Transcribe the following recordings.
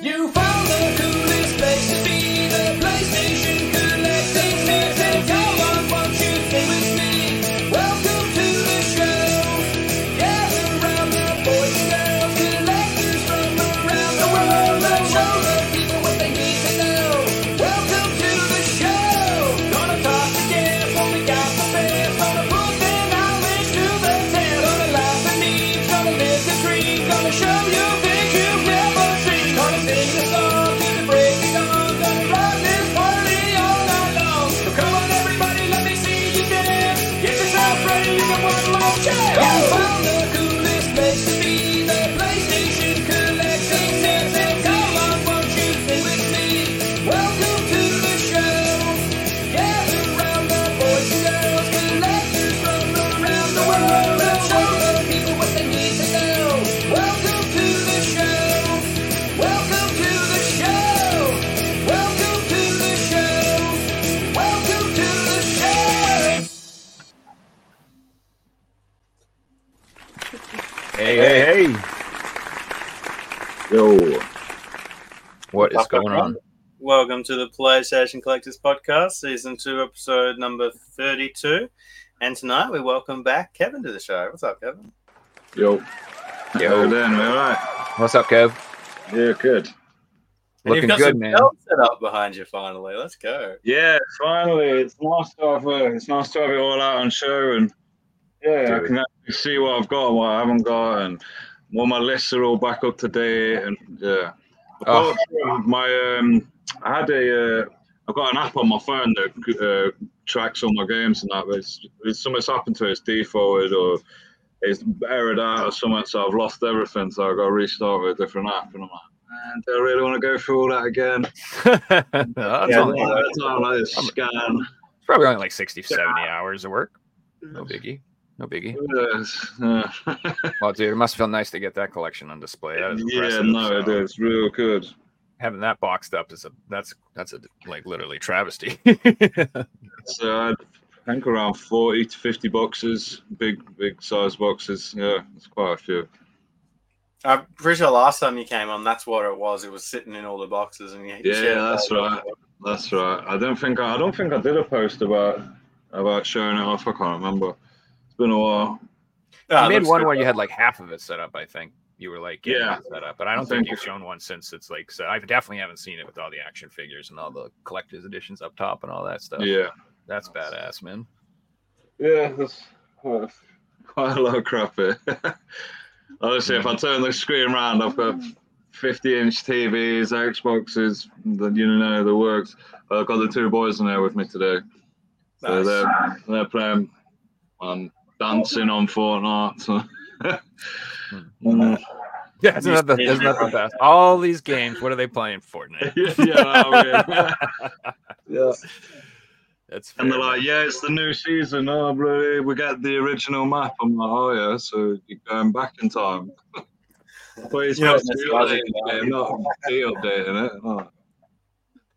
You What is going on? Welcome to the PlayStation Collectors Podcast, Season 2, Episode number 32. And tonight we welcome back Kevin to the show. What's up, Kevin? yo, Yo. How you doing? We all right? What's up, Kev? Yeah, good. And Looking you've got good, some man. set up behind you finally. Let's go. Yeah, finally, it's nice to have uh, it's nice to have it all out on show, and yeah, I can actually see what I've got and what I haven't got, and all my lists are all back up to date, and yeah. Oh. My um, I had a uh, I've got an app on my phone that uh, tracks all my games and that, but it's, it's something's happened to it, it's defaulted or it's errored out or something, so I've lost everything, so I've got to restart with a different app, and I'm like. Man, do I really want to go through all that again? That's Yeah, only- Yeah, it's all like a scan. it's probably only like 60, 70 hours of work. No biggie. No biggie. Yes, yeah. Well, oh, dude, it must feel nice to get that collection on display. That is yeah, no, it So is real good. Having that boxed up is a that's that's a like literally travesty. So I think around forty to fifty boxes, big, big size boxes. Yeah, it's quite a few. I'm pretty sure last time you came on, that's what it was. It was sitting in all the boxes. and you Yeah, shared that's that. right. That's right. I don't think I, I don't think I did a post about about showing it off. I can't remember. It's been a while. Ah, you made one good. where you had like half of it set up. I think you were like Yeah. set up, but I don't I think think- you've shown one since it's like so I definitely haven't seen it with all the action figures and all the collector's editions up top and all that stuff. Yeah, That's badass, man. yeah, that's quite a, quite a lot of crap here. Honestly, if I turn the screen around, I've got 50 inch TVs, Xboxes, the, you know, the works. I've got the two boys in there with me today. So Nice. they're, they're playing and dancing on Fortnite. So. Mm. Yeah, isn't that, the, isn't that the best? All these games, what are they playing? Fortnite. yeah, yeah, I mean, yeah. That's And they're like, yeah, it's the new season. Oh, bloody, we get the original map. I'm like, oh, yeah, so you're going back in time. But it's You know, supposed to be nostalgic updating it, it. not updating it. Oh.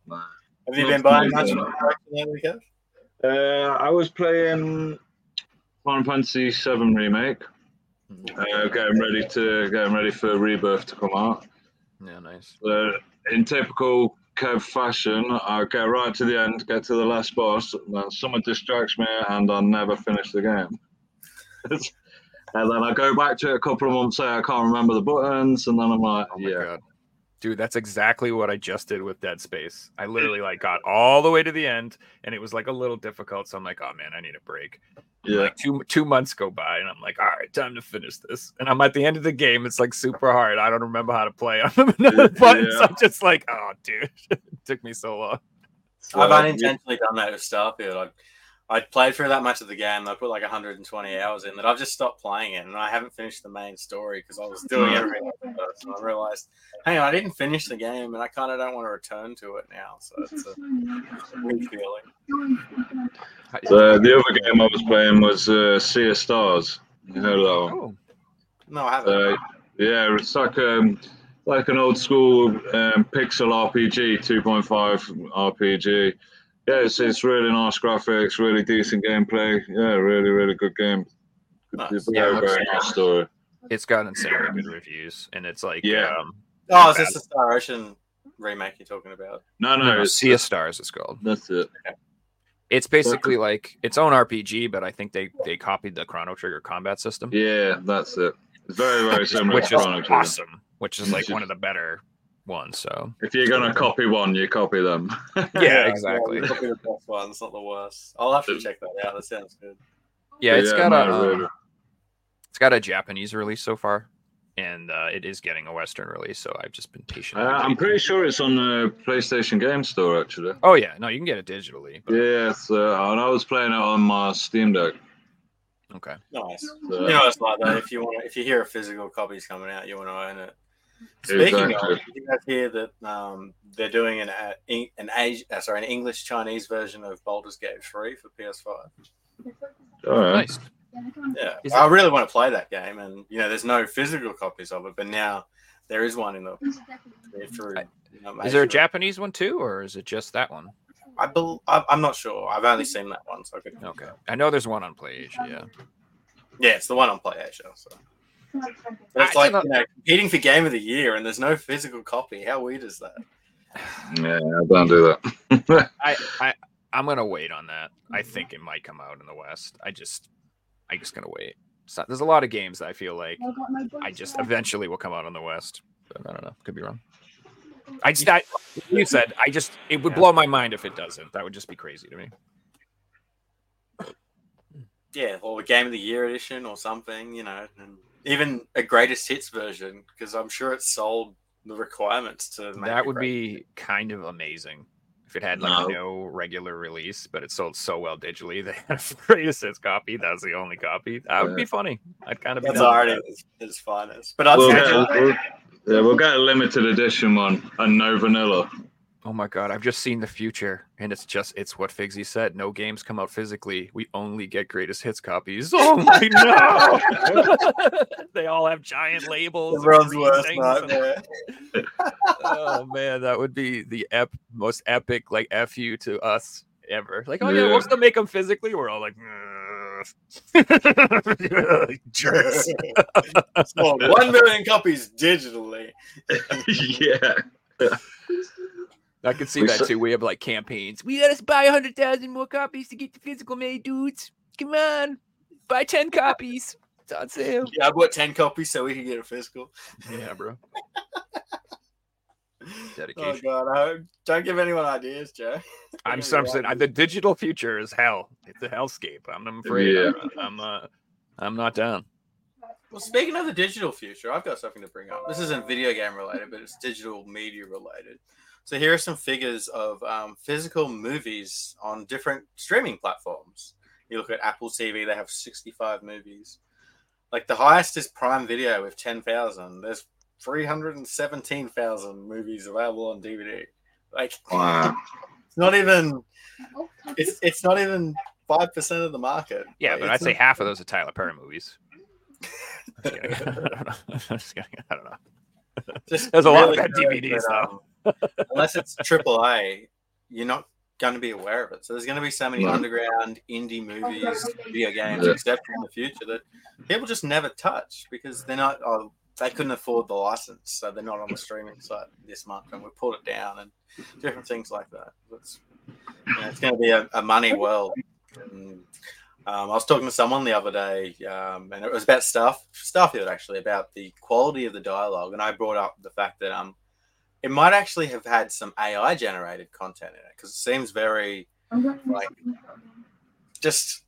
Nah. Have you Not been buying much? no. lately, Kev? Uh, I was playing Final Fantasy VII Remake, uh, getting ready to getting ready for Rebirth to come out. Yeah, nice. Uh, in typical Kev fashion, I get right to the end, get to the last boss, then someone distracts me, and I never finish the game. and then I go back to it a couple of months later, I can't remember the buttons, and then I'm like, Oh my yeah, god. Dude, that's exactly what I just did with Dead Space. I literally like got all the way to the end and it was like a little difficult. So I'm like, oh man, I need a break. And, yeah, Like two two months go by and I'm like, all right, time to finish this. And I'm at the end of the game. It's like super hard. I don't remember how to play. I don't remember none the buttons. Yeah. I'm just like, oh dude, it took me so long. I've So, uh, unintentionally done that with Starfield. I, I played through that much of the game. I put like 120 hours in that. I've just stopped playing it, and I haven't finished the main story because I was doing Hmm. everything else first. And I realized, hang on, I didn't finish the game, and I kind of don't want to return to it now. So it's a weird feeling. the, the other game I was playing was uh, Sea of Stars. You heard of that one? Oh, No, I haven't. Uh, yeah, it's like um, like an old school um, pixel RPG, 2.5 RPG. Yeah, it's, it's really nice graphics, really decent gameplay. Yeah, really, really good game. Nice. Very, Yeah, it looks very nice story. it's got insanely good reviews. And it's like, Yeah. um, Oh, is this the Star Ocean remake you're talking about? No, no, No, no, it's, Sea of Stars is called. that's it. It's basically like its own RPG, but I think they they copied the Chrono Trigger combat system, Yeah, that's it. It's very, very similar which to is Chrono Trigger. awesome. Which is like one of the better ones. So If you're gonna copy one, you copy them. yeah, exactly. Yeah, probably the best one. It's not the worst. I'll have to check that out. That sounds good. Yeah, it's got no, a really. um, it's got a Japanese release so far, and uh, it is getting a Western release. So I've just been patient. Uh, I'm pretty sure it's on the PlayStation Game Store actually. Oh yeah, no, you can get it digitally. But, Yeah, so, and I was playing it on my Steam Deck. Okay. Nice. So, You know, it's like that. If you want, if you hear a physical copy's coming out, you want to own it. Speaking Exactly. of, did you guys hear that um, they're doing an uh, an Asi- uh, sorry an English Chinese version of Baldur's Gate 3 for PS5. all right. Nice. Yeah, Is I really want to play that game, and you know, there's no physical copies of it, but now there is one in the through. You know, Is there a Japanese one too, or is it just that one? I bel I, I'm not sure. I've only seen that one, so I could. Okay. I know there's one on Play-Asia. Yeah. Yeah, it's the one on Play-Asia. So. But it's like you know, competing for Game of the Year, and there's no physical copy. How weird is that? Yeah, don't do that. I, I I'm gonna wait on that. I think it might come out in the West. I just I just gonna wait. So, there's a lot of games that I feel like I just eventually will come out on the West. But I don't know. Could be wrong. I just I, you said I just it would Yeah. blow my mind if it doesn't. That would just be crazy to me. Yeah, or a Game of the Year edition or something, you know, and even a greatest hits version because I'm sure it sold the requirements to make that would great. be kind of amazing if it had like No. no regular release, but it sold so well digitally. They had a greatest hits copy. That was the only copy. That would be funny. I'd kind of be That's already that. its, its finest. But I'd We'll get, we'll, yeah, we'll get a limited edition one and no vanilla. Oh my god, I've just seen the future, and it's just it's what Figsy said. No games come out physically. We only get greatest hits copies. Oh my no! they all have giant labels. everyone's green worst things and- oh man, that would be the ep- most epic like fu to us ever. Like, oh yeah, Yeah. we'll still make them physically. We're all like, "Ugh." jerks. Sold one million copies digitally. yeah. I can see We that saw- too. We have like campaigns. We gotta buy hundred thousand more copies to get the physical made, dudes. Come on, buy ten copies. It's on sale. Yeah, I bought ten copies so we can get a physical. Yeah, bro. Oh god, I, don't give anyone ideas, Joe. I'm Yeah, some the digital future is hell. It's a hellscape. I'm, I'm afraid. Yeah. I'm, I'm uh, I'm not down. Well, speaking of the digital future, I've got something to bring up. This isn't video game related, but it's digital media related. So here are some figures of um, physical movies on different streaming platforms. You look at Apple TV; they have 65 movies. Like the highest is Prime Video with 10,000. There's 317,000 movies available on DVD. Like Wow. it's not even it's it's not even five percent of the market. Yeah, Like, but I'd say not- half of those are Tyler Perry movies. Just kidding. I don't know. I'm just kidding. I don't know. Just There's a lot of really bad DVDs, that, um, unless it's triple A, you're not going to be aware of it. So there's going to be so many No. underground indie movies, video games, Yeah. etc. in the future that people just never touch because they're not. Oh, they couldn't afford the license, so they're not on the streaming site this month, and we pulled it down and different things like that. It's, you know, it's going to be a, a money world. And, um, I was talking to someone the other day, um, and it was about stuff, Starfield actually, about the quality of the dialogue, and I brought up the fact that um, it might actually have had some AI generated content in it because it seems very like just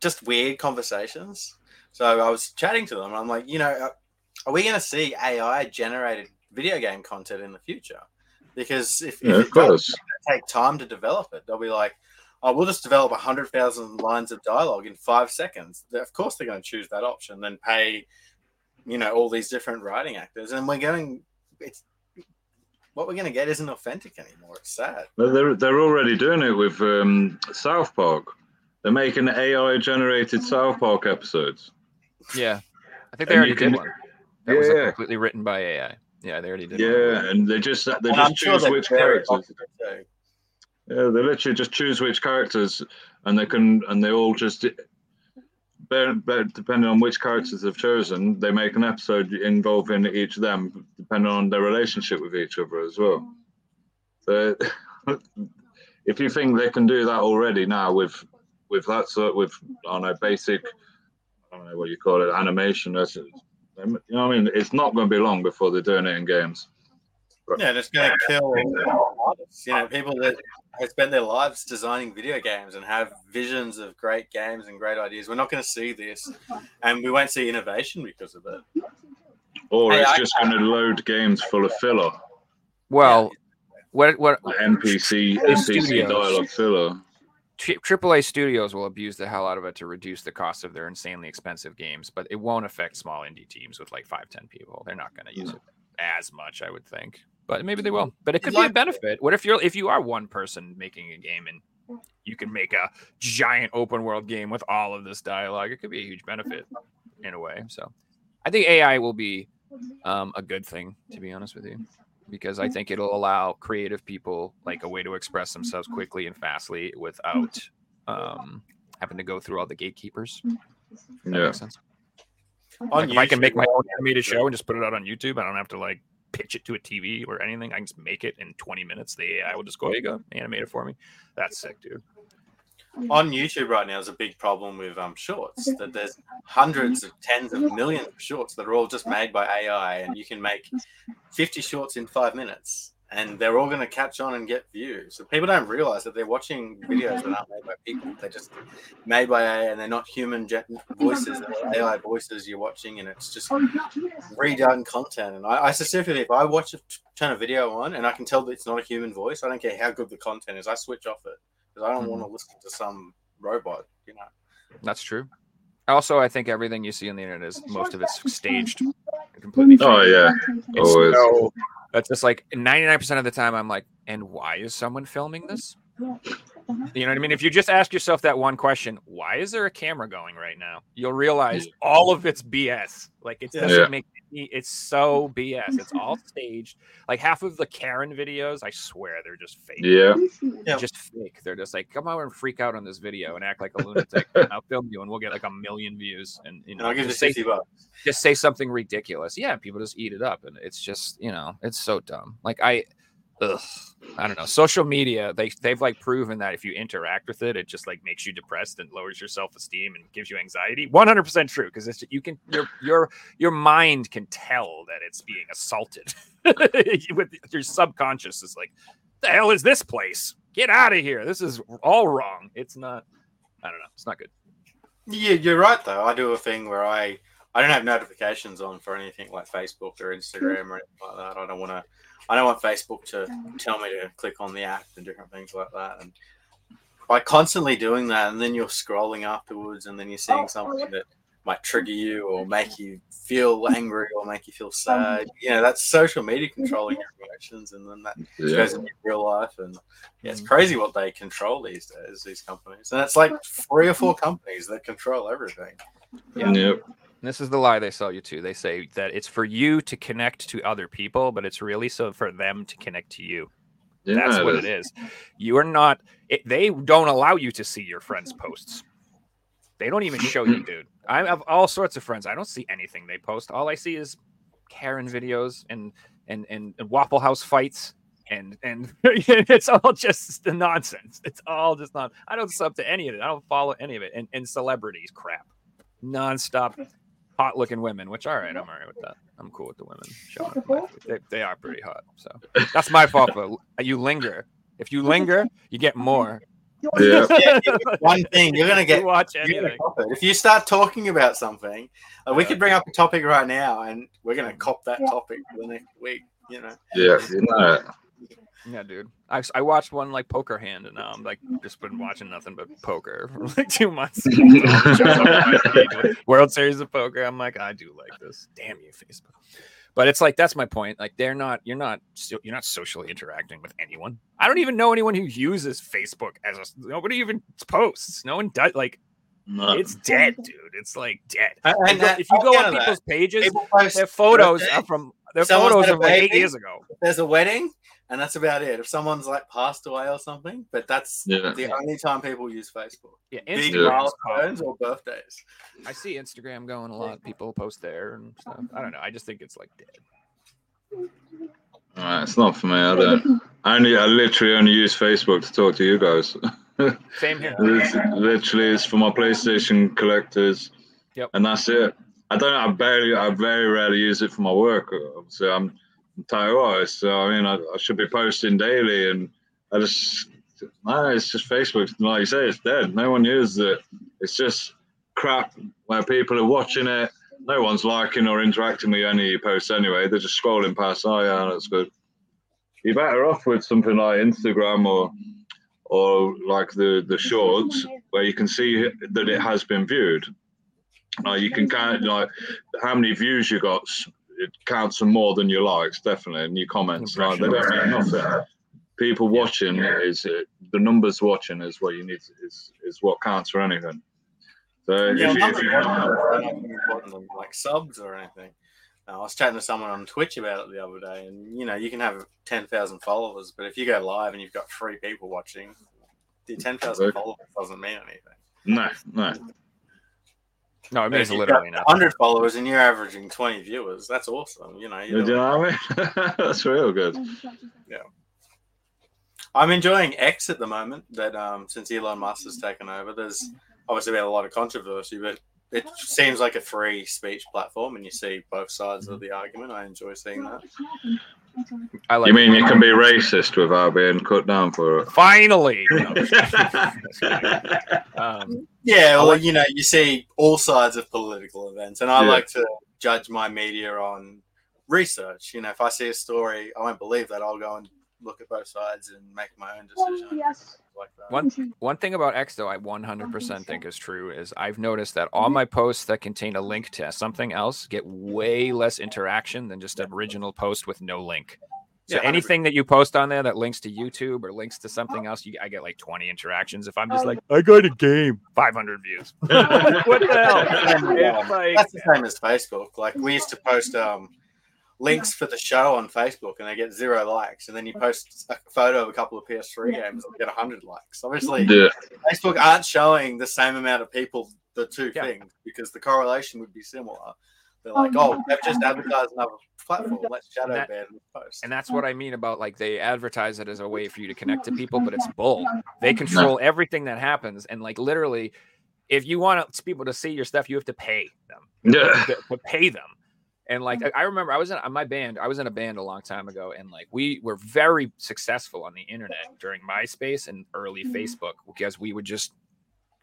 just weird conversations. So I was chatting to them. And I'm like, you know, uh, are we going to see AI generated video game content in the future? Because if, Yeah, if it does course. take time to develop it, they'll be like, oh, we'll just develop hundred thousand lines of dialogue in five seconds. Of course, they're going to choose that option, then pay, you know, all these different writing actors, and we're going. It's what we're going to get isn't authentic anymore. It's sad. Well, They're, they're already doing it with um, South Park. They're making AI generated South Park episodes. Yeah, I think they And already can- did one. That was Yeah, yeah. completely written by AI. Yeah, they already did. one. Yeah, and they just they And just I'm sure choose they're which characters. Yeah, they literally just choose which characters, and they can and they all just depending on which characters they've chosen, they make an episode involving each of them, depending on their relationship with each other as well. So, if you think they can do that already now with with that sort with on a basic, I don't know what you call it, animation, that's, you know, I mean, it's not going to be long before they're doing it in games. Yeah, it's going to kill. You know, people that have spent their lives designing video games and have visions of great games and great ideas. We're not going to see this, and we won't see innovation because of it. Or Hey, it's I- just going to load games full of filler, Well, what what NPC NPC dialogue filler. Tri- AAA studios will abuse the hell out of it to reduce the cost of their insanely expensive games, but it won't affect small indie teams with like five, ten people. They're not going to use it as much, I would think. But maybe they will. But it could be a benefit. What if you're if you are one person making a game and you can make a giant open world game with all of this dialogue? It could be a huge benefit in a way. So I think AI will be um, a good thing, to be honest with you, because I think it'll allow creative people like a way to express themselves quickly and fastly without um, having to go through all the gatekeepers. If that Yeah. makes sense. Like, if I can make my own animated show and just put it out on YouTube, I don't have to like pitch it to a TV or anything. I can just make it in 20 minutes. The AI will just go, "Here you go, animate it for me." That's sick, dude. on YouTube right now is a big problem with um shorts. That there's hundreds of tens of millions of shorts that are all just made by AI, and you can make 50 shorts in five minutes, and they're all going to catch on and get views. So people don't realize that they're watching videos that aren't made by people. They're just made by AI, and they're not human voices. They're AI voices you're watching, and it's just redone content. And I, I specifically, if I watch a turn a video on and I can tell that it's not a human voice, I don't care how good the content is. I switch off it because I don't mm-hmm. want to listen to some robot. You know. That's true. Also, I think everything you see on the internet is most of it's staged, completely. Oh yeah, It's always. so- that's just like 99% of the time, I'm like, and why is someone filming this? Uh-huh. You know what I mean? If you just ask yourself that one question, why is there a camera going right now? You'll realize all of it's BS. Like it doesn't Yeah. make any, it's so mm-hmm. BS. It's all staged. Like half of the Karen videos, I swear they're just fake. Yeah, mm-hmm. Yeah. Just fake. They're just like, come over and freak out on this video and act like a lunatic. and I'll film you and we'll get like a million views. And you And know, I'll give you just say, bucks. just say something ridiculous. Yeah, people just eat it up, and it's just you know, it's so dumb. Like I, ugh, I don't know. Social media, they they've like proven that if you interact with it, it just like makes you depressed and lowers your self esteem and gives you anxiety. One hundred percent true because you can your your your mind can tell that it's being assaulted. With your subconscious is like, the hell is this place? Get out of here! This is all wrong. It's not. I don't know. It's not good. Yeah, you're right though. I do a thing where I I don't have notifications on for anything like Facebook or Instagram or anything like that. I don't want to. I don't want Facebook to tell me to click on the app and different things like that. And by constantly doing that, and then you're scrolling afterwards, and then you're seeing oh, oh, something that might trigger you or make you feel angry or make you feel um, sad. You know, that's social media controlling your emotions, and then that yeah. goes into real life. And yeah, it's mm. crazy what they control these days, these companies. And it's like three or four companies that control everything. Yeah. Yep. This is the lie they sell you to. They say that it's for you to connect to other people, but it's really so for them to connect to you. That's Yeah, what it is. You are not. It, they don't allow you to see your friends' posts. They don't even show you, dude. I have all sorts of friends. I don't see anything they post. All I see is Karen videos and and and, and Waffle House fights. And and it's all just the nonsense. It's all just not. I don't sub to any of it. I don't follow any of it. And and celebrities crap, nonstop hot looking women. Which all right, I'm all right with that. I'm cool with the women showing up. in my feed. They, they are pretty hot. So that's my fault. But you linger. If you linger, you get more. Yeah. Yeah, One thing you're gonna get. watch You're gonna anything. If you start talking about something, uh, we could bring up a topic right now, and we're gonna cop that topic for the next week. You know, Yeah, you know it. Yeah, dude. I, I watched one like poker hand, and now I'm like just been watching nothing but poker for like two months. World Series of Poker. I'm like, I do like this. Damn you, Facebook. But it's like that's my point. Like they're not. You're not. so- You're not socially interacting with anyone. I don't even know anyone who uses Facebook as a. Nobody even posts. No one does. Like No. it's dead, dude. It's like dead. And- Like, and if you oh, go on counter that. people's pages, their photos birthday- are from their Someone's photos are a like eight years ago. There's a wedding, and that's about it. If someone's like passed away or something, but that's Yeah. the only time people use Facebook. Yeah, Big milestones or birthdays. I see Instagram going a lot. People post there and stuff. I don't know. I just think it's like dead. Alright, it's not for me. I don't. I only, I literally only use Facebook to talk to you guys. Same here. It's, literally, it's for my PlayStation collectors. Yep. And that's it. I don't. I barely. I very rarely use it for my work. Obviously, I'm artist, so I mean, I, I should be posting daily, and I just no. It's just Facebook. Like you say, it's dead. No one uses it. It's just crap where people are watching it. No one's liking or interacting with any posts anyway. They're just scrolling past. Oh yeah, that's good. You're better off with something like Instagram or or like the the shorts where you can see that it has been viewed. Like you can count like how many views you got. It counts for more than your likes, definitely, and your comments. Like they don't mean nothing. People watching is uh, the numbers watching is what you need. To, is is what counts for anything. So Yeah, if you, if you, are not important than, like subs or anything. Uh, I was chatting to someone on Twitch about it the other day, and you know, you can have ten thousand followers, but if you go live and you've got three people watching, the ten thousand Right. followers doesn't mean anything. no, no. No, it means if you've literally nothing. hundred followers and you're averaging twenty viewers, that's awesome. You know, you're you doing- know what I mean? That's real good. Yeah. I'm enjoying X at the moment. That um, since Elon Musk has taken over, there's obviously been a lot of controversy, but it seems like a free speech platform, and you see both sides of the argument. I enjoy seeing that. I like. You mean you can be racist without being cut down for it? finally? No, just kidding. um, Yeah, well, you know, you see all sides of political events, and I Yeah. like to judge my media on research. You know, if I see a story, I won't believe that. I'll go and look at both sides and make my own decision. yes. Like that. One one thing about X though, I 100% think is true is I've noticed that all my posts that contain a link to something else get way less interaction than just an original post with no link. So Yeah, anything that you post on there that links to YouTube or links to something else, you, I get like 20 interactions. If I'm just like, I got a game, 500 views. what the hell? It's like, That's the same as Facebook. Like we used to post um, links for the show on Facebook, and they get zero likes, and then you post a photo of a couple of PS3 games, and they get hundred likes. Obviously, Yeah. Facebook aren't showing the same amount of people the two Yeah. things because the correlation would be similar. They're oh, like, oh, they've just advertised another platform. Let's shadow That- ban this post. and that's what I mean about like they advertise it as a way for you to connect to people, but it's bull. They control everything that happens, and like literally, if you want people to see your stuff, you have to pay them. Yeah. to, to pay them. And like mm-hmm. I- I remember, I was in uh, my band. I was in a band a long time ago, and like we were very successful on the internet during MySpace and early mm-hmm. Facebook because we would just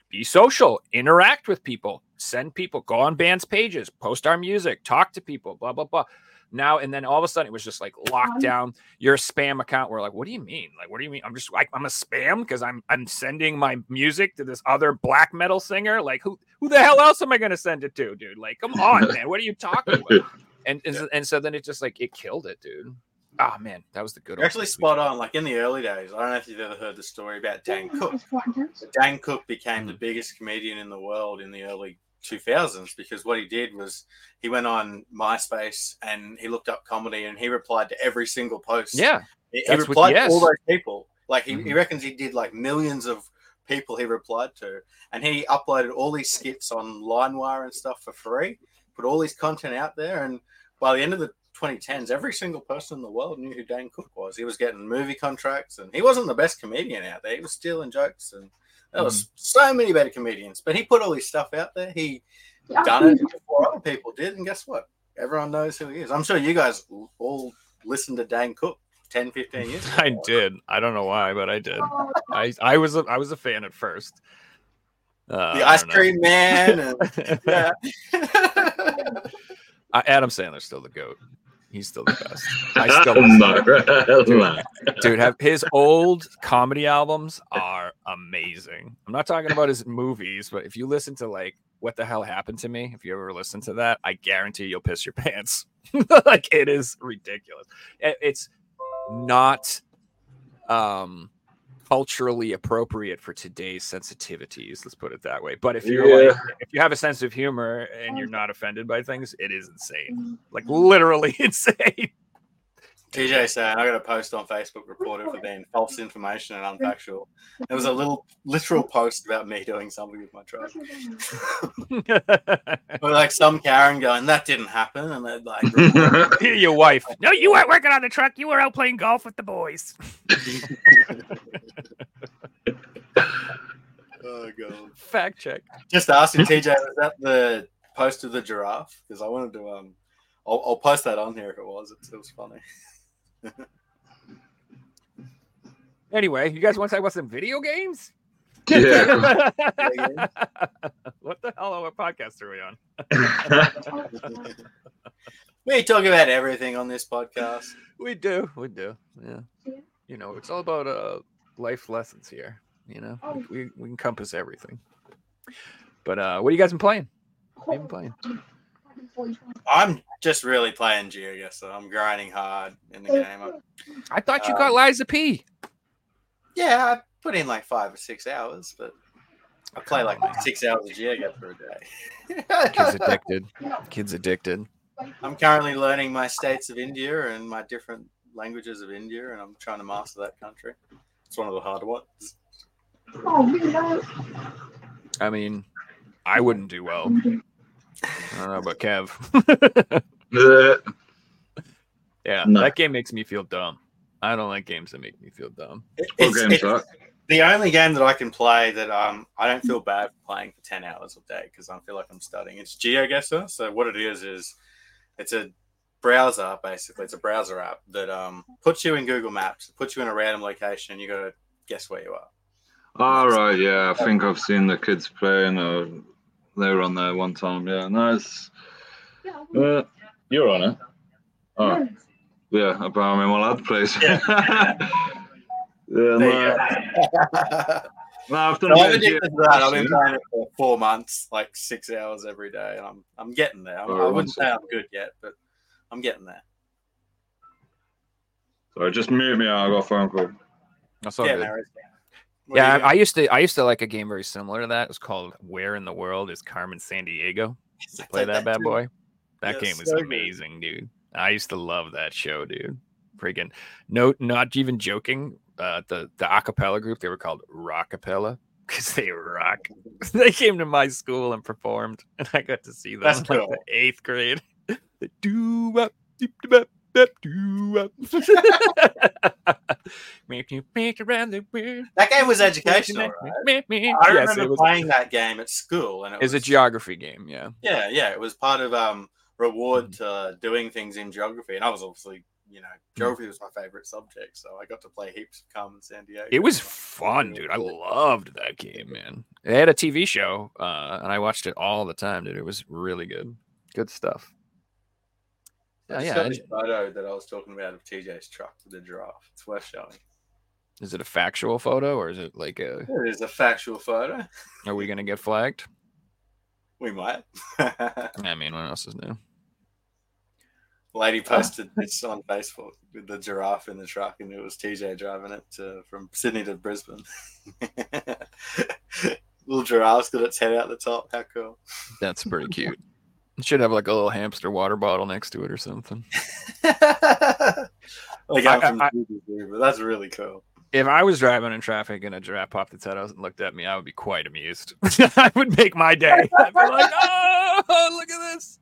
be social, interact with people, send people, go on bands' pages, post our music, talk to people, blah blah blah. Now and then all of a sudden it was just like locked down. Your spam account. We're like, what do you mean? Like, what do you mean? I'm just like I'm a spam because I'm I'm sending my music to this other black metal singer. Like who who the hell else am I gonna send it to, dude? Like, come on, man. What are you talking about? And and, so, and so then it just like it killed it, dude. Oh man, that was the good. You're actually spot on. Like in the early days, I don't know if you've ever heard the story about Dane Cook. But Dane Cook became Mm. the biggest comedian in the world in the early 2000s because what he did was he went on MySpace and he looked up comedy and he replied to every single post. Yeah, he, he that's what- replied to all those people. Like he, he Mhm. reckons he did like millions of people he replied to, and he uploaded all these skits on LimeWire and stuff for free. Put all his content out there, and by the end of the 2010s, every single person in the world knew who Dane Cook was. He was getting movie contracts, and he wasn't the best comedian out there. He was stealing jokes, and there was mm. so many better comedians. But he put all his stuff out there. He done it before other people did, and guess what? Everyone knows who he is. I'm sure you guys all listened to Dane Cook 10, 15 years ago. I did. I don't know why, but I did. I I was a, I was a fan at first. Uh, The ice cream man, and yeah. Adam Sandler's still the goat. He's still the best. I still no, no. dude have his old comedy albums are amazing i'm not talking about his movies but if you listen to like what the hell happened to me if you ever listen to that i guarantee you'll piss your pants like it is ridiculous it's not um culturally appropriate for today's sensitivities. Let's put it that way. But if you're like, if you have a sense of humor and you're not offended by things, it is insane. Like literally insane. TJ saying I got a post on Facebook reported for being false information and unfactual. There was a little literal post about me doing something with my truck. Or like some Karen going, that didn't happen, and they're like, Your wife. No, you weren't working on the truck. You were out playing golf with the boys. oh god. Fact check. Just asking TJ, was that the post of the giraffe? Because I wanted to um, I'll, I'll post that on here if it was. It, it was funny. Anyway, you guys want to talk about some video games? yeah. what the hell? What podcast are we on? we talk about everything on this podcast. We do. We do. Yeah. You know, it's all about uh life lessons here. You know, we, we encompass everything. But uh what have you guys been playing? What have you been playing? I'm just really playing GeoGuessr. I'm grinding hard in the game. I, I thought you Uh, got Liza P. yeah, I put in like five or six hours, but I play like six hours of GeoGuessr a day. Kid's addicted. Kid's addicted. I'm currently learning my states of India and my different languages of India, and I'm trying to master that country. It's one of the harder ones. Oh, I mean, I wouldn't do well. I don't know about Kev. Uh, yeah, No. that game makes me feel dumb. I don't like games that make me feel dumb. It's- game's it's- the only game that I can play that um I don't feel bad playing for ten hours a day because I feel like I'm studying. It's GeoGuessr. So what it is is it's a browser basically. It's a browser app that um puts you in Google Maps, it puts you in a random location, and you got to guess where you are. All right, yeah, I think I've seen the kids playing. Or they were on there one time. Yeah, nice. Uh, you're on it. Oh, yeah, about me, my lad plays. Yeah. yeah, no, you go. no, I've done So a I'm bit of addicted to that. I've been geocaching. playing it for four months, like six hours every day, and I'm I'm getting there. I'm, Oh, I wouldn't say I'm good yet, but I'm getting there. Sorry, just mute me out. I got a phone call. That's all yeah, good. no, it's- What Yeah, I, I used to I used to like a game very similar to that. It was called Where in the World is Carmen Sandiego? Play that bad too. boy. That Yeah, game was so good. amazing, dude. I used to love that show, dude. Freaking no, not even joking. Uh, the the acapella group they were called Rockapella because they rock. they came to my school and performed, and I got to see them That's in like cool. the eighth grade. the doo wop deep bop bop doo wop. Make you make around the world. That game was educational, right? I I yes, remember was. playing that game at school, and it was a geography game, yeah. yeah, yeah. It was part of um reward Mm. to doing things in geography, and I was obviously you know Mm. geography was my favorite subject, so I got to play heaps of Carmen Sandiego. It was fun, dude. I loved that game, man. They had a TV show, uh, and I watched it all the time, dude. It was really good. Good stuff. I Yeah, yeah. got and- this photo that I was talking about of TJ's truck with the giraffe. It's worth showing. Is it a factual photo or is it like a? It is a factual photo. Are we gonna get flagged? We might. I mean, what else is new? Lady ah. posted this on Facebook with the giraffe in the truck, and it was TJ driving it to, from Sydney to Brisbane. Little giraffe's got its head out the top. How cool! That's pretty cute. It should have like a little hamster water bottle next to it or something. like I- from I- but that's really cool. If I was driving in traffic and a giraffe popped its head out and looked at me, I would be quite amused. I would make my day. I'd be like, "Oh, look at this!"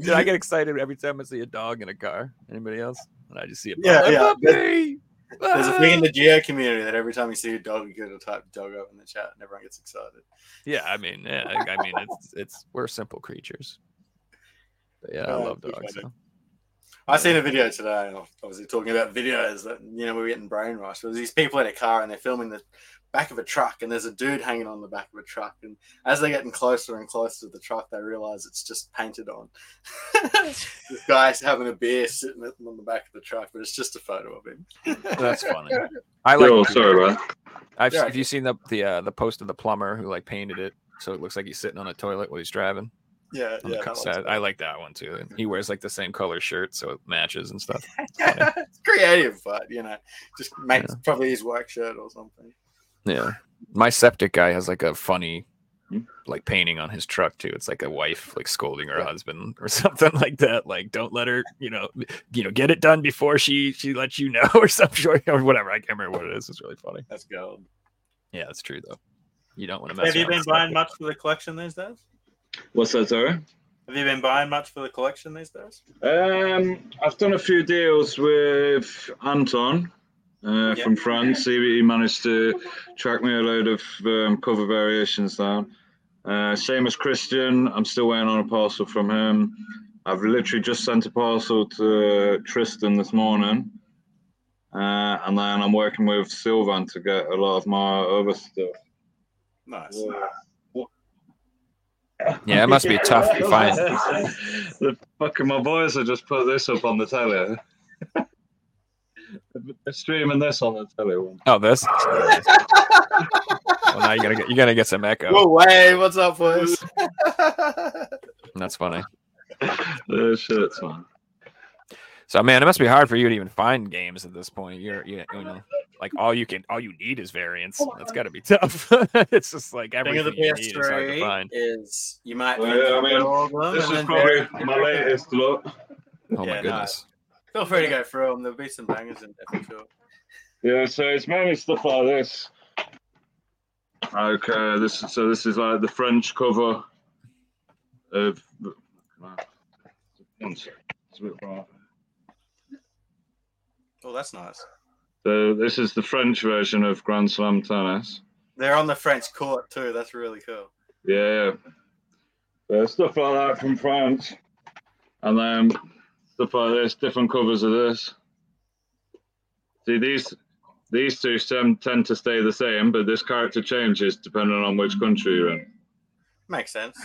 Dude, I get excited every time I see a dog in a car. Anybody else? And I just see a Yeah, puppy. yeah. puppy! There's a thing in Ah! the geo community that every time you see a dog, you get to type dog up in the chat, and everyone gets excited. Yeah, I mean, yeah, I mean, it's it's we're simple creatures. But yeah, I Uh, love dogs. funny. So. I seen a video today, and obviously talking about videos that you know we're getting brainwashed. There's these people in a car and they're filming the back of a truck, and there's a dude hanging on the back of a truck. And as they're getting closer and closer to the truck, they realize it's just painted on. this guy's having a beer sitting on the back of the truck, but it's just a photo of him. That's funny. I like. Yo, sorry, man. I've Yeah. have you seen the the uh, the post of the plumber who like painted it so it looks like he's sitting on a toilet while he's driving? Yeah, yeah. the that cut. I like that one too. He wears like the same color shirt, so it matches and stuff. it's creative, but you know, just makes Yeah. probably his work shirt or something. Yeah. My septic guy has like a funny Hmm? like painting on his truck too. It's like a wife like scolding her husband or something like that. Like don't let her, you know, you know, get it done before she she lets you know or something or whatever. I can't remember what it is. It's really funny. That's gold. Yeah, that's true though. You don't want to mess Have you been buying much for the collection these days? What's that, sorry? Have you been buying much for the collection these days? Um, I've done a few deals with Anton uh, Yeah. from France. He, he managed to track me a load of um, cover variations down. Uh, same as Christian. I'm still waiting on a parcel from him. I've literally just sent a parcel to Tristan this morning. Uh, and then I'm working with Sylvan to get a lot of my other stuff. Nice. Yeah, it must be tough to find. the fucking my boys have just put this up on the telly. They're streaming this on the telly. One. Oh, this. well, now you're gonna get you're gonna get some echo. Whoa, way, what's up, boys? That's funny. Uh, the shirts, man. So man, it must be hard for you to even find games at this point. You're you, you know like all you can all you need is variants. That's got to be tough. it's just like Thing everything of the you need is hard to PS3 find. is you might Well, yeah, I mean, got all of them, This is probably my latest look. Oh Yeah, my goodness. Feel free to go through them. There'll be some bangers in there for sure. Yeah, so it's mainly stuff like this. Okay, this so this is like the French cover of. One sec, it's a bit far. Oh, that's nice. So this is the French version of Grand Slam tennis. They're on the French court too. That's really cool. Yeah, yeah. stuff like that from France, and then stuff like this, different covers of this. See these these two tend tend to stay the same, but this character changes depending on which country you're in. Makes sense.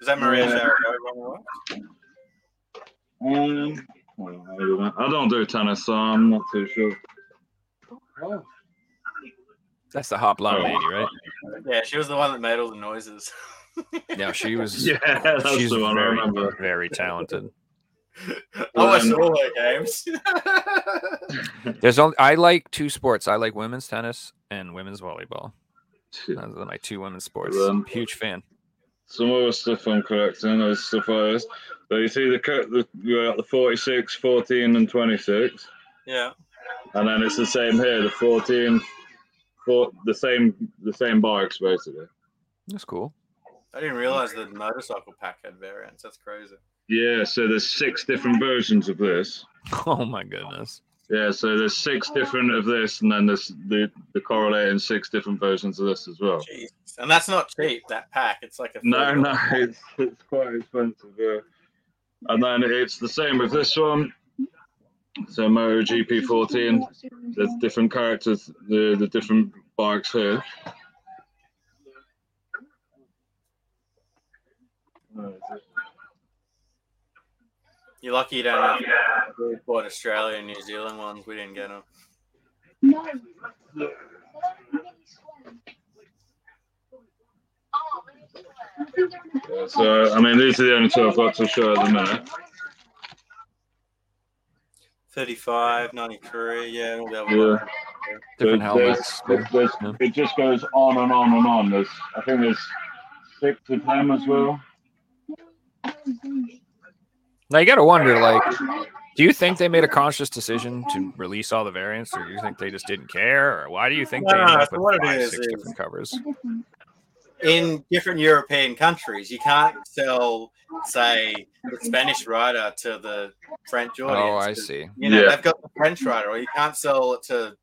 Is that Maria Yeah. Sharapova? Um, well, I don't. I don't do tennis, so I'm not too sure. That's the hot blonde Oh. lady, right? Yeah, she was the one that made all the noises. Yeah, she was. Yeah, that's she's the one I very, remember. very talented. I watched all her games. There's only I like two sports. I like women's tennis and women's volleyball. Those are my two women's sports. Um, Huge fan. Some other stuff I'm collecting, as stuff like this. So you see the, co- the you got the 46, 14, and 26. yeah. and then it's the same here the 14 for the same the same bikes basically That's cool. I didn't realize the motorcycle pack had variants. That's crazy. yeah so there's six different versions of this Oh my goodness. Yeah so there's six different of this and then there's the the correlating six different versions of this as well Jeez. And that's not cheap, that pack. It's like a no no it's, it's quite expensive yeah. and then it's the same with this one so Moto GP14 there's different characters the the different bikes here You're lucky you don't have we bought Australia and New Zealand ones. We didn't get them. Yeah, so I mean these are the only two I've got to show at the minute 35, 93, yeah. We'll be able Yeah. to Different There's- helmets. there's- there's- Yeah. It just goes on and on and on. There's, I think there's six of them as well. Now you gotta wonder, like, do you think they made a conscious decision to release all the variants, or do you think they just didn't care, or why do you think they No, ended up with five, is six is- different covers? in different European countries, you can't sell, say, the Spanish rider to the French audience. Oh, I see. You know, Yeah. they've got the French rider, or you can't sell it to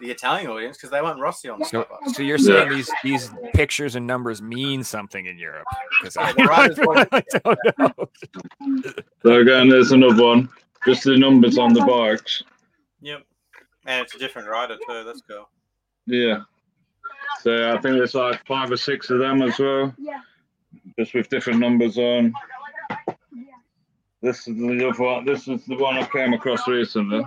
the Italian audience because they want Rossi on the So, cover. so you're saying these these pictures and numbers mean something in Europe? Because I, Yeah, the writers want- I don't know. So again, there's another one. Just the numbers on the bikes. Yep. And it's a different rider too. That's cool. Yeah. So I think there's like five or six of them as well, Yeah. just with different numbers on. This is the other one. This is the one I came across recently.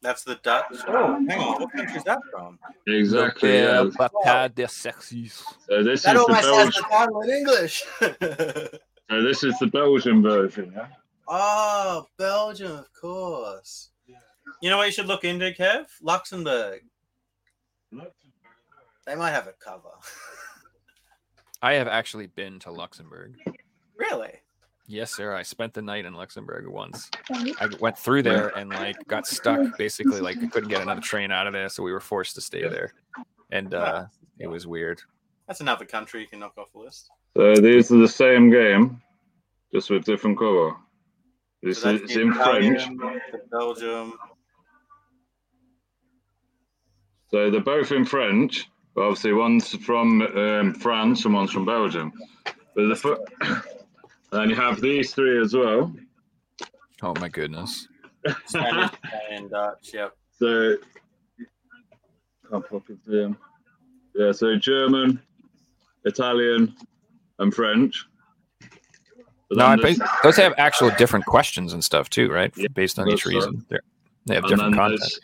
That's the Dutch. Oh, hang on. What country is that from? Exactly. Yeah. Bataille des Sexes. So this That is the almost has Belgian. the title in English. So this is the Belgian version. Yeah. oh, Belgium, of course. You know what you should look into, Kev? Luxembourg. They might have a cover. I have actually been to Luxembourg. really? Yes, sir. I spent the night in Luxembourg once. I went through there and like got stuck. Basically, like I couldn't get another train out of there, so we were forced to stay there, and uh, it was weird. That's another country you can knock off the list. So these are the same game, just with different cover. This So is it's in French. Belgium. So they're both in French, but obviously one's from um, France and one's from Belgium. But the fir- and you have these three as well. Oh my goodness. Spanish, Italian, Dutch. Yep. So can't pop it down. Yeah, so German, Italian, and French. But No, I then those have actual different questions and stuff too, right? Yeah, Based on each those reason. They're, they have and different then content. there's,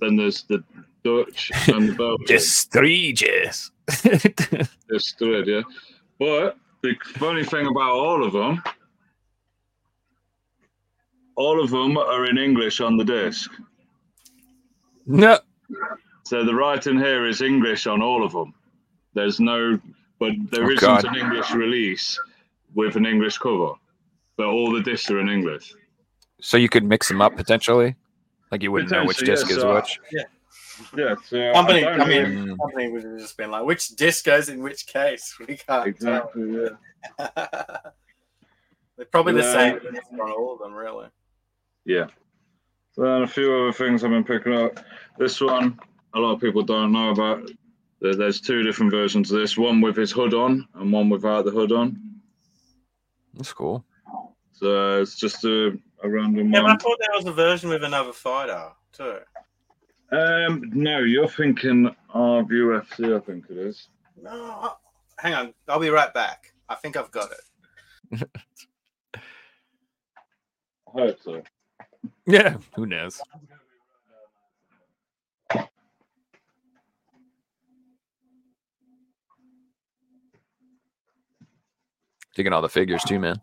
then there's the Dutch and the Belgian. Just three J's. It's three, yeah. But the funny thing about all of them, all of them are in English on the disc. no. So the writing here is English on all of them. There's no, but there Oh, not an English release with an English cover. But all the discs are in English. So you could mix them up potentially? Like you wouldn't know which disc yes, is uh, which? Yeah. Yeah, so Company, I I, mean, know. Mm. company would have just been like, which disc goes in which case? We can't exactly. Yeah. tell. They're probably the same on all of them, really. Yeah. So then a few other things I've been picking up. This one, a lot of people don't know about. There's two different versions of this. One with his hood on and one without the hood on. That's cool. So it's just a, a random Yeah, but I thought there was a version with another fighter too. Um, no, you're thinking of UFC. I think it is. No, I- hang on. I'll be right back. I think I've got it. I hope so. Yeah. Who knows? Digging all the figures too, man.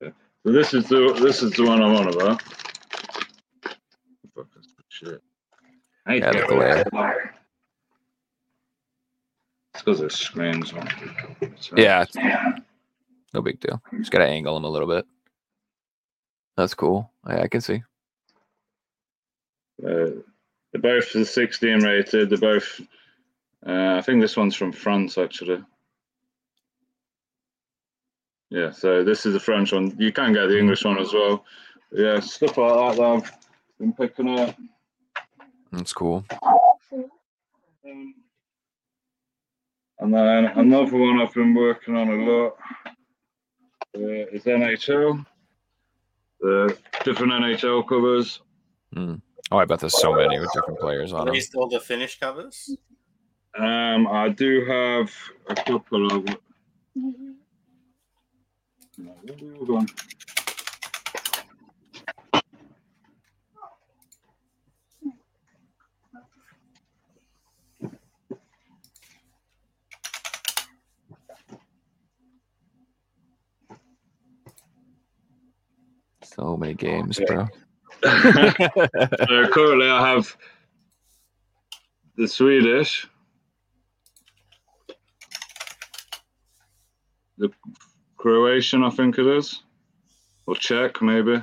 So this is the this is the one I'm on about. Fucking shit. I hate Yeah, to the of glare. because there's screens on. So- Yeah. No big deal. Just gotta angle them a little bit. That's cool. I, I can see. Uh, they're both the 16 rated. They're both. Uh, I think this one's from France actually. Yeah, so this is the French one. You can get the English one as well. Yeah, stuff like that that I've been picking up. That's cool. Um, and then another one I've been working on a lot uh, is NHL. The different NHL covers. Mm. Oh, I bet there's so many with different players on it. Are them. these all the Finnish covers? Um, I do have a couple of. No, So many oh, games, bro. So currently, I have the Swedish, the Croatian, I think it is, or Czech maybe,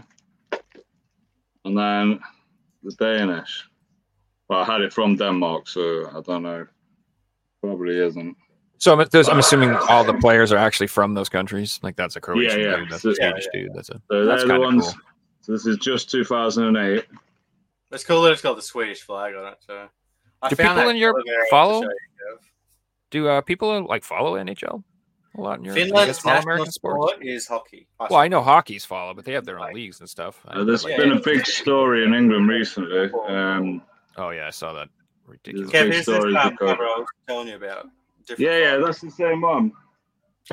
and then the Danish. Well, I had it from Denmark, so I don't know. Probably isn't. So I'm, there's, I'm assuming all the players are actually from those countries. Like that's a Croatian yeah. dude, that's So- a yeah, Swedish dude. That's a So that's the kind of ones. cool. So this is just 2008. It's cool that it's got the Swedish flag on it too. I Do found people in Europe colour variant to follow? you, Do uh, people like follow NHL a lot in Europe? Do you guys Finland's follow national American sports? sport is hockey. Well, I know hockey's follow, but they have their own leagues and stuff. I- Uh, there's like- been a big story in England recently. Um, oh yeah, I saw that. Ridiculous. Big Kev, here's this stories um, I was telling you about. Different yeah, yeah, that's the same one.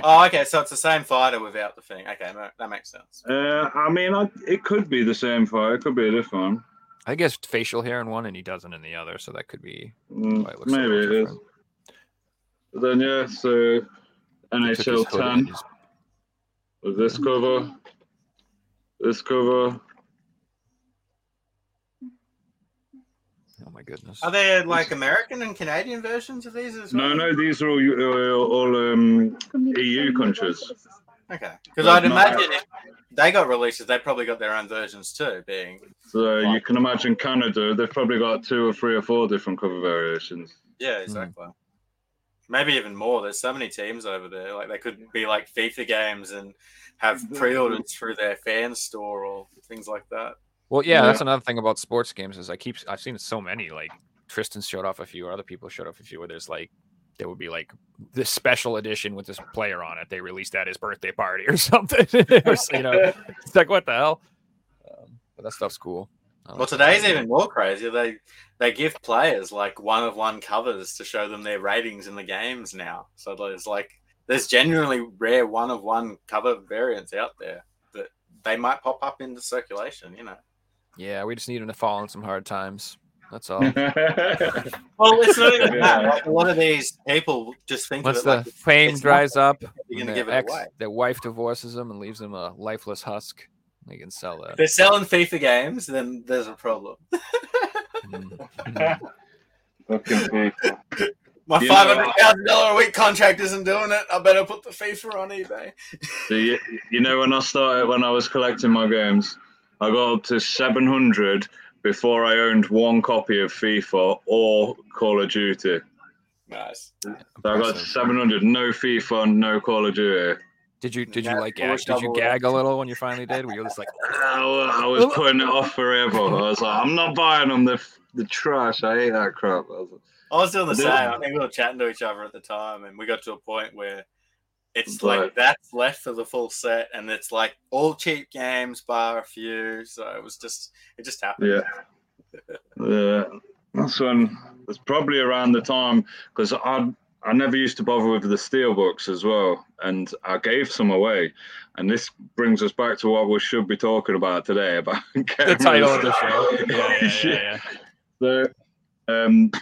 Oh, okay. So it's the same fighter without the thing. Okay, no, that makes sense. Uh, I mean, I, it could be the same fight. It could be a different one. I guess facial hair in one and he doesn't in the other, so that could be Mm, why it looks maybe little it is. different. But then yeah, so He took his NHL 10 he's- with this cover, this cover. Oh my goodness. Are there like American and Canadian versions of these as well? No, no, these are all uh, all um, EU countries. Okay. Because I'd imagine if they got releases, they probably got their own versions too, being So you can imagine Canada, they've probably got two or three or four different cover variations. yeah, exactly. Maybe even more. There's so many teams over there. Like they could be like FIFA games and have pre-orders through their fan store or things like that. Well, yeah, Yeah. that's another thing about sports games is I keep I've seen so many like Tristan showed off a few, or other people showed off a few where there's like there would be like this special edition with this player on it. They released at his birthday party or something. Was, you know, it's like what the hell. Um, but that stuff's cool. Well, today's even more crazy. They they give players like one of one covers to show them their ratings in the games now. So there's like there's genuinely rare one of one cover variants out there that they might pop up into circulation. You know. Yeah, we just need him to fall on some hard times. That's all. Well, it's not even that. Like, a lot of these people just think Once of it the like fame it's dries up, you're and gonna their give it ex, away. their wife divorces them and leaves them a lifeless husk, they can sell that. If that. they're selling FIFA games, then there's a problem. Fucking people. My five hundred thousand dollar a week contract isn't doing it. I better put the FIFA on eBay. So you, you know when I started when I was collecting my games, I got up to seven hundred before I owned one copy of FIFA or Call of Duty. Nice. So I got seven hundred, no FIFA, no Call of Duty. Did you did you Yeah, like gag, did you gag a little when you finally did? Were you just like, I was putting it off forever. I was like, I'm not buying them. The the trash. I hate that crap. I was like, I was doing the I same. I think we were chatting to each other at the time, and we got to a point where it's Right. like that's left for the full set, and it's like all cheap games bar a few. So it was just it just happened. Yeah. Yeah. That's when it's probably around the time because I I never used to bother with the steel books as well, and I gave some away. And this brings us back to what we should be talking about today about the title of the show? Yeah, yeah, yeah, yeah. So, um, the,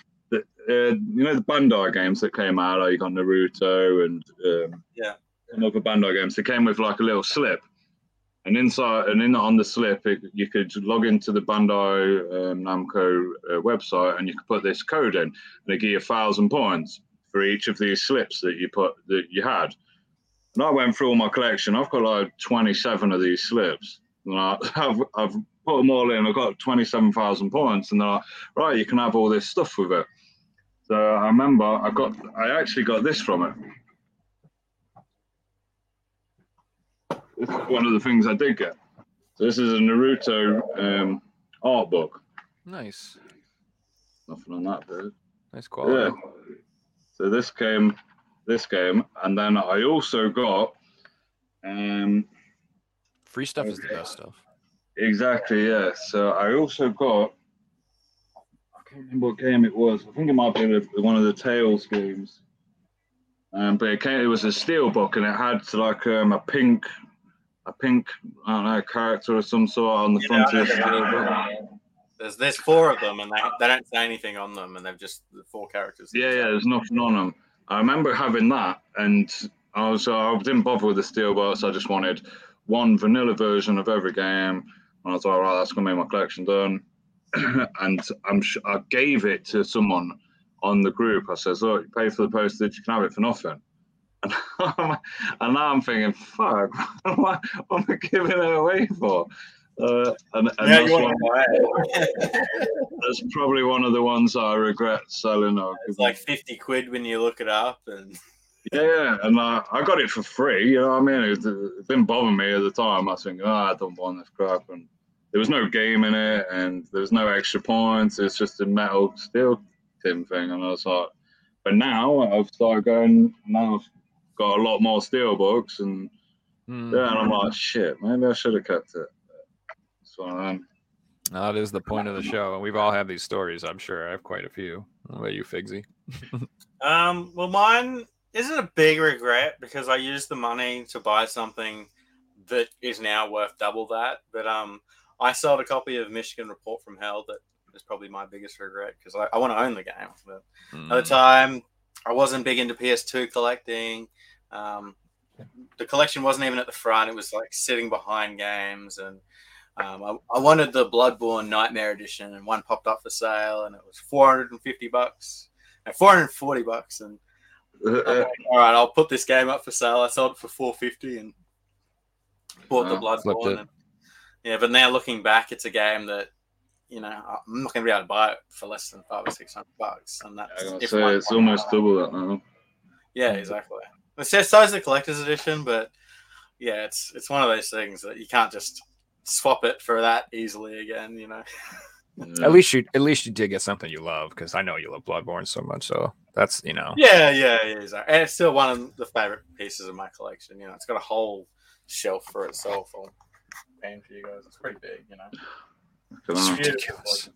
uh, you know the Bandai games that came out, like on Naruto and um, Yeah. and other Bandai games. They came with like a little slip, and inside and in on the slip, it, you could log into the Bandai um, Namco uh, website, and you could put this code in, and they give you a thousand points for each of these slips that you put that you had. And I went through all my collection. I've got like twenty-seven of these slips, and I, I've I've put them all in. I've got twenty-seven thousand points, and they're like, right, you can have all this stuff with it. So I remember I got I actually got this from it. This is one of the things I did get. So this is a Naruto um, art book. Nice, Nothing on that, dude. nice quality. Yeah. So this came, this game, and then I also got, um, Free stuff is the best stuff. exactly yeah. So I also got, can't remember what game it was. I think it might be the- one of the Tales games. Um, but it came, it was a steel book, and it had like um, a pink, a pink, I don't know, character of some sort on the Yeah, front I of the steel book. There's there's four of them, and they they don't say anything on them, and they've just the four characters. Yeah, yeah, there's nothing on them. I remember having that, and I was I didn't bother with the steel steelbooks. I just wanted one vanilla version of every game. And I was like, all right, that's gonna make my collection done. and I'm sh- I gave it to someone on the group. I says, look, you pay for the postage, you can have it for nothing. And, and now I'm thinking, fuck, what am I, what am I giving it away for? Uh, and, and Yeah, that's, one, want to buy it. that's probably one of the ones I regret selling. Or It's like fifty quid when you look it up, and Yeah, and uh, I got it for free. You know what I mean? It, it didn't bother me at the time. I was thinking, oh, I don't want this crap. And there was no game in it, and there was no extra points. It's just a metal steel tin thing. And I was like, but now I've started going. Now I've got a lot more steel books, and Hmm. yeah, and I'm like, shit, maybe I should have kept it. So um, No, that is the point of the show. And we've all had these stories, I'm sure. I have quite a few. What about you, Figsy? Um, well, mine isn't a big regret because I used the money to buy something that is now worth double that. But um, I sold a copy of Michigan Report from Hell that is probably my biggest regret because I, I want to own the game. But Mm. at the time, I wasn't big into PS2 collecting. Um, the collection wasn't even at the front; it was like sitting behind games, and um, I, I wanted the Bloodborne Nightmare Edition, and one popped up for sale, and it was 450 bucks, and 440 bucks, and like, all right, I'll put this game up for sale. I sold it for 450 and bought the Wow, flipped Bloodborne. It. And, yeah, but now looking back, it's a game that you know I'm not going to be able to buy it for less than five or six hundred bucks, and that's I gotta if say, it's almost double that now. yeah, exactly. It says size the collector's edition, but yeah, it's it's one of those things that you can't just swap it for that easily again. You know. Yeah. At least you at least you did get something you love because I know you love Bloodborne so much. So that's you know. Yeah, yeah, yeah. Exactly. And it's still one of the favorite pieces of my collection. You know, it's got a whole shelf for itself. I'll pan for you guys. It's pretty big. You know. It's ridiculous.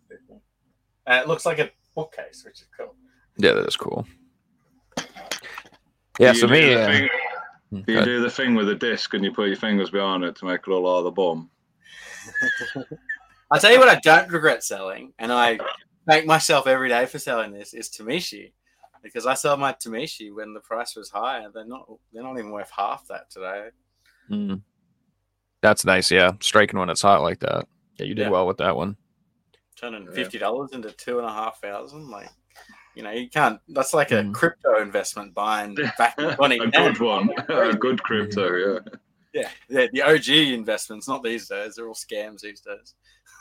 And it looks like a bookcase, which is cool. Yeah, that is cool. Yeah, Do so me. Uh, thing- hmm, do you ahead. do the thing with the disc and you put your fingers behind it to make it all out of the bomb? I'll tell you what I don't regret selling, and I thank myself every day for selling this, is Tamashii. Because I sold my Tamashii when the price was higher. they're not they're not even worth half that today. Mm. That's nice. Yeah, striking when it's hot like that. Yeah, you did Yeah. well with that one. Turning fifty dollars into two and a half thousand, like you know, you can't. That's like a Mm. crypto investment buying back in a good one. a good crypto, yeah. Yeah, yeah, the OG investments, not these days. They're all scams these days.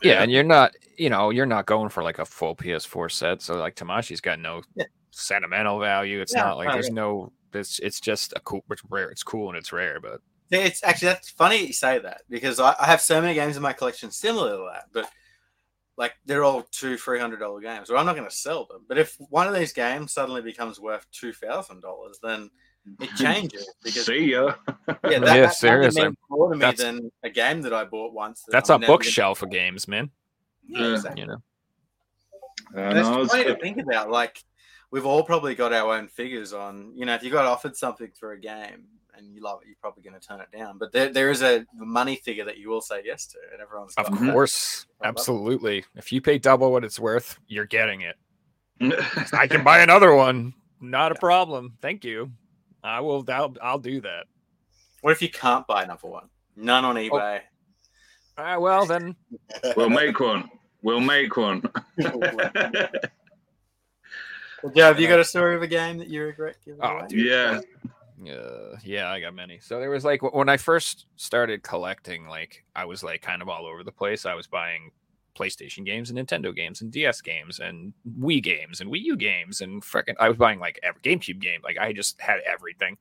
Yeah, and you're not, you know, you're not going for like a full PS4 set. So like Tamashii's got no Yeah. sentimental value. It's Yeah, not like right, there's yeah. no. It's it's just a cool. It's rare. It's cool and it's rare, but Yeah, It's actually that's funny you say that because I, I have so many games in my collection similar to that, but like they're all two, three hundred dollar games. Well, I'm not going to sell them. But if one of these games suddenly becomes worth two thousand dollars, then it changes because See ya. yeah, that, Yeah, that might seriously. mean more to me That's- than a game that I bought once. that that's I'm a bookshelf of games, man. Yeah, Yeah. exactly. You know. Uh, yeah, And no, it's funny to think about. Like we've all probably got our own figures on. You know, if you got offered something for a game and you love it, you're probably going to turn it down. But there, there is a money figure that you will say yes to, and everyone's Of got that. course, I love it. absolutely. If you pay double what it's worth, you're getting it. I can buy another one. Not a problem. Thank you. I will. I'll, I'll do that. What if you can't buy another one? None Oh. on eBay. All right. Well, then. we'll make one. We'll make one. Well, Joe, have you got a story of a game that you regret giving Oh, away? dude. yeah. Uh, yeah, I got many. So there was like when I first started collecting, like I was like kind of all over the place. I was buying PlayStation games and Nintendo games and DS games and Wii games and Wii U games and freaking I was buying like every GameCube game. Like I just had everything.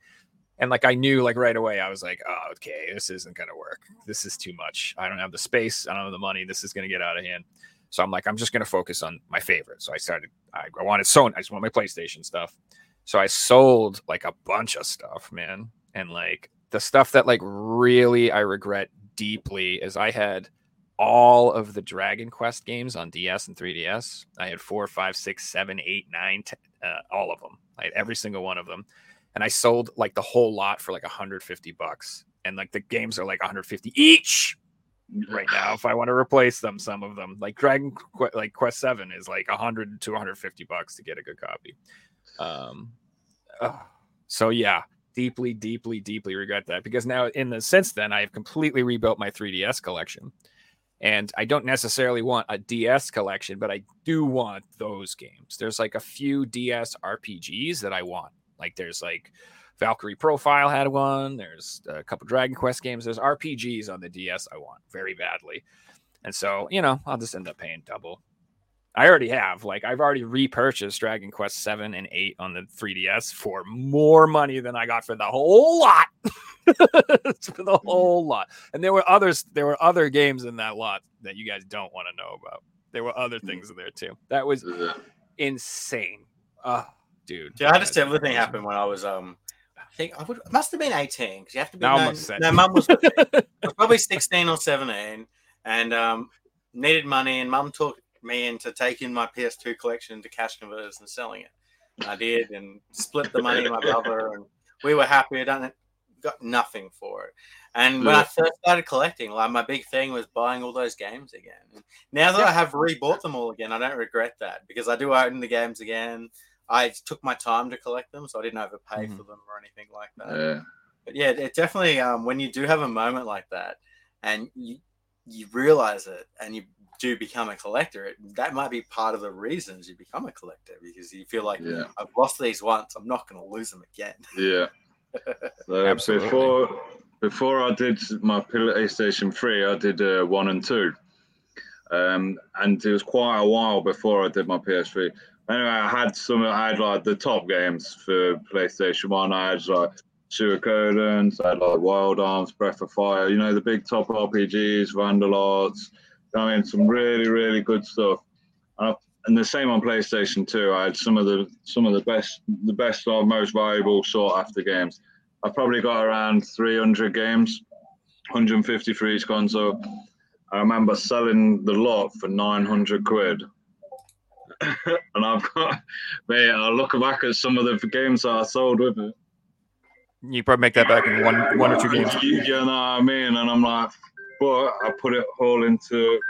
And like I knew like right away, I was like, oh, okay, this isn't gonna work. This is too much. I don't have the space. I don't have the money. This is gonna get out of hand. So I'm like, I'm just gonna focus on my favorite. So I started. I, I wanted Sony. I just want my PlayStation stuff. So I sold like a bunch of stuff, man. And like the stuff that like really I regret deeply is I had all of the Dragon Quest games on DS and 3DS. I had four, five, six, seven, eight, nine, ten, uh, all of them. I had every single one of them. And I sold like the whole lot for like 150 bucks. And like the games are like 150 each right now if I want to replace them. Some of them, like Dragon, like Quest Seven, is like 100 to 150 bucks to get a good copy. Um, so yeah, deeply, deeply, deeply regret that because now in the since then I have completely rebuilt my 3DS collection, and I don't necessarily want a DS collection, but I do want those games. There's like a few DS RPGs that I want. Like there's like Valkyrie Profile had one. There's a couple Dragon Quest games. There's RPGs on the DS I want very badly. And so, you know, I'll just end up paying double. I already have. Like, I've already repurchased Dragon Quest 7 and 8 on the 3DS for more money than I got for the whole lot. for the whole lot. And there were others, there were other games in that lot that you guys don't want to know about. There were other things in there too. That was insane. Oh, dude. Yeah, I had a That's similar thing happen when I was um I think I would must have been 18 because you have to be Now I'm no, upset. no mum was, was probably 16 or 17 and um needed money and mum took me into taking my PS2 collection to cash converters and selling it. I did and split the money with my brother and we were happy. I don't got nothing for it. And when I first started collecting, like my big thing was buying all those games again. And now that I have rebought them all again, I don't regret that because I do own the games again. I took my time to collect them, so I didn't overpay Mhm. for them or anything like that. Yeah. But yeah, it definitely um, when you do have a moment like that, and you you realize it, and you do become a collector, it, that might be part of the reasons you become a collector because you feel like Yeah. I've lost these once, I'm not going to lose them again. Yeah. So Absolutely. before before I did my PlayStation 3, I did uh, one and two. Um, and it was quite a while before I did my PS3. Anyway, I had some, I had like the top games for PlayStation 1. I had like Suikoden, I had like Wild Arms, Breath of Fire, you know, the big top RPGs, Vandal Hearts. I mean, some really, really good stuff. And, and the same on PlayStation 2. I had some of the some of the best, the best or most valuable sought after games. I've probably got around 300 games, 150 for each console. I remember selling the lot for 900 quid. and I've got, mate, I look back at some of the games that I sold with it. You probably make that back in one one or two games. You, you know what I mean? And I'm like, but I put it all into,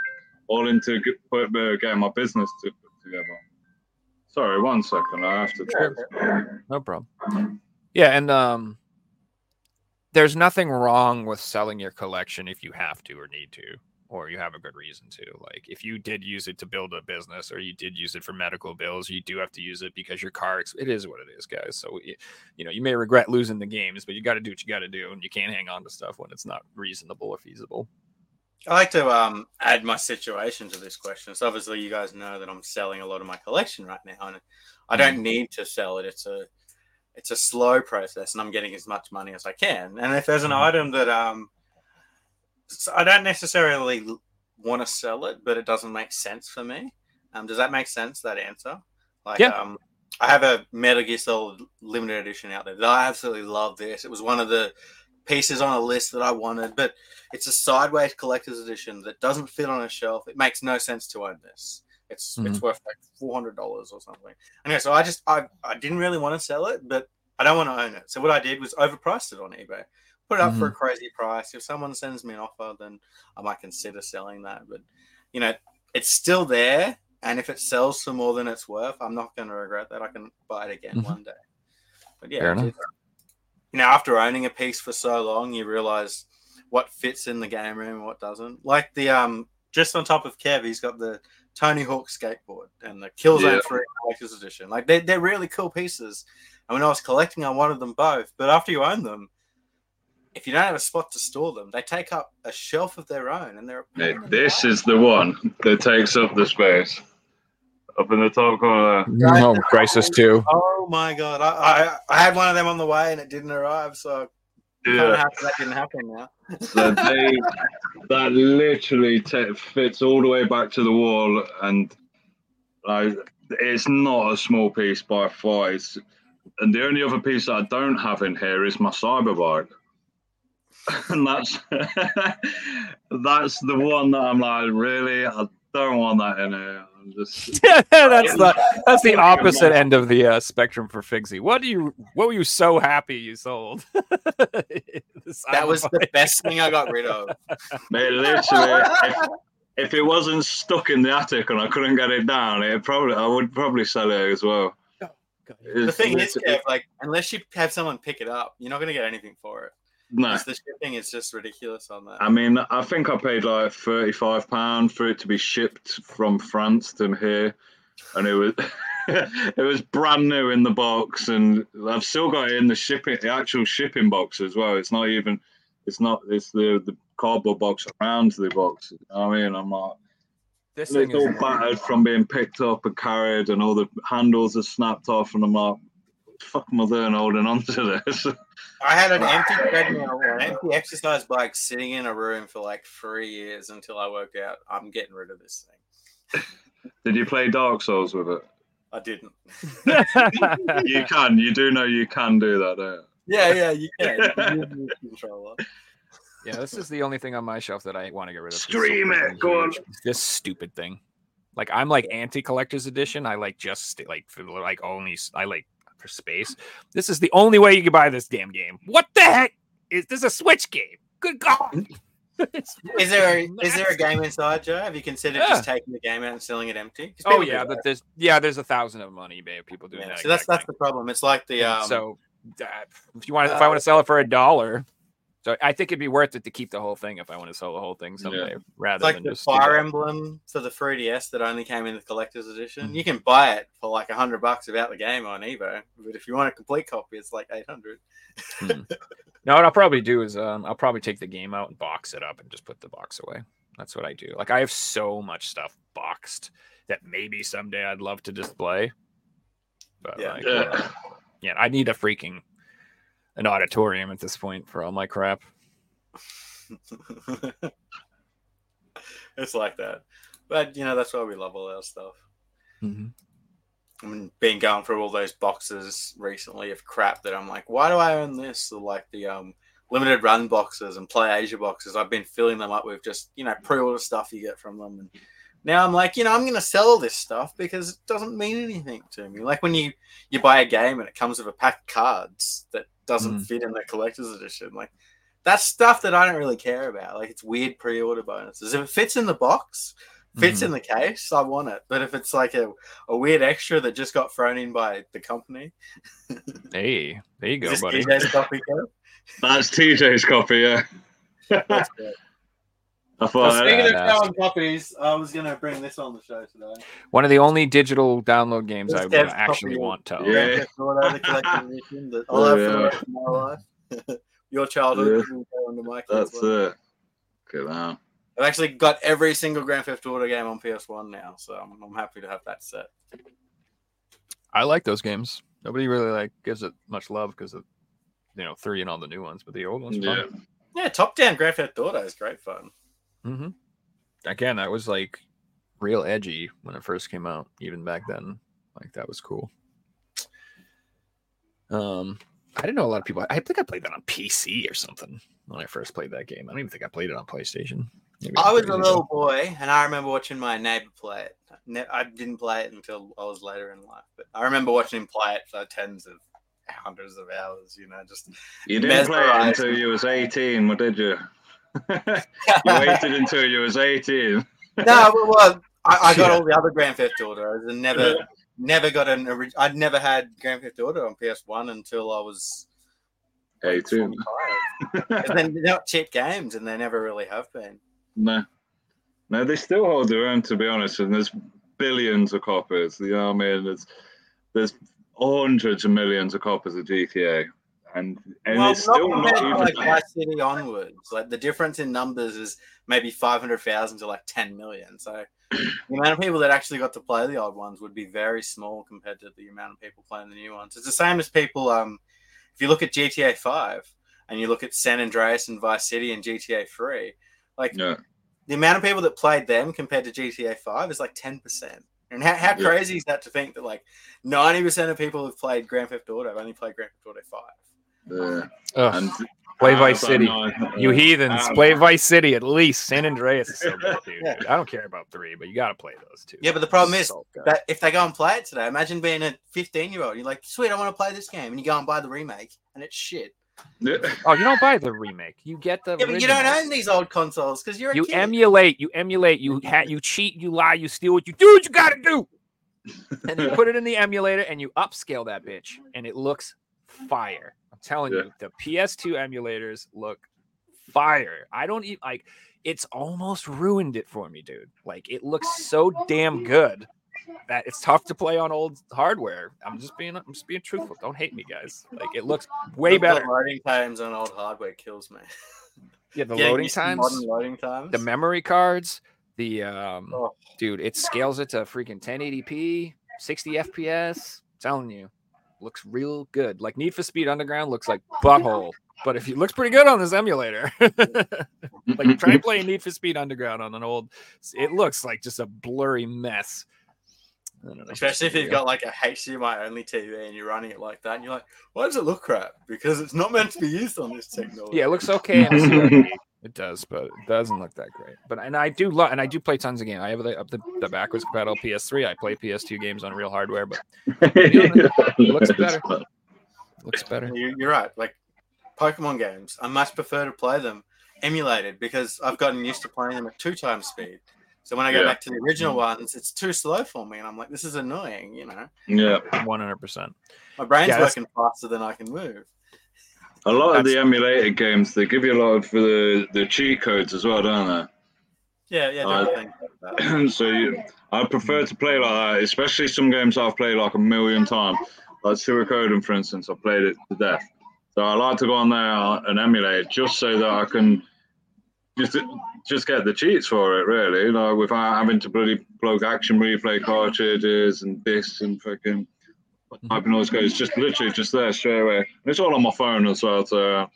all into g- put, uh, getting my business to, together. Sorry, one second. I have to check. No problem. Yeah, and um there's nothing wrong with selling your collection if you have to or need to or you have a good reason to. Like if you did use it to build a business or you did use it for medical bills, you do have to use it because your car ex- it is what it is, guys. So you know, you may regret losing the games, but you got to do what you got to do and you can't hang on to stuff when it's not reasonable or feasible. I like to um, add my situation to this question. So obviously, you guys know that I'm selling a lot of my collection right now, and I don't need to sell it. It's a it's a slow process, and I'm getting as much money as I can. And if there's an Mhm. item that um, I don't necessarily want to sell it, but it doesn't make sense for me. Um, does that make sense? That answer? Like, Yeah. um, I have a Metal Gear Solid limited edition out there that I absolutely love. This it was one of the pieces on a list that I wanted, but it's a sideways collector's edition that doesn't fit on a shelf. It makes no sense to own this. It's it's worth like four hundred dollars or something. Anyway, so I just I I didn't really want to sell it, but I don't want to own it. So what I did was overpriced it on eBay. Put it up for a crazy price. If someone sends me an offer, then I might consider selling that. But you know, it's still there, and if it sells for more than it's worth, I'm not going to regret that. I can buy it again Mhm. one day. But yeah, you know, after owning a piece for so long, you realize what fits in the game room and what doesn't. Like the um, just on top of Kev, he's got the Tony Hawk skateboard and the Killzone Yeah. 3 Collector's Edition. Like they're, they're really cool pieces. And when I was collecting, I wanted them both. But after you own them, if you don't have a spot to store them, they take up a shelf of their own, and they're. a pain Mate, in the this butt. is the one that takes up the space. Up in the top corner. No, Crysis 2. Oh my god! I, I I had one of them on the way, and it didn't arrive. So Yeah. happy that didn't happen now. So they, that literally ta fits all the way back to the wall, and like it's not a small piece by far. It's, and the only other piece that I don't have in here is my cyberbike, and that's that's the one that I'm like, really, I don't want that in here. I'm just that's the that's the opposite end of the uh, spectrum for Figsy. What do you what were you so happy you sold? That was the best thing I got rid of. Mate, literally, if, if it wasn't stuck in the attic and I couldn't get it down, it probably I would probably sell it as well. The thing is, Kev, like unless you have someone pick it up, you're not going to get anything for it. No. 'Cause The shipping is just ridiculous on that. I mean, I think I paid like thirty-five pound for it to be shipped from France to here, and it was it was brand new in the box, and I've still got it in the shipping, the actual shipping box as well. It's not even, it's not, it's the the cardboard box around the box. You know what I mean, I'm like, this thing it's all is battered from being picked up and carried, and all the handles are snapped off, and I'm like, fuck am I doing holding on to this? I had an empty treadmill or an empty exercise bike sitting in a room for like three years until I worked out I'm getting rid of this thing. Did you play Dark Souls with it? I didn't. You can, you do know you can do that, don't you? Yeah, yeah, you can. You can use the controller. yeah, this is the only thing on my shelf that I want to get rid of. This Stream stupid it, go on. This stupid thing. Like I'm like anti collector's edition. I like just like for like only I like for space. This is the only way you can buy this damn game. What the heck? is this a Switch game? Good God. Is there a, is there a game inside, Joe? Have you considered Yeah. just taking the game out and selling it empty? Oh yeah, but there's yeah, there's a thousand of them on eBay of people doing Yeah, that. so that's exact that's the problem. It's like the um, so uh, if you want, if I want to sell it for a dollar, so I think it'd be worth it to keep the whole thing if I want to sell the whole thing someday, rather It's like than the just do Fire. Emblem for the 3DS that only came in the collector's edition. Mhm. You can buy it for like a hundred bucks without the game on eBay, but if you want a complete copy, it's like eight hundred. Hmm. No, what I'll probably do is um, I'll probably take the game out and box it up and just put the box away. That's what I do. Like I have so much stuff boxed that maybe someday I'd love to display. But Yeah. like, Yeah. uh, yeah, I need a freaking an auditorium at this point for all my crap. it's like that, but you know that's why we love all our stuff. Mm-hmm. I mean, been going through all those boxes recently of crap that I'm like, why do I own this? Or like the um limited run boxes and Play-Asia boxes. I've been filling them up with just you know pre-order stuff you get from them, and now I'm like, you know, I'm going to sell this stuff because it doesn't mean anything to me. Like when you you buy a game and it comes with a pack of cards that doesn't Mm. fit in the collector's edition, like that's stuff that I don't really care about. Like it's weird pre-order bonuses. If it fits in the box, fits in the case, I want it. But if it's like a, a weird extra that just got thrown in by the company, Hey, there you go, is this buddy. DJ's copy code? That's TJ's copy, yeah. That's good. I Well, speaking of badass. throwing copies, I was going to bring this on the show today. One of the only digital download games This I would actually copy. want to. own. Yeah. Grand Theft Auto, the collector's edition that I'll have for yeah. my life. Your childhood Yeah. will my that's life. it. Good man. I've actually got every single Grand Theft Auto game on PS1 now, so I'm, I'm happy to have that set. I like those games. Nobody really like gives it much love because of you know three and all the new ones, but the old ones. Yeah. Yeah, top down Grand Theft Auto is great fun. Mm-hmm. Again, that was like real edgy when it first came out. Even back then, like that was cool. Um, I didn't know a lot of people. I think I played that on PC or something when I first played that game. I don't even think I played it on PlayStation. Maybe I was a little boy, and I remember watching my neighbor play it. Ne- I didn't play it until I was later in life, but I remember watching him play it for tens of hundreds of hours. You know, just You didn't play it until you was 18, what did you? You waited until you was 18. no, well, I, I got Yeah. all the other Grand Theft Autos and never, never got an. I'd never had Grand Theft Auto on PS One until I was 18. And then they're not cheap games, and they never really have been. No. No, they still hold their own, to be honest, and there's billions of copies. You know what I mean? There's, there's hundreds of millions of copies of GTA. And, and well, it's still not not even. like Vice City onwards. Like the difference in numbers is maybe five hundred thousand to like ten million. So the amount of people that actually got to play the old ones would be very small compared to the amount of people playing the new ones. It's the same as people. Um, if you look at GTA Five and you look at San Andreas and Vice City and GTA Three, like yeah. the amount of people that played them compared to GTA Five is like ten percent. And how, how Yeah. crazy is that to think that like ninety percent of people who've played Grand Theft Auto have only played Grand Theft Auto Five? Yeah. Ugh, And play Vice City. know, You heathens, play Vice City at least. San Andreas is so good, dude. Yeah. I don't care about three, but you got to play those two. Yeah, but the problem is So that if they go and play it today, imagine being a 15 year old. You're like, sweet, I want to play this game. And you go and buy the remake, and it's shit. Oh, you don't buy the remake. You get the. Yeah, but you don't own these old consoles because you're a You kid. emulate. You emulate. You ha- You cheat. You lie. You steal. What you do? What you got to do. And you put it in the emulator, and you upscale that bitch, and it looks fire. I'm telling Yeah. you, the PS2 emulators look fire. I don't even like. It's almost ruined it for me, dude. Like it looks so damn good that it's tough to play on old hardware. I'm just being. I'm just being truthful. Don't hate me, guys. Like it looks way The better. loading times on old hardware kills me. Yeah, the Getting loading times. modern loading times. the memory cards, the um, Oh. dude, it scales it to freaking 1080p, 60 FPS. telling you, looks real good. Like Need for Speed Underground looks like butthole, but if it looks pretty good on this emulator, like try playing Need for Speed Underground on an old, it looks like just a blurry mess. I don't know. Especially if you've got like a HDMI only TV and you're running it like that, and you're like, why does it look crap? Because it's not meant to be used on this technology. Yeah, it looks okay. in a CRT. It does, but it doesn't look that great. But and I do love and I do play tons of games. I have the the, the backwards compatible PS3. I play PS2 games on real hardware, but looks better. looks better. You- You're right. Like Pokemon games, I much prefer to play them emulated because I've gotten used to playing them at two times speed. So when I go Yeah. back to the original ones, it's too slow for me, and I'm like, this is annoying. You know, Yeah. One hundred percent. my brain's Yeah, working faster than I can move. A lot of the That's- emulated games, they give you a lot of the, the cheat codes as well, don't they? Yeah, yeah, Uh, different like so you, I prefer to play like that, especially some games I've played like a million times. Like Suikoden, for instance, I played it to death. So I like to go on there and emulate it just so that I can just just get the cheats for it, really, like without having to bloody plug action replay cartridges and this and fucking typing all this code. It's just literally just there straight away. And it's all on my phone as well. So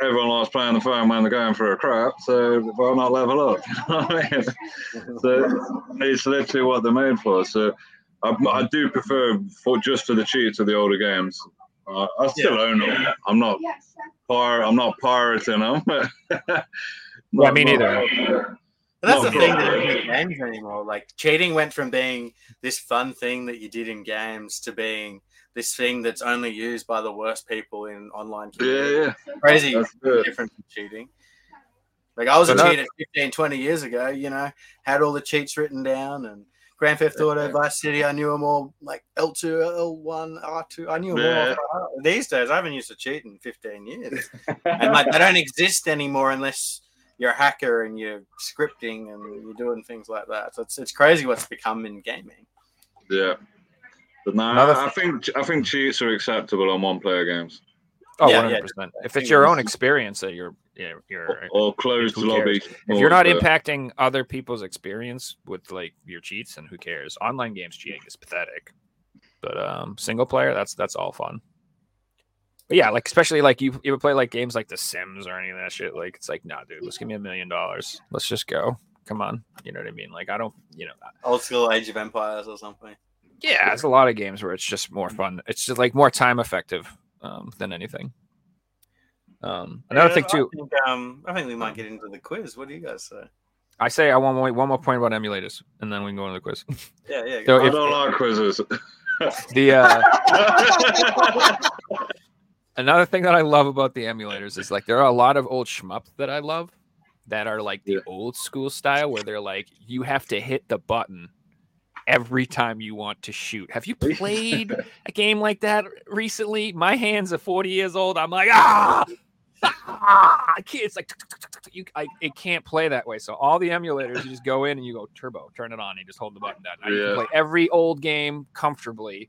everyone likes playing the phone when they're going for a crap. So why not level up? You know what I mean? so it's literally what they're made for. So I, I do prefer for just for the cheats of the older games. Uh, I still own them. I'm not pir- I'm not pirating them. Yeah, me neither. But that's Not the thing that that isn't in games anymore. Like cheating went from being this fun thing that you did in games to being this thing that's only used by the worst people in online Yeah, yeah, Crazy different from cheating. Like I was a But that- cheater 15, 20 years ago, you know, had all the cheats written down and Grand Theft Auto, Vice City, I knew them all like L2, L1, R2. I knew them Yeah. all. These days, I haven't used a cheat in 15 years. and like they don't exist anymore unless you're a hacker and you're scripting and you're doing things like that. So it's, it's crazy what's become in gaming. Yeah. But no, Another- I think I think cheats are acceptable on one-player games Oh, Yeah, hundred percent. If it's your own experience that you're, yeah, you're. or closed lobby. If you're not modes, uh, impacting other people's experience with like your cheats, and who cares? Online games cheating is pathetic. But um, single player, that's that's all fun. But yeah, like especially like you you would play like games like The Sims or any of that shit. Like it's like, nah, dude, let's give me a million dollars. Let's just go. Come on, you know what I mean? Like I don't, you know, Old school Age of Empires or something. yeah, it's a lot of games where it's just more fun. It's just like more time effective um, than anything. Um, another Yeah, thing I too, think, um, I think we might get into the quiz. What do you guys say? I say I want one, one more point about emulators, and then we can go into the quiz. Yeah, yeah. So I if- don't like quizzes. The uh, another thing that I love about the emulators is like there are a lot of old shmup that I love that are like the old school style where they're like you have to hit the button every time you want to shoot. Have you played a game like that recently? My hands are 40 years old. I'm like ah. Ah, I can't. It's like you. I, it can't play that way. So all the emulators, you just go in and you go turbo, turn it on, and you just hold the button down. You Yeah. can play every old game comfortably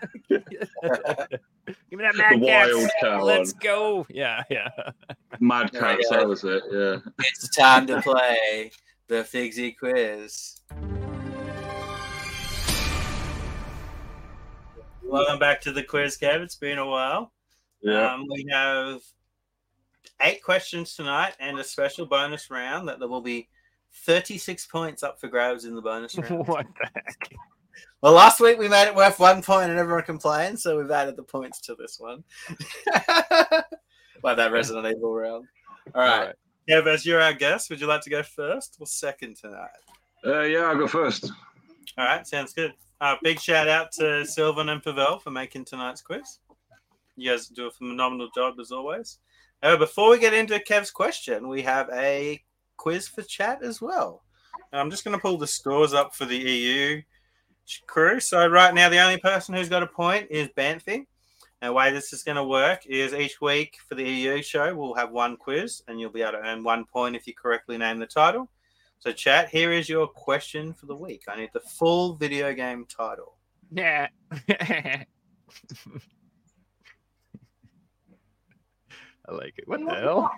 Give me that The Mad wild Cats. cat Let's one. go. Yeah, yeah. Mad Yeah, Cats, that was it. Yeah. It's time to play the Figsy quiz. Welcome back to the quiz, Kev. It's been a while. Yeah. Um, we have eight questions tonight and a special bonus round that there will be 36 points up for grabs in the bonus round. what the heck? Well, last week we made it worth one point and everyone complained, so we've added the points to this one. like that Resident Evil round. All right. Kev, as you're our guest, would you like to go first or second tonight? Uh, yeah, I'll go first. All right, sounds good. Uh, big shout out to Sylvan and Pavel for making tonight's quiz. You guys do a phenomenal job as always. Uh, before we get into Kev's question, we have a quiz for chat as well. And I'm just going to pull the scores up for the EU crew. So right now, the only person who's got a point is Banfi. And the way this is going to work is each week for the EU show, we'll have one quiz, and you'll be able to earn one point if you correctly name the title. So, chat, here is your question for the week. I need the full video game title. Yeah. I like it. What the hell?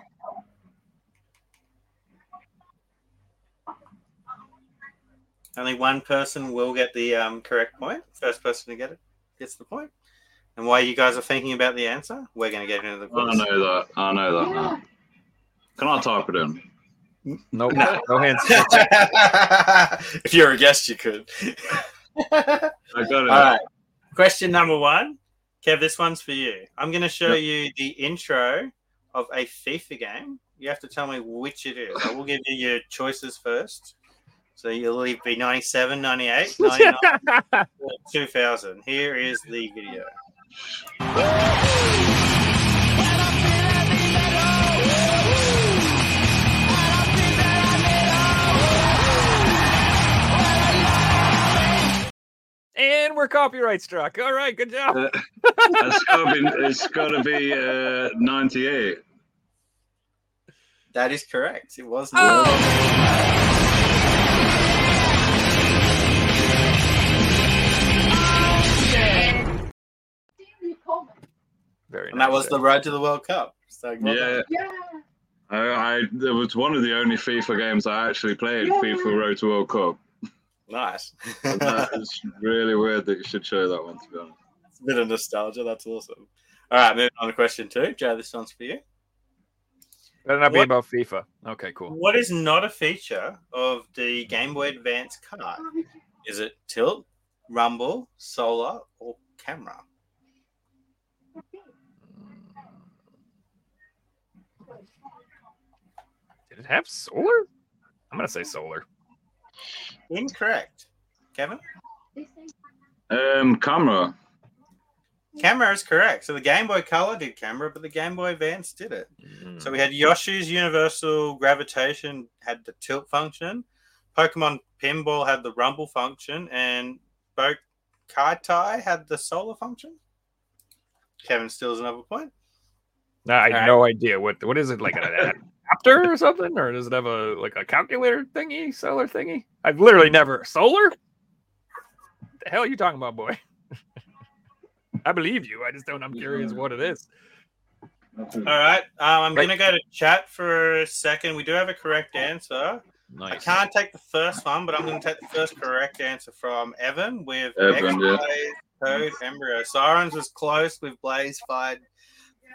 Only one person will get the um, correct point. First person to get it gets the point. And while you guys are thinking about the answer, we're going to get into the question. I know that. I know that now. Can I type it in? Nope. No. No hands. if you're a guest, you could. I got it. All right. Question number one. Kev, this one's for you. I'm going to show you the intro of a FIFA game. You have to tell me which it is. I will give you your choices first. So you'll leave be 97, 98, 99, 2000. Here is the video. and we're copyright struck. All right, good job. Uh, it's got to be. It's got to be uh, ninety-eight. That is correct. It was. Very And that nice was the eh? there. road to the World Cup. So well done. Yeah. I, I it was one of the only FIFA games I actually played. FIFA Road to World Cup. Nice. And that is really weird that you should show that one. To be honest. It's a bit of nostalgia. That's awesome. All right, moving on to question two. Joe, this one's for you. Better not be What- about FIFA. Okay, cool. What is not a feature of the Game Boy Advance card? Is it tilt, rumble, solar, or camera? Did it have solar? I'm gonna say solar. Incorrect. Kevin? Um, camera. Camera is correct. So the Game Boy Color did camera, but the Game Boy Advance did it. Mm. So we had Yoshi's Universal Gravitation had the tilt function, Pokemon Pinball had the rumble function, and both Boktai had the solar function. Kevin steals another point. Nah, I have Alright. no idea what what is it like an adapter or something, or does it have a like a calculator thingy, solar thingy? I've literally never solar. The hell are you talking about, boy? I believe you. I just don't. I'm curious what it is. All right. Um, I'm Right. going to go to chat for a second. We do have a correct answer. I can't take the first one, but I'm going to take the first correct answer from Evan with Evan, yeah. X-Blaze Code Embryo. Sirens was close with Blaze Fired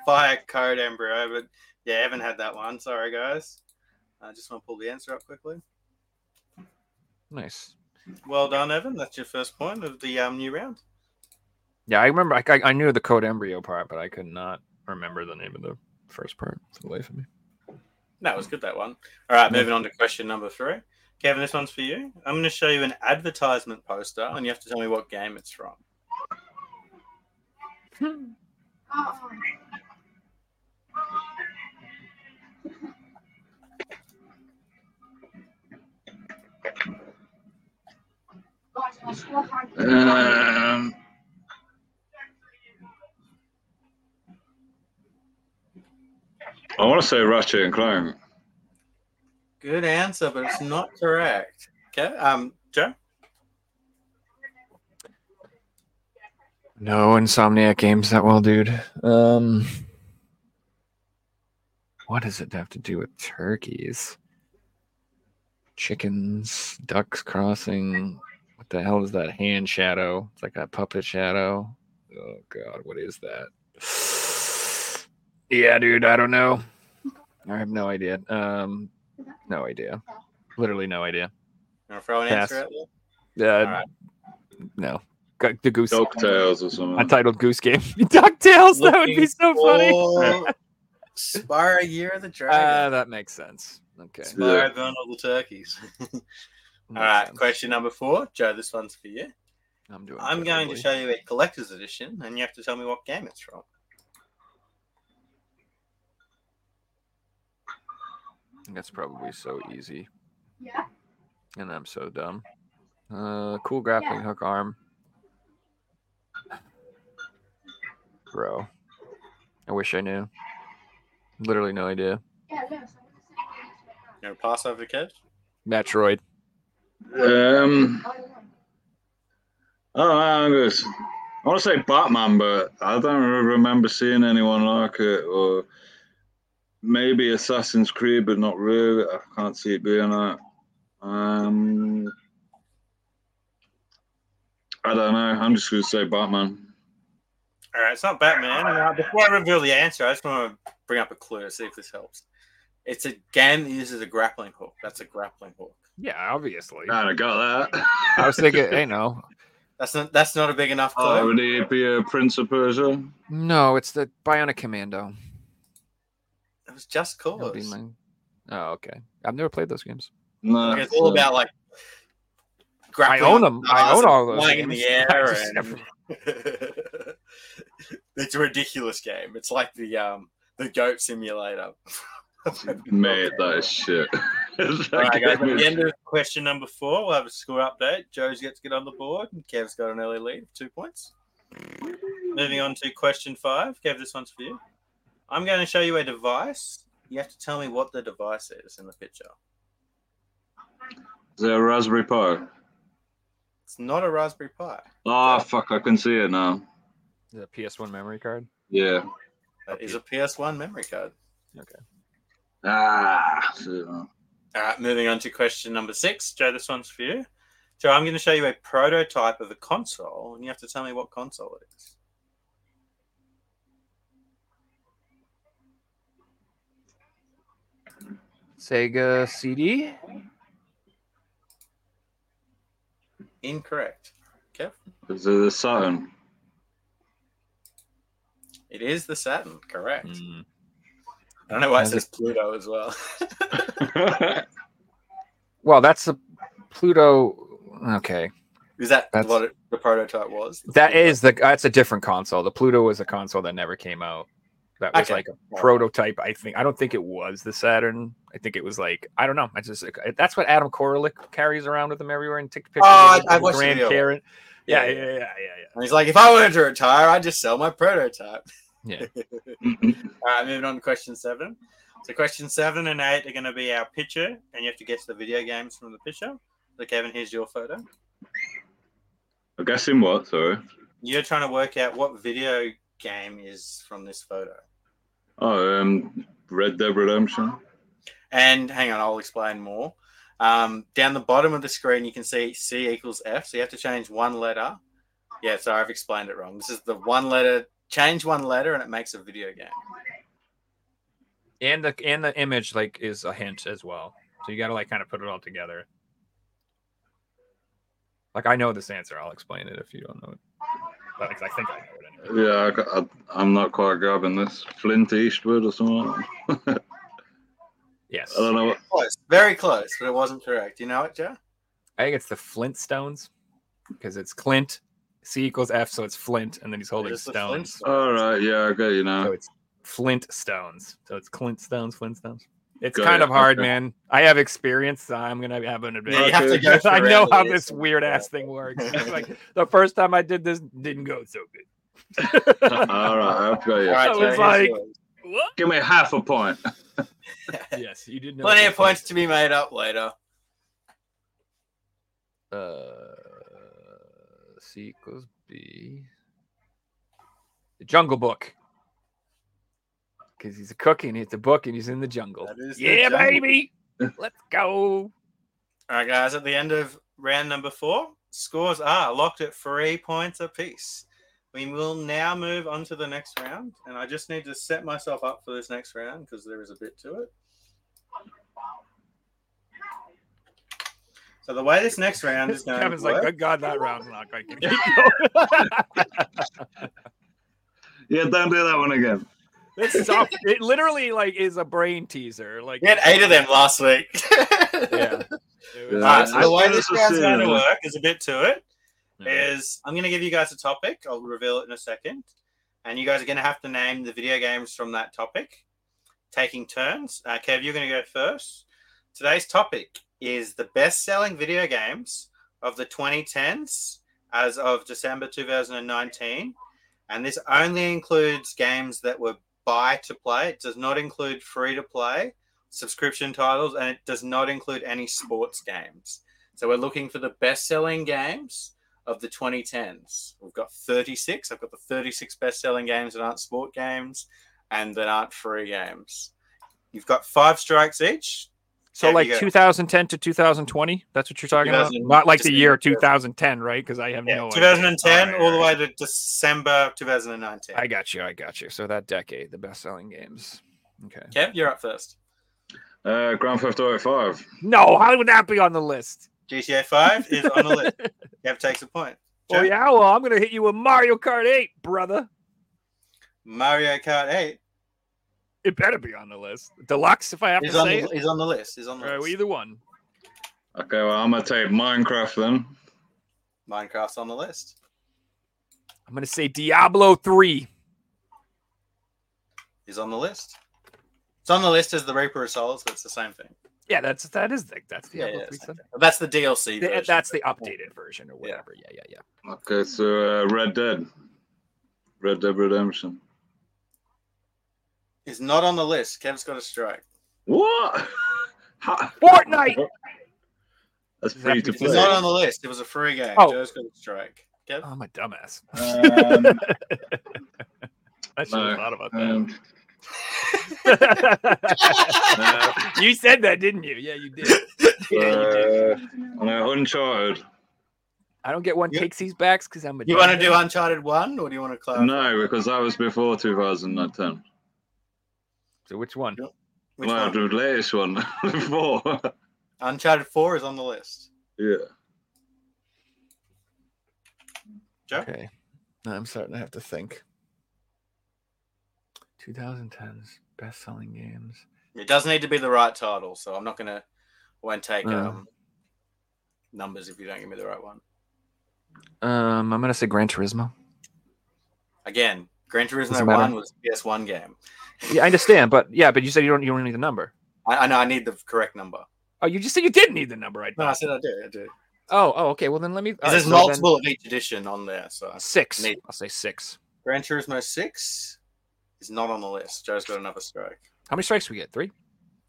Fire Code Embryo, but yeah, Evan had that one. Sorry, guys. I just want to pull the answer up quickly. Nice. Well done, Evan. That's your first point of the um, new round. Yeah, I remember. I, I I knew the code embryo part, but I could not remember the name of the first part for the life of me. That was good, that one. All right, moving on to question number three. Kevin, this one's for you. I'm going to show you an advertisement poster, and you have to tell me what game it's from. Um, I want to say Ratchet and Clank. Good answer, but it's not correct. Okay, um, Joe. No Insomniac games that well, dude. Um, what does it have to do with turkeys? Chickens, ducks crossing. What the hell is that hand shadow? It's like a puppet shadow. Oh god, what is that? Yeah, dude, I don't know. I have no idea. Um, no idea. Literally no idea. You want to throw an Pass. answer out there? Uh, All right. No. The goose. DuckTales or something. Untitled Goose Game. Ducktales. That would be so funny. Funny. Spyro Year of the Uh, Dragon. that makes sense. Okay. Spyro burn all the turkeys. all right. Sense. question number four. Joe, this one's for you. I'm doing. I'm going to show you a collector's edition, and you have to tell me what game it's from. That's probably so easy, Yeah. and I'm so dumb. Uh, cool grappling hook arm, bro. I wish I knew. Literally no idea. Yeah, no, so I'm gonna say You want to pass over to Kev? Metroid. Um, I don't know. I don't know. I'm gonna want to say Batman, but I don't remember seeing anyone like it. Or maybe Assassin's Creed, but not really. I can't see it being that. Um, I don't know. I'm just gonna say Batman. All right, it's not Batman. Now, before I reveal the answer, I just want to bring up a clue to see if this helps. It's a game that uses a grappling hook. That's a grappling hook. Yeah, obviously. I got that. I was thinking, hey, no, That's not. That's not a big enough clue. Oh, would it be a Prince of Persia? no, it's the Bionic Commando. it was just That would cause. be. Oh, okay. I've never played those games. No. It's all about like. I own them. I own all those flying in the air. and- never- it's a ridiculous game. It's like the um the goat simulator. Mate, that is shit. All right, guys. At the end of question number four, we'll have a score update. Joe's gets to get on the board, and Kev's got an early lead of two points. Moving on to question five. Kev, this one's for you. I'm going to show you a device. You have to tell me what the device is in the picture. Is it a Raspberry Pi? It's not a Raspberry Pi. Oh, fuck, I can see it now. The PS1 memory card. Yeah. That is a PS1 memory card. Okay. Ah, shit. All right, moving on to question number six. Joe, this one's for you. Joe, I'm going to show you a prototype of a console, and you have to tell me what console it is. Sega CD. Incorrect. Kev? Is it the Saturn? It is the Saturn. Correct. Mm. I don't know why it says Pluto as well. Well, that's a Pluto. Okay, is that That's- what it, the prototype was? The that Pluto? is the. That's a different console. The Pluto was a console that never came out. That was Okay. like a prototype. I think. I don't think it was the Saturn. I think it was like I don't know. I just that's what Adam Koralik carries around with him everywhere and take pictures. Oh, of I- I the watched the Grand video. Karen. Yeah, Yeah, yeah, yeah, yeah, yeah. And he's like, if I wanted to retire, I'd just sell my prototype. Yeah. All right, moving on to question seven. So question seven and eight are going to be our picture, and you have to guess the video games from the picture. So Kevin, here's your photo. I'm guessing what? Sorry. You're trying to work out what video game is from this photo. Oh, um, Red Dead Redemption. And hang on, I'll explain more. Um, down the bottom of the screen, you can see C equals F. So you have to change one letter. Yeah, sorry, I've explained it wrong. This is the one letter. Change one letter, and it makes a video game. And the and the image like is a hint as well. So you got to like kind of put it all together. Like I know this answer. I'll explain it if you don't know it. But like, I think I know it anyway. Yeah, I, I, I'm not quite grabbing this. Flint Eastwood or something. Yes. I don't know. What, Close, very close, but it wasn't correct. You know it, Joe? I think it's the Flintstones because it's Clint. C equals F, so it's Flint, and then he's holding It is stones. All right, yeah, I get you So know. it's Flint Stones. So it's Clint Stones, Flintstones. It's Got kind it, of hard, okay. man. I have experience. So I'm gonna have an advantage. Yeah, have to Okay. go through I know how this this. weird ass thing works. like the first time I did this didn't go so good. all right, I've got you. All right, I was like- What? Give me half a point. Yes, you did know. Plenty of points to be made up later. Uh, C equals B. The Jungle Book. Because he's a cook and he's a book and he's in the jungle. That is the Yeah, jungle. baby. Let's go. All right, guys. At the end of round number four, scores are locked at three points apiece. We will now move on to the next round, and I just need to set myself up for this next round because there is a bit to it. So the way this next round is going Kevin's to like, work, good God, that round's not going to keep going. Yeah, don't do that one again. this is off. It literally like is a brain teaser. Like we had eight of them last week. Yeah. Was- Yeah, All right, so the way this was round's going to work is a bit to it. Yeah. is I'm going to give you guys a topic. I'll reveal it in a second. And you guys are going to have to name the video games from that topic, taking turns. Uh, Kev, you're going to go first. Today's topic is the best selling video games of the 2010s as of December 2019. And this only includes games that were buy to play, it does not include free to play subscription titles, and it does not include any sports games. So we're looking for the best selling games of the 2010s. We've got 36. I've got the 36 best selling games that aren't sport games and that aren't free games. You've got five strikes each. So Yeah, like 2010 to 2020. That's what you're talking about. Not like the year 2010, right? Because I have Yeah, no. idea. 2010 Alright, all the way to December 2019. I got you. I got you. So that decade, the best-selling games. Okay. Kev, you're up first. Uh, Grand Theft Auto 5. No, how would that be on the list? GTA 5 is on the list. Kev takes a point. Oh Joe? yeah, well, I'm gonna hit you with Mario Kart 8, brother. Mario Kart 8 It better be on the list. Deluxe, if I have is to on, say the, it. is on the list. Is on the All right, well, list. either one. Okay, well, I'm going to take Minecraft then. Minecraft's on the list. I'm gonna say Diablo 3. Is on the list. It's on the list as the Reaper of Souls, That's the same thing. Yeah, that's that is the that's Yeah, Diablo yeah, 3. same That's the DLC. The- version. that's the updated version or whatever. Yeah, yeah, yeah. Okay, so uh, Red Dead. Red Dead Redemption. Is not on the list. Kev's got a strike. What? Ha- Fortnite. That's Does free to be- It's not on the list. It was a free game. Oh. Joe's got a strike. Kev? Oh, I'm a dumbass. Um, I should have no, thought about that. um, you said that, didn't you? Yeah, you did. Yeah, uh, no, Uncharted. I don't get one You- takes these backs because I'm a. You want to do Uncharted 1 or do you want to close? No, because that was before 2010. So which one? Which no, one? the latest one. before. Uncharted 4 is on the list. yeah. Joe? Okay, now I'm starting to have to think. 2010s best-selling games. It does need to be the right title, so I'm not going to won't take Uh. um, numbers if you don't give me the right one. Um, I'm gonna say Gran Turismo. Again, Gran Turismo 1 was a PS1 game. Yeah, I understand, but yeah, but you said you don't you don't need the number. I, I know I need the correct number. Oh, you just said you didn't need the number. I No, I said I do. I do. Oh, oh, okay. Well, then let me. all right, There's so then multiple of each edition on there. So Six. Neat. I'll say six. Gran Turismo 6 is not on the list. Joe's got another strike. How many strikes we get? Three.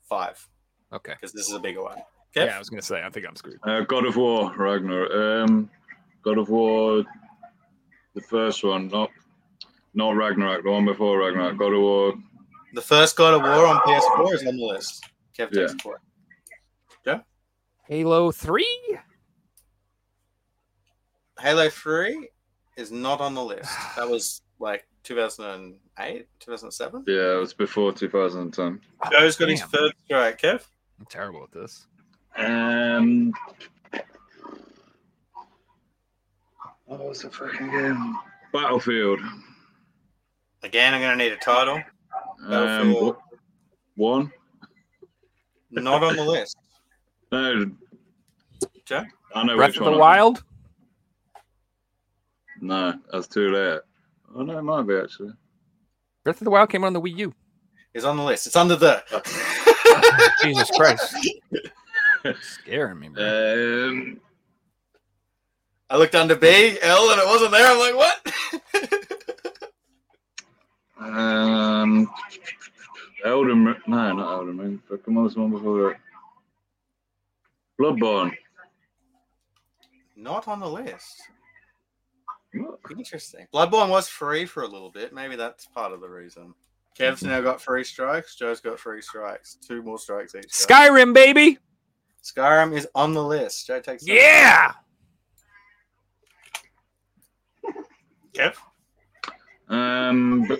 Five, Okay. because this is a bigger one. Kev? Yeah, I was gonna say. I think I'm screwed. Uh, God of War, Ragnar. Um, God of War, the first one, not not Ragnarok, the one before Ragnarok. God of War. The first God of War on PS4 is on the list. Kev takes Yeah. a. Halo Three. Halo 3 is not on the list. That was like 2008, 2007. Yeah, it was before 2010. Joe's got his Damn. third strike. Kev? I'm terrible at this. Um, what was the fucking game? Battlefield. Again, I'm going to need a title. Um, Battlefield. wh- one. Not on the list. No. Joe? I know Breath which of one. the I- Wild. No, that's too late. Oh no, it might be actually. Breath of the Wild came on the Wii U. Is on the list. It's under the. Jesus Christ. Scaring me, bro. Um, I looked under B, L, and it wasn't there. I'm like, what? Um, Elden Ring. No, not Elden Ring. Fucking what was the one before that? Bloodborne. Not on the list. What? Interesting. Bloodborne was free for a little bit. Maybe that's part of the reason. Kev's now got three strikes. Joe's got three strikes. Two more strikes each. Joe. Skyrim, baby. Skyrim is on the list. Joe takes. that. Yeah. Kev. Um, but,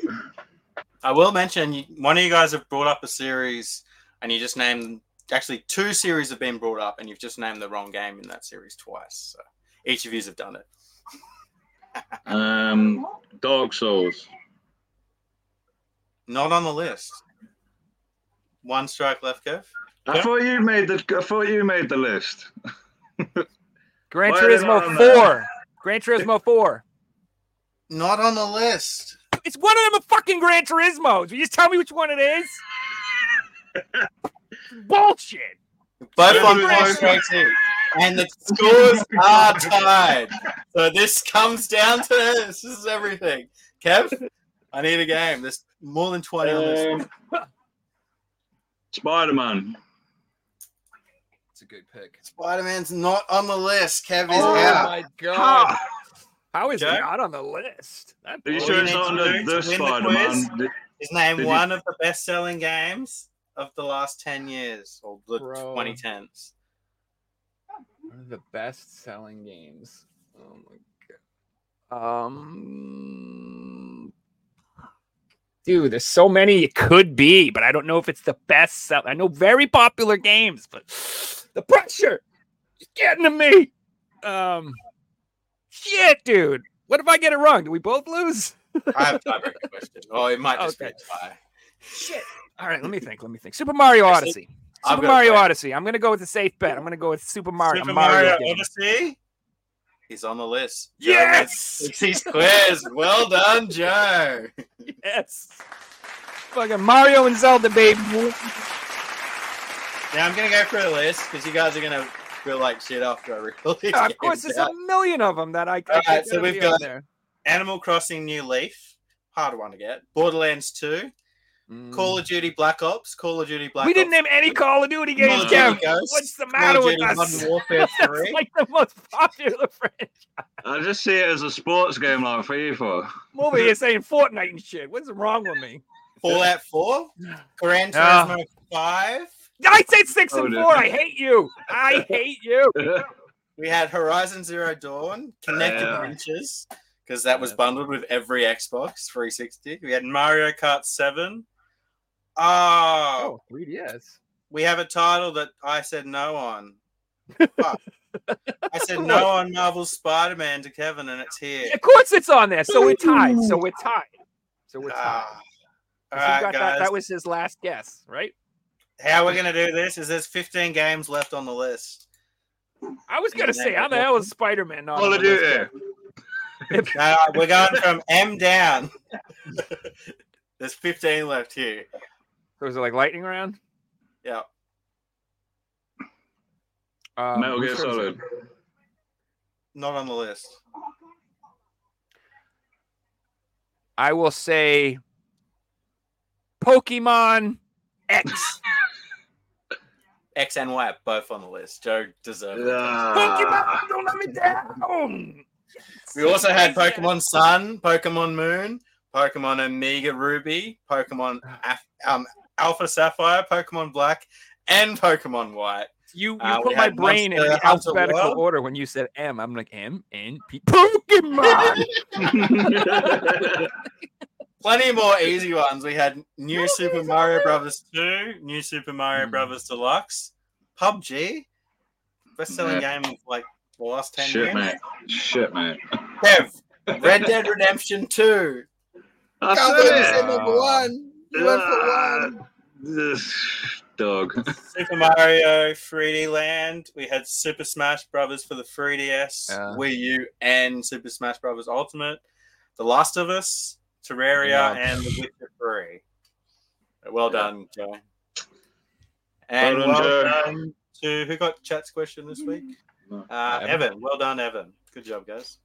I will mention you, one of you guys have brought up a series, and you just named. Actually, two series have been brought up, and you've just named the wrong game in that series twice. So each of you have done it. um, Dark Souls. Not on the list. One strike left, Kev. I Yeah. thought you made the. I thought you made the list. Gran Why are they not Turismo on there? Four. Gran Turismo Four. Not on the list. It's one of them a fucking Gran Turismos. Will you just tell me which one it is? Bullshit. Both on but- four strikes each. And the scores are tied. So this comes down to this. This is everything. Kev, I need a game. There's more than 20 on this. Um, Spider Man. It's a good pick. Spider Man's not on the list. Kev is Oh out. Oh my god. How is Okay. it not on the list? That are you sure you it's need not to under do to the win the Spider quiz? Man? Is named Did you- one of the best selling games of the last 10 years or the Bro. 2010s? One of the best selling games. Oh my god. Um Dude, there's so many it could be, but I don't know if it's the best sell. I know very popular games, but the pressure is getting to me. Um shit, dude. What if I get it wrong? Do we both lose? I have a tiebreaker question. Oh, it might just Okay. be a tie. Shit. All right, let me think. Let me think. Super Mario Odyssey. I've Super got a Mario plan. Odyssey. I'm gonna go with the safe bet. I'm gonna go with Super Mario. Super Mario Mario. Odyssey. He's on the list. Yes! Sixties quiz. Well done, Joe. Yes. Fucking Mario and Zelda, baby. Now I'm gonna go for the list because you guys are gonna feel like shit after I read all these of course, games there's out. a million of them that I. I All right, think so we've got- there. Animal Crossing New Leaf, hard one to get. Borderlands 2, Call of Duty Black Ops, Call of Duty Black Mm. we didn't name any Call of Duty games, of Kev. Duty Ghosts, What's the Call matter of with Duty us? Modern Warfare That's 3. like the most popular franchise. I just see it as a sports game like FIFA. I'm over here saying Fortnite and shit. What's wrong with me? Fallout 4, Gran Ah. Turismo 5. I said six Oh, and dude. four. I hate you. I hate you. We had Horizon Zero Dawn, Kinect Yeah. Adventures, because that was bundled with every Xbox 360. We had Mario Kart 7. Oh, 3DS. we have a title that I said no on. I said no on Marvel Spider Man to Kevin, and it's here. Of course, it's on there. So we're tied. So we're tied. So we're tied. Ah. All So you right, got that, that was his last guess, right? How we're gonna do this is there's 15 games left on the list. I was gonna say, how the hell is Spider Man not? Call on of the list Duty. yet? Uh, we're going from M down. there's 15 left here. So is it like lightning round? Yeah. Um, Metal Gear? Solid. Not on the list. I will say Pokemon X. X and Y both on the list. Joe deserves it. Ah. Pokemon, don't let me down. We also had Pokemon Sun, Pokemon Moon, Pokemon Omega Ruby, Pokemon Af- um, Alpha Sapphire, Pokemon Black, and Pokemon White. You, you Uh, put my had brain in Monster the alphabetical World. order when you said M. I'm like M N P Pokemon. Plenty more easy ones. We had New Super Mario Brothers 2, New Super Mario Hmm. Brothers Deluxe, PUBG, best selling game of like the last 10 Shit, years. mate. Shit, mate. Kev, Red Dead Redemption 2. That's Can't believe you it. said number one. You went for one. This dog. Super Mario 3D Land. We had Super Smash Brothers for the 3DS, Yeah. Wii U, and Super Smash Brothers Ultimate. The Last of Us, Terraria, Yeah. and The Witcher 3. Well Yeah. done, Joe. And Well well, done, Joe. done to who got chat's question this week? No. Uh, Evan. Evan. Well done, Evan. Good job, guys.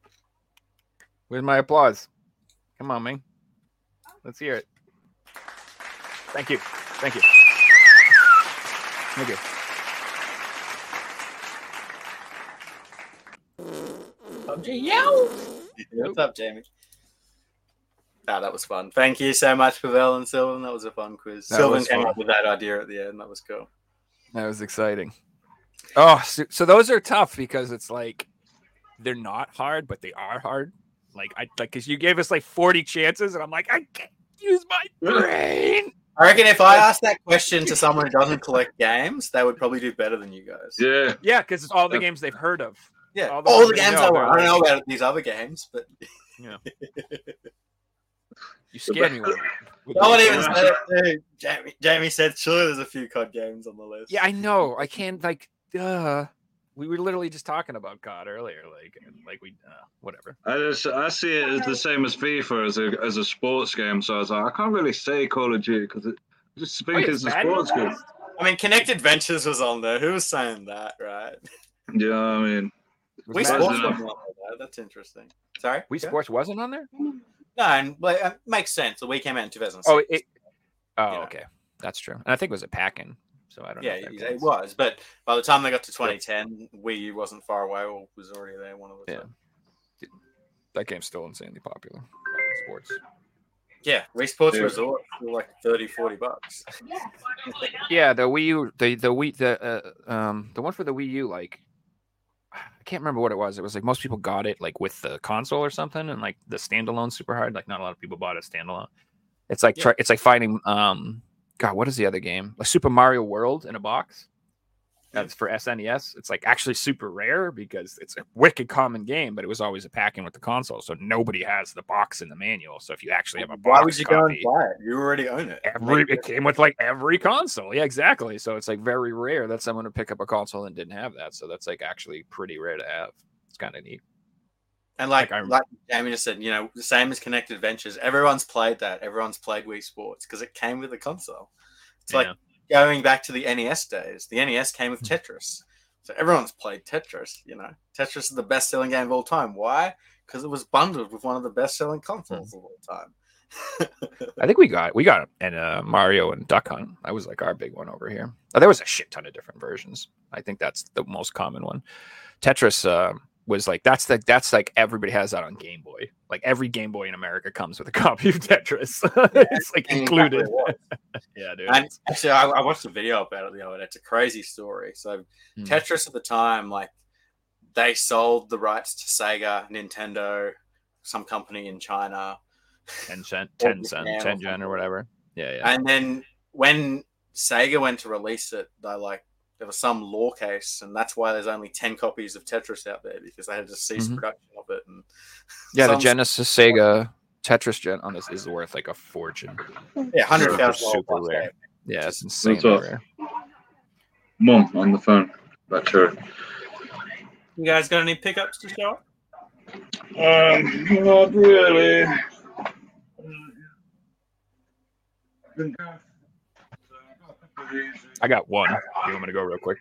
Where's my applause? Come on, man. Let's hear it. Thank you. Thank you. Thank you. What's up, Jamie? Ah, that was fun. Thank you so much, Pavel and Sylvan. That was a fun quiz. That Sylvan came fun. up with that idea at the end. That was cool. That was exciting. Oh, so, so those are tough because it's like they're not hard, but they are hard. Like I like because you gave us like 40 chances, and I'm like, I can't use my brain. I reckon if I asked that question to someone who doesn't collect games, they would probably do better than you guys. Yeah. Yeah, because it's all the games they've heard of. Yeah, All all the the, ones they games know, I. I don't know about these other games, but You scared me. With, with no one the- even said it. Jamie, Jamie said, "Sure, there's a few COD games on the list." Yeah, I know. I can't like. Duh. We were literally just talking about COD earlier. Like, like we, uh, whatever. I just I see it as the same as FIFA as a as a sports game. So I was like, I can't really say Call of Duty because it I just think Wait, it's a sports game. I mean, Kinect Ventures was on there. Who was saying that, right? Yeah, I mean, Wii Sports wasn't on there. That's interesting. Sorry, Wii Go. Sports wasn't on there. No, and like, it makes sense. The Wii came out in 2006. Oh, it. Oh, Yeah. okay. That's true. And I think it was a pack-in, so I don't know. yeah, it, was. But by the time they got to 2010, Wii U wasn't far away or was already there. One of the Yeah. two. That game's still insanely popular. Sports. Yeah, Wii Sports Yeah. Resort for like 30, 40 bucks. Yeah, the Wii U, the the Wii, the uh, um, the one for the Wii U, like I can't remember what it was. It was like most people got it like with the console or something, and like the standalone super hard. Like not a lot of people bought it standalone. It's like Yeah. try, it's like finding um, God, what is the other game? Like Super Mario World in a box. That's for SNES. It's like actually super rare because it's a wicked common game, but it was always a pack in with the console, so nobody has the box in the manual. So if you actually have a box Why would you copy, go and buy it? You already own it. Every it came with like every console. Yeah, exactly. So it's like very rare that someone would pick up a console and didn't have that. So that's like actually pretty rare to have. It's kind of neat. And like, Like, like, Jamie just said, you know, the same as Kinect Adventures. Everyone's played that. Everyone's played Wii Sports because it came with the console. It's like Yeah. Going back to the NES days. The NES came with Tetris. So everyone's played Tetris, you know. Tetris is the best selling game of all time. Why? Because it was bundled with one of the best selling consoles of all time. I think we got we got and uh, Mario and Duck Hunt. That was like our big one over here. Uh, there was a shit ton of different versions. I think that's the most common one. Tetris uh, was like that's the that's like everybody has that on Game Boy. Like every Game Boy in America comes with a copy of Tetris. it's like included. Exactly yeah, dude. And actually, I, I watched a video about it the other day. It's a crazy story. So, Hmm. Tetris at the time, like, they sold the rights to Sega, Nintendo, some company in China. ten cent, Or ten cent, or Tengen or whatever. Yeah, yeah. And then when Sega went to release it, they like there was some law case, and that's why there's only ten copies of Tetris out there because they had to cease Mhm. production of it. And Yeah, the Genesis Sega Tetris gen on this is worth like a fortune. yeah, hundred thousand Super dollars. rare. Yeah, it's insane. That's what- rare. Mum on the phone. Not sure. You guys got any pickups to show? Um, not really. I got one. You want me to go real quick?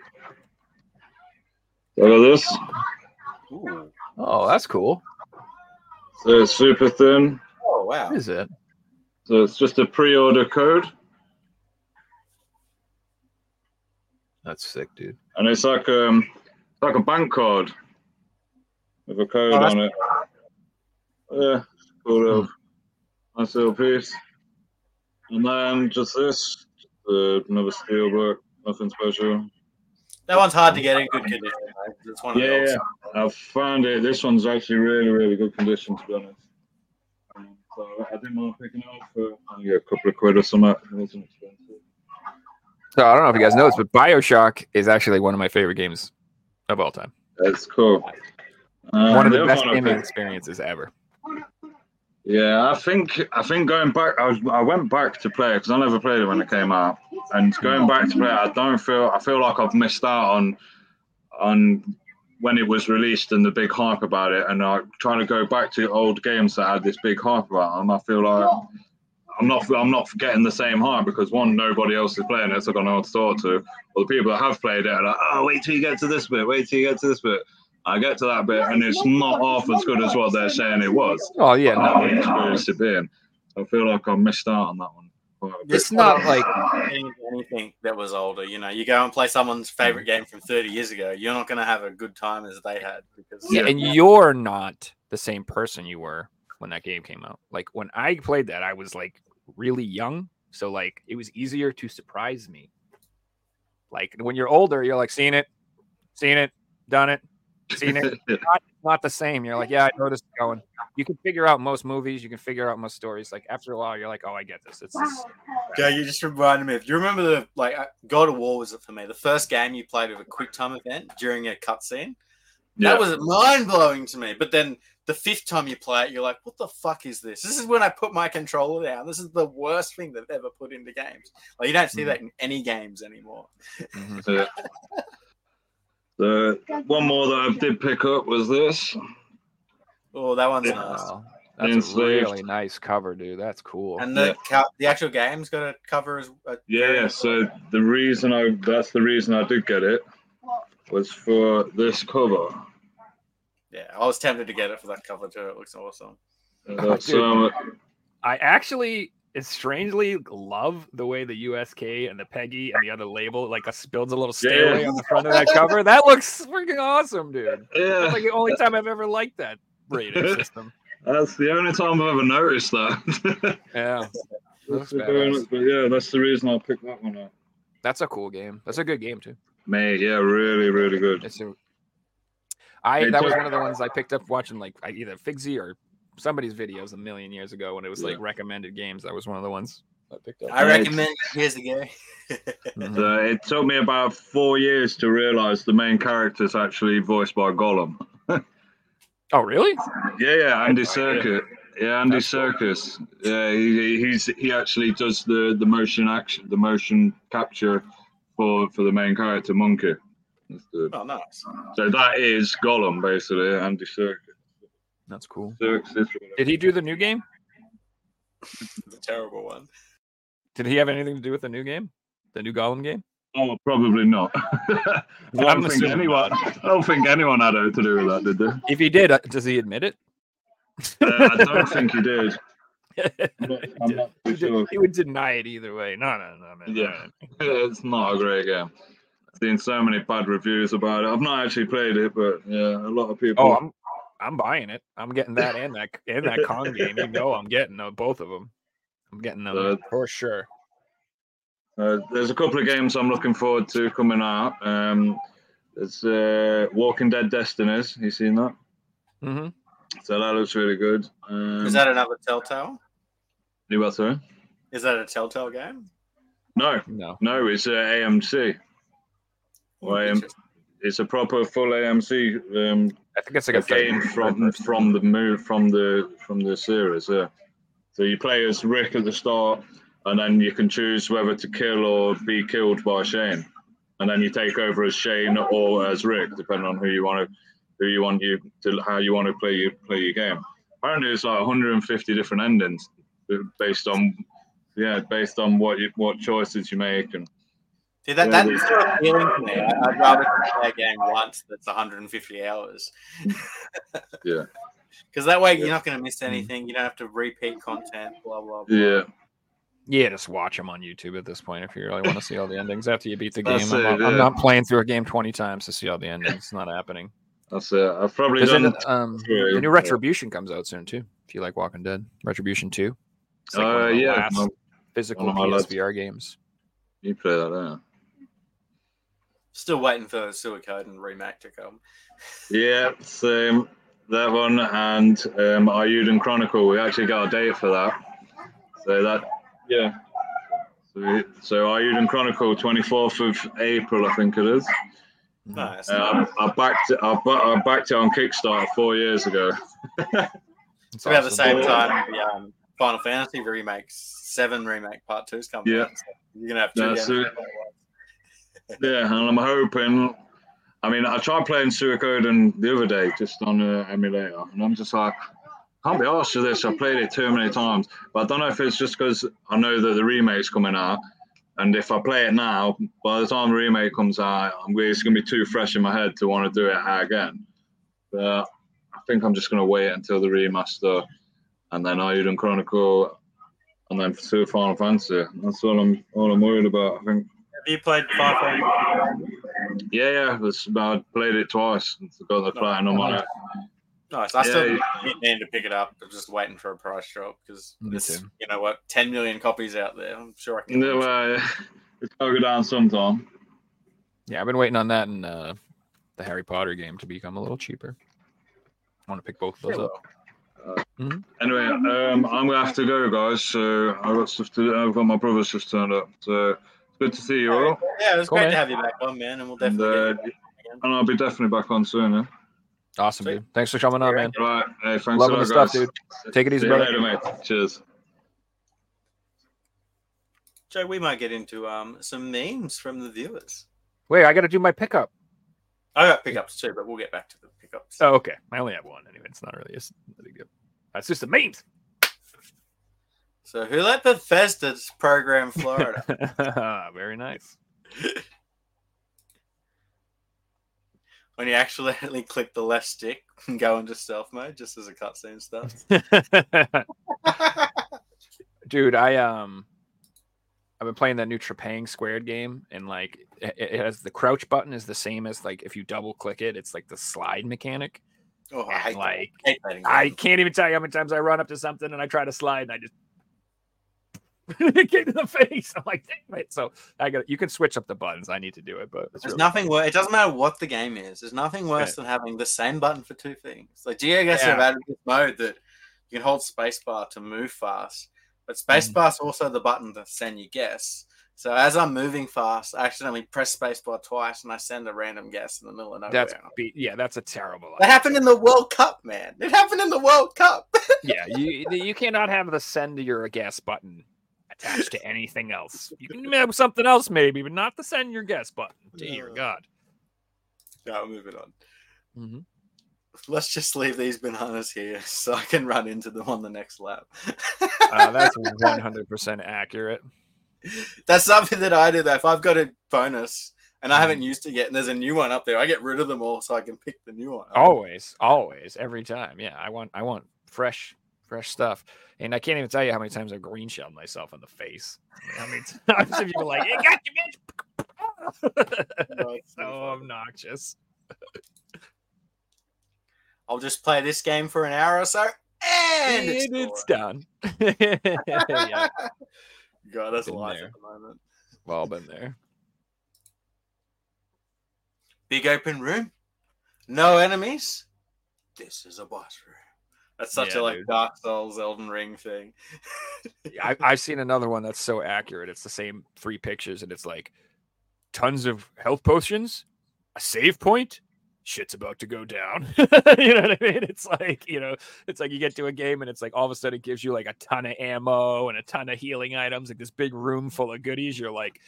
Look at this. Ooh. Oh, that's cool. So it's super thin. Oh wow! What is it? So it's just a pre-order code, That's sick, dude. and it's like um, it's like a bank card with a code Oh, on it. Yeah, cool little, nice little piece. And then just this, uh, another steelbook, nothing special. That one's hard to get in good condition. Though, 'cause it's one of Yeah, those. yeah. I found it. This one's actually really, really good condition, to be honest. Um, so I didn't mind picking it up for only a couple of quid or something. It wasn't expensive. So I don't know if you guys know this, but Bioshock is actually one of my favorite games of all time. That's cool. Um, one of the best gaming picked- experiences ever. Yeah, I think I think going back, I was I went back to play because I never played it when it came out, and going back to play I don't feel I feel like I've missed out on on when it was released and the big hype about it, and I trying to go back to old games that had this big hype about them. I feel like I'm not I'm not getting the same hype because one, nobody else is playing it, so I don't know what to talk to. Or the people that have played it are like, oh, wait till you get to this bit, wait till you get to this bit. I get to that bit, and it's not half as good as what they're saying it was. Oh yeah, I no, experienced it being. So I feel like I missed out on that one. quite a bit. it's not like anything that was older. You know, you go and play someone's favorite game from 30 years ago. You're not going to have a good time as they had because yeah, Yeah. and you're not the same person you were when that game came out. Like when I played that, I was like really young, so like it was easier to surprise me. Like when you're older, you're like seeing it, seeing it, done it, seen it. not, not the same. You're like, yeah, I know this is going. You can figure out most movies. You can figure out most stories. Like after a while, you're like, oh, I get this. It's this. Yeah, you just reminded me of. Do you remember the like uh, God of War was it for me? The first game you played with a quick time event during a cutscene. yeah. That was mind blowing to me. But then the fifth time you play it, you're like, what the fuck is this? This is when I put my controller down. This is the worst thing they've ever put into games. Like you don't see Mhm. that in any games anymore. Mhm. Yeah. The one more that I did pick up was this. Oh, that one's Yeah. nice. Wow. That's a really nice cover, dude. That's cool. And the ca- the actual game's got a cover as a Yeah, so the reason I that's the reason I did get it was for this cover. yeah. I was tempted to get it for that cover too. It looks awesome. That's dude. um, I actually strangely love the way the USK and the PEGI and the other label like us builds a little stairway Yeah. on the front of that cover. That looks freaking awesome, dude. yeah. That's like the only time I've ever liked that rating system. That's the only time I've ever noticed that. Yeah, Looks That's very badass. nice, but yeah, that's the reason I picked that one up. that's a cool game. That's a good game too. Mate, yeah, really, really good. It's a, I Hey, that was one of the ones I picked up watching like either Figsy or somebody's videos a million years ago when it was like recommended games. That was one of the ones I picked up. I Right. recommend Here's the Game. So it took me about four years to realize the main character is actually voiced by Gollum. Oh, really? Yeah, yeah, Andy oh, no idea. Serkis. Yeah, Andy That's cool. Serkis. Yeah, he, he's he actually does the the motion action, the motion capture for for the main character Monkey. That's the- Oh, nice. So that is Gollum basically, Andy Serkis. That's cool. Serkis. Did he do the new game? The terrible one. Did he have anything to do with the new game? The new Gollum game? Oh, probably not. I don't think anyone. I don't think anyone had anything to do with that, did they? If he did, uh, does he admit it? Uh, I don't think he did. I'm not, I'm not he, sure. he would deny it either way. No, no, no, man. Yeah. It's not a great game. I've seen so many bad reviews about it. I've not actually played it, but yeah, a lot of people. Oh, I'm I'm buying it. I'm getting that and that and that Kong game. You know, I'm getting uh, both of them. I'm getting them Uh, for sure. Uh, there's a couple of games I'm looking forward to coming out. Um, there's uh, Walking Dead Destinies. You seen that? Mm-hmm. So that looks really good. Um, Is that another Telltale? you what, sorry? Is that a Telltale game? No, No. no, it's uh, AMC. Well, um, Interesting. It's a proper full AMC um, I think it's like a game from from the move from the from the series. Yeah. So you play as Rick at the start, and then you can choose whether to kill or be killed by Shane, and then you take over as Shane or as Rick, depending on who you want to who you want you to how you want to play your play your game. Apparently, it's like 150 different endings based on yeah based on what you what choices you make and See, that, Yeah, that's still appealing to me. I- I'd rather play a game once that's 150 hours. Yeah. Because that way you're not going to miss anything. You don't have to repeat content, blah, blah, blah. yeah Yeah, just watch them on YouTube at this point if you really want to see all the endings after you beat the game. That's I'm, it, not, I'm not playing through a game 20 times to see all the endings. It's not happening. that's it. I've probably Because done. um, Yeah, the new yeah. Retribution comes out soon too. If you like Walking Dead, Retribution 2. It's like Uh, yeah, last no, physical one of. PSVR games. you play that, yeah. Still waiting for Suikoden Remake to come. Yeah, same. That one and um, Eiyuden Chronicle. We actually got a date for that. So that, yeah. So, so Chronicle, 24th of April, I think it is. Nice. Uh, I, I backed it. I, I backed it on Kickstarter four years ago. It's About the same time, the um, Final Fantasy Remake 7 Remake Part 2 is coming Yeah. out. So you're going to have two. Yeah, and I'm hoping. I mean, I tried playing Suikoden the other day just on the emulator, and I'm just like, can't be asked for this. I've played it too many times, but I don't know if it's just because I know that the remake's coming out, and if I play it now, by the time the remake comes out, I'm it's gonna be too fresh in my head to want to do it again. But I think I'm just gonna wait until the remaster, and then Eiyuden Chronicle, and then Super Final Fantasy. That's all I'm all I'm worried about. I think. Have you played Final Fantasy? Yeah, yeah. It's, I played it twice. and Got the platinum on it. Nice. I still Yeah. need to pick it up. I'm just waiting for a price drop because Me you know what, 10 million copies out there. I'm sure I can. No, uh, it's gotta go down sometime. Yeah, I've been waiting on that and uh, the Harry Potter game to become a little cheaper. I want to pick both of those up. Anyway, um, I'm gonna have to go, guys. So I've got stuff to do. I've got my brothers just turned up. So it's good to see you all. Yeah, it was Cool, great man. to have you back on, man, and we'll And, definitely uh, you again. and I'll be definitely back on soon. Yeah? Awesome, Sweet. dude. Thanks for coming on, man. Right. Hey, thanks Loving a the lot, stuff, guys. dude. Take it easy, See you brother. later, mate. Cheers. Joe, we might get into um some memes from the viewers. Wait, I got to do my pickup. I got pickups too, but we'll get back to the pickups. Oh, okay. I only have one anyway. It's not really a s- a big deal. That's just the memes. So, who let Bethesda program Florida? Very nice. when you accidentally click the left stick and go into stealth mode, just as a cutscene starts. Dude, I um I've been playing that new Trepang squared game and like it, it has the crouch button is the same as like if you double click it, it's like the slide mechanic. Oh, I like, that. hate that I can't even tell you how many times I run up to something and I try to slide and I just get in the face. I'm like, damn it. So I got you can switch up the buttons. I need to do it, but There's really nothing worse. It doesn't matter what the game is. There's nothing worse than having the same button for two things. Like GeoGuessr have Yeah. added this mode that you can hold spacebar to move fast, but Mm-hmm. spacebar's also the button to send you guess. So as I'm moving fast, I accidentally press spacebar twice and I send a random guess in the middle of nowhere. that's be- yeah, that's a terrible. that happened in the World Cup, man. It happened in the World Cup. yeah, you you cannot have the send your guess button attached to anything else. You can have something else maybe, but not the send your guess button. Dear No. God. no, moving on. Mm-hmm. Let's just leave these bananas here so I can run into them on the next lap. Uh, that's 100% accurate. That's something that I do. Though, if I've got a bonus and I haven't used it yet, and there's a new one up there, I get rid of them all so I can pick the new one. Always, always, every time. Yeah, I want, I want fresh, fresh stuff. And I can't even tell you how many times I've green shelled myself in the face. How many times have you been like, "Hey, got you, bitch!" So so obnoxious. I'll just play this game for an hour or so, and And it's, it's done. done. yeah, God, that's Been life there. at the moment. we've all been there. Big open room, no enemies. This is a boss room. That's such Yeah, a like dude. Dark Souls, Elden Ring thing. Yeah, I, I've seen another one that's so accurate. It's the same three pictures, and it's like tons of health potions, a save point. Shit's about to go down. you know what I mean? It's like you know, it's like you get to a game, and it's like all of a sudden it gives you like a ton of ammo and a ton of healing items, like this big room full of goodies. You're like,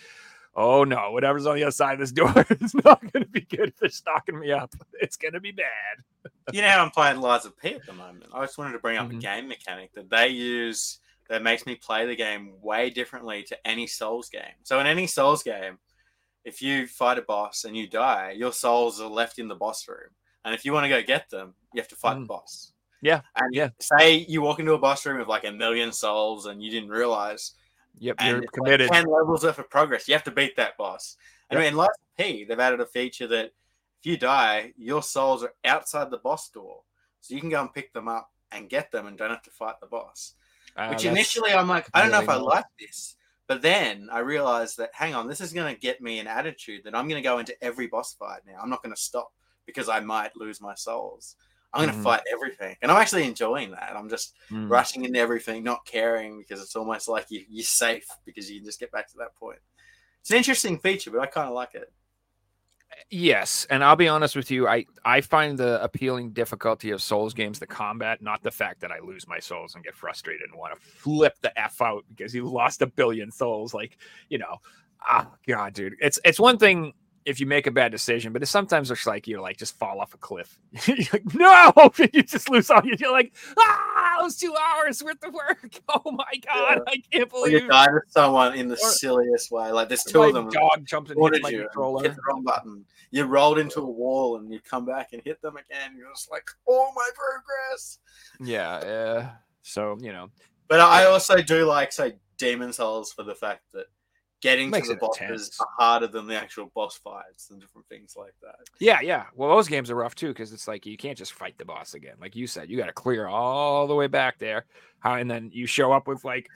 oh no, whatever's on the other side of this door is not going to be good. If they're stocking me up, it's going to be bad. you know how I'm playing Lies of P at the moment. I just wanted to bring up Mhm. a game mechanic that they use that makes me play the game way differently to any Souls game. So in any Souls game, if you fight a boss and you die, your souls are left in the boss room. And if you want to go get them, you have to fight the Mm. boss. Yeah, And yeah. say you walk into a boss room with like a million souls and you didn't realize Yep, you're it's like committed. 10 levels worth of progress. You have to beat that boss. And Yep. in Lies of P, they've added a feature that if you die, your souls are outside the boss door. So you can go and pick them up and get them and don't have to fight the boss. Uh, Which initially I'm like, I don't know if I like this. But then I realized that, hang on, this is going to get me an attitude that I'm going to go into every boss fight now. I'm not going to stop because I might lose my souls. I'm going to Mhm. fight everything. And I'm actually enjoying that. I'm just Mm. rushing into everything, not caring because it's almost like you, you're safe because you can just get back to that point. It's an interesting feature, but I kind of like it. Yes, and I'll be honest with you, I I find the appealing difficulty of Souls games the combat, not the fact that I lose my souls and get frustrated and want to flip the f out because you lost a billion souls. Like you know, ah, god, dude, it's it's one thing if you make a bad decision, but it's sometimes it's like you're like just fall off a cliff. you're like no, you just lose all. You're like ah, those two hours worth of work. Oh my god, I can't believe. Or you died die to someone in the Or- silliest way. Like there's two of them. dog jumped and hit my you, controller. hit the wrong button. You rolled into a wall and you come back and hit them again. You're just like, oh my progress. Yeah, yeah. So you know, But I also do like say Demon's Souls for the fact that getting Makes to the bosses intense. are harder than the actual boss fights and different things like that. Yeah, yeah. Well, those games are rough too because it's like you can't just fight the boss again. Like you said, you got to clear all the way back there, and then you show up with like,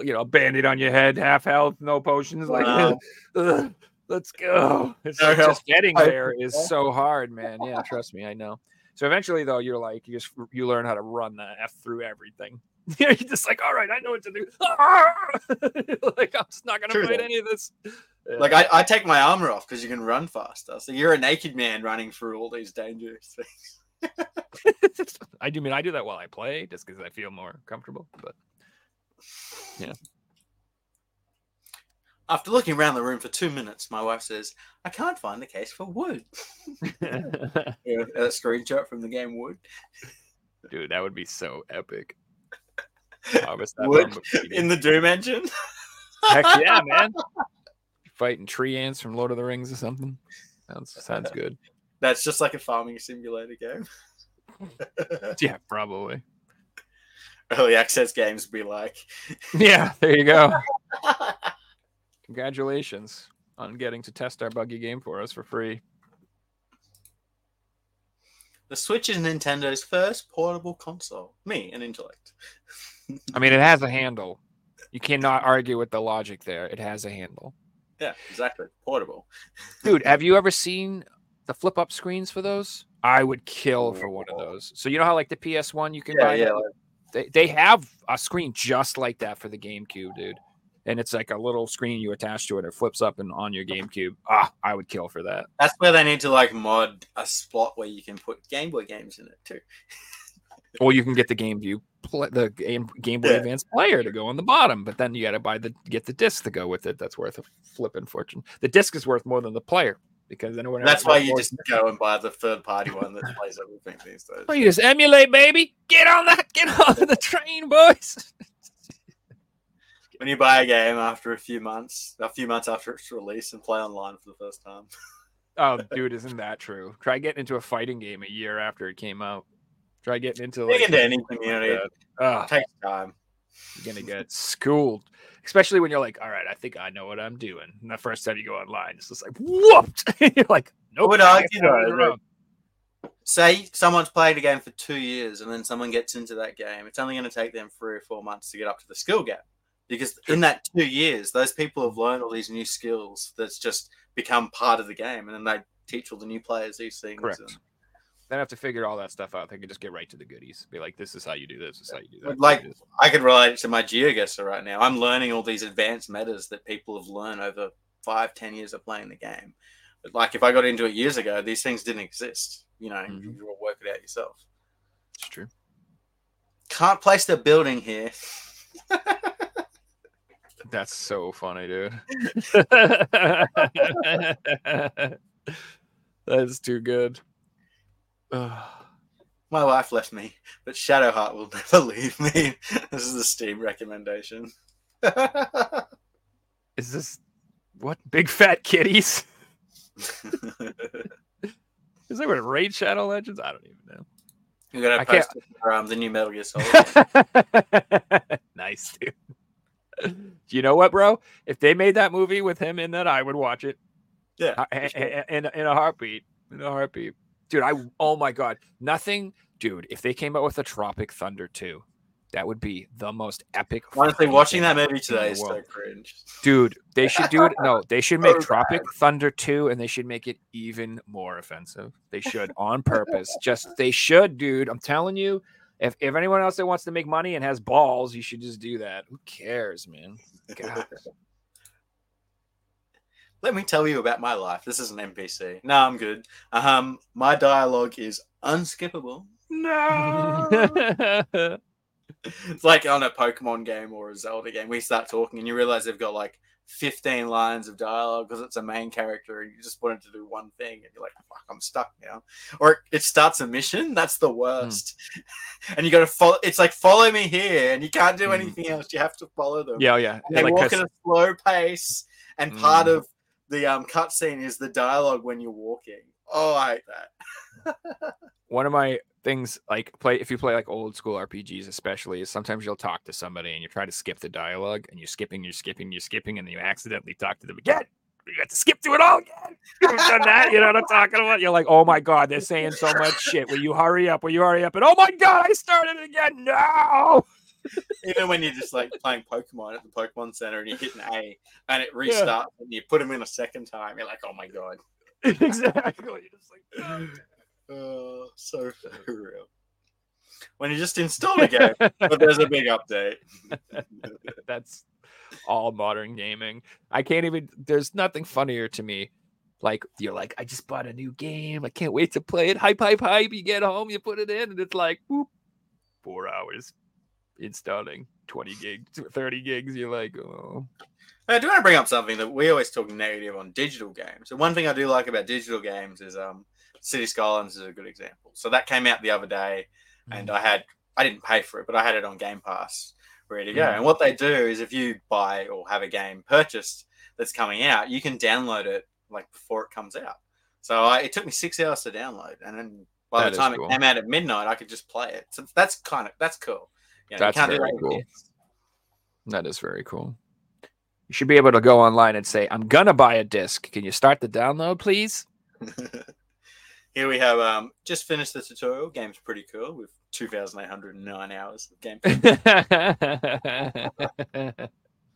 you know, a bandit on your head, half health, no potions. Like, Wow. let's go. It's No health. just getting there is so hard, man. Yeah, trust me, I know. So eventually, though, you're like, you just you learn how to run the f through everything. You're just like, all right, I know what to do. like I'm just not gonna True fight any of this. Yeah. Like I, I take my armor off because you can run faster. So you're a naked man running through all these dangerous things. I do mean I do that while I play, just because I feel more comfortable. But After looking around the room for two minutes, my wife says, "I can't find the case for wood." Yeah, a screenshot from the game Wood. dude, that would be so epic. Wood in the Doom engine. Heck yeah, man! Fighting tree Ents from Lord of the Rings or something. Sounds sounds good. That's just like a farming simulator game. Yeah, probably. Early access games be like. Yeah, there you go. Congratulations on getting to test our buggy game for us for free. The Switch is Nintendo's first portable console. Me, an intellect. I mean, it has a handle. You cannot argue with the logic there. It has a handle. Yeah, exactly. Portable. Dude, have you ever seen the flip up screens for those? I would kill for one of those. So you know how like the PS1 you can Yeah, buy yeah. they, they have a screen just like that for the GameCube, dude. And it's like a little screen you attach to it. It flips up and on your GameCube. Ah, I would kill for that. That's where they need to like mod a spot where you can put Game Boy games in it too. Or you can get the Game View, pl- the Game, Game Boy Yeah. Advance player to go on the bottom, but then you got to buy the get the disc to go with it. That's worth a flipping fortune. The disc is worth more than the player because then when That's why you just go and buy the third party one that plays everything these days. Oh, you just emulate, baby. Get on that. Get on the train, boys. When you buy a game after a few months, a few months after its release, and play online for the first time. Oh, dude, isn't that true? Try getting into a fighting game a year after it came out. Try getting into like into any community. Oh, It takes time. you're gonna get schooled. Especially when you're like, all right, I think I know what I'm doing. And the first time you go online, it's just like whooped. you're like, nope. would I argue, guess I was though. Say someone's played a game for two years and then someone gets into that game. It's only going to take them three or four months to get up to the skill gap. Because in that two years, those people have learned all these new skills that's just become part of the game. And then they teach all the new players these things. Correct. and- They don't have to figure all that stuff out. They can just get right to the goodies. Be like, this is how you do this. This is how you do that. Like- I could relate it to my GeoGuessr right now. I'm learning all these advanced metas that people have learned over five, ten years of playing the game. But like if I got into it years ago, these things didn't exist. You know, Mhm. you all work it out yourself. it's true. Can't place the building here. That's so funny, dude. That's too good. My wife left me, but Shadowheart will never leave me. This is a Steam recommendation. Is this what big fat kitties? Is that what Raid Shadow Legends? I don't even know. You're gonna post it for um, the new Metal Gear Solid. nice, dude. You know what, bro? If they made that movie with him in that, I would watch it. yeah, sure. in, in, in a heartbeat. In a heartbeat. Dude, I oh my god. Nothing, dude, if they came out with a Tropic Thunder 2, that would be the most epic. honestly, watching that movie today is so cringe. Dude, they should do it. No, they should make So Tropic Thunder 2 and they should make it even more offensive. They should on purpose. Just they should, dude. I'm telling you. If, if anyone else that wants to make money and has balls, you should just do that. Who cares, man? Let me tell you about my life. This is an NPC. No, I'm good. Um, my dialogue is unskippable. No. It's like on a Pokemon game or a Zelda game. We start talking and you realize they've got like 15 lines of dialogue because it's a main character and you just wanted to do one thing and you're like, fuck, I'm stuck now. Or it starts a mission. That's the worst. and you got to follow. It's like, follow me here and you can't do Mm. anything else. You have to follow them. yeah, oh, yeah. And they Like, walk at a slow pace, and part Mm. of the um, cutscene is the dialogue when you're walking. Oh, I hate that. one of my things like play if you play like old school RPGs especially is sometimes you'll talk to somebody and you try to skip the dialogue and you're skipping, you're skipping, you're skipping, and then you accidentally talk to them again. You got to skip through it all again. You've done that, you know what I'm talking about? You're like, oh my god, they're saying so much shit. Will you hurry up? Will you hurry up? And oh my god, I started it again. No. Even when you're just like playing Pokemon at the Pokemon Center and you hit an A and it restarts and you put them in a second time, you're like, oh my god. exactly. You're just like, Oh, so real. When you just install a game, but there's a big update. That's all modern gaming. I can't even. There's nothing funnier to me. Like you're like, I just bought a new game. I can't wait to play it. Hype, hype, hype. You get home, you put it in, and it's like, whoop, four hours installing 20 gigs, 30 gigs. You're like, oh, I do want to bring up something that we always talk negative on digital games. And one thing I do like about digital games is um, City Skylines is a good example. So that came out the other day, and I had I didn't pay for it, but I had it on Game Pass ready to go. Mhm. And what they do is if you buy or have a game purchased that's coming out, you can download it like before it comes out. So I, it took me six hours to download, and then by That the time cool. it came out at midnight, I could just play it. So that's kind of that's cool. You know, That's very that cool. that is very cool. You should be able to go online and say, I'm gonna buy a disc. Can you start the download, please? Here we have um just finished the tutorial. Game's pretty cool with 2,809 hours of gameplay.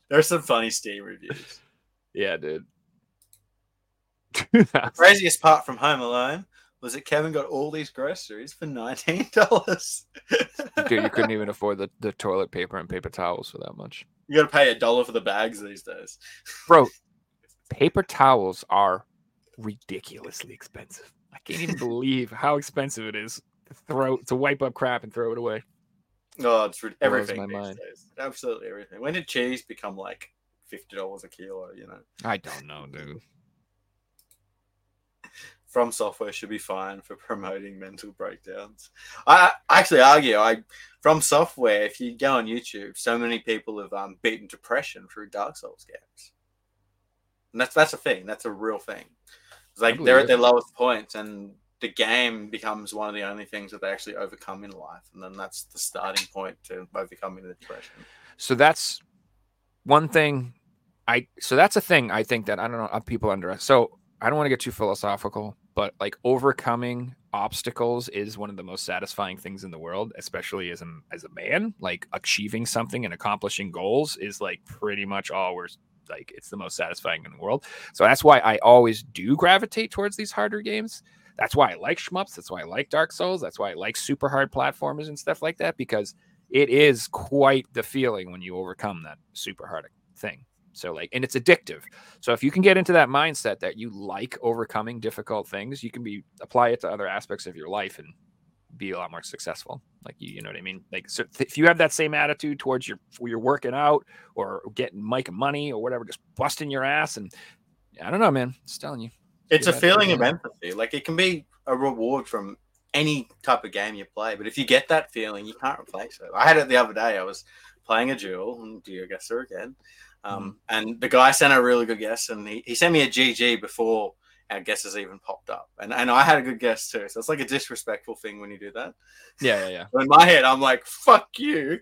There are some funny Steam reviews. yeah, dude. Craziest part from Home Alone was that Kevin got all these groceries for nineteen dollars. dude, you couldn't even afford the, the toilet paper and paper towels for that much. You got to pay a dollar for the bags these days. Bro, paper towels are ridiculously expensive. I can't even believe how expensive it is to throw to wipe up crap and throw it away. Oh, it's rid- Blows everything my mind. days. Absolutely everything. When did cheese become like fifty dollars a kilo? You know, I don't know, dude. From Software should be fine for promoting mental breakdowns. I I actually argue. I From Software, if you go on YouTube, so many people have um, beaten depression through Dark Souls games, and that's that's a thing. That's a real thing. It's like they're at their lowest points, and the game becomes one of the only things that they actually overcome in life, and then that's the starting point to overcoming the depression. So that's one thing I so that's a thing I think that I don't know uh, people under so I don't want to get too philosophical, but like overcoming obstacles is one of the most satisfying things in the world, especially as a as a man. Like achieving something and accomplishing goals is like pretty much all we're like it's the most satisfying in the world. So that's why I always do gravitate towards these harder games. That's why I like shmups. That's why I like Dark Souls. That's why I like super hard platformers and stuff like that because it is quite the feeling when you overcome that super hard thing. So like, and it's addictive. So if you can get into that mindset that you like overcoming difficult things, you can be apply it to other aspects of your life and be a lot more successful. Like you, you know what I mean? Like, so if you have that same attitude towards your, you're working out or getting making money or whatever, just busting your ass, and I don't know, man. Just telling you, It's a feeling of empathy. Like it can be a reward from any type of game you play, but if you get that feeling, you can't replace it. I had it the other day. I was playing a duel, and GeoGuessr again? Um, And the guy sent a really good guess, and he, he sent me a GG before our guesses even popped up, and and I had a good guess too. So it's like a disrespectful thing when you do that. yeah, yeah, yeah. In my head, I'm like, "Fuck you."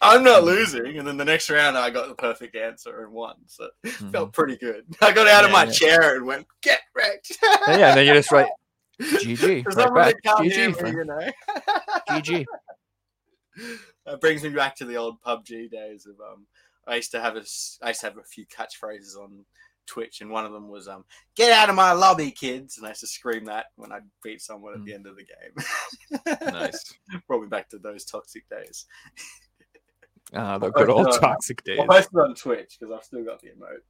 I'm not losing, and then the next round I got the perfect answer and won. So Mhm. felt pretty good. I got out of my yeah. chair and went, "Get wrecked." Yeah, and then you just write GG, right some reason, back. can't GG, me, you know. GG. that brings me back to the old PUBG days of um. I used to have a I used to have a few catchphrases on Twitch, and one of them was um, "Get out of my lobby, kids!" And I used to scream that when I beat someone at the end of the game. Nice. Brought me back to those toxic days. Uh, the good old Uh, toxic days. I'll post it on Twitch because I've still got the emote.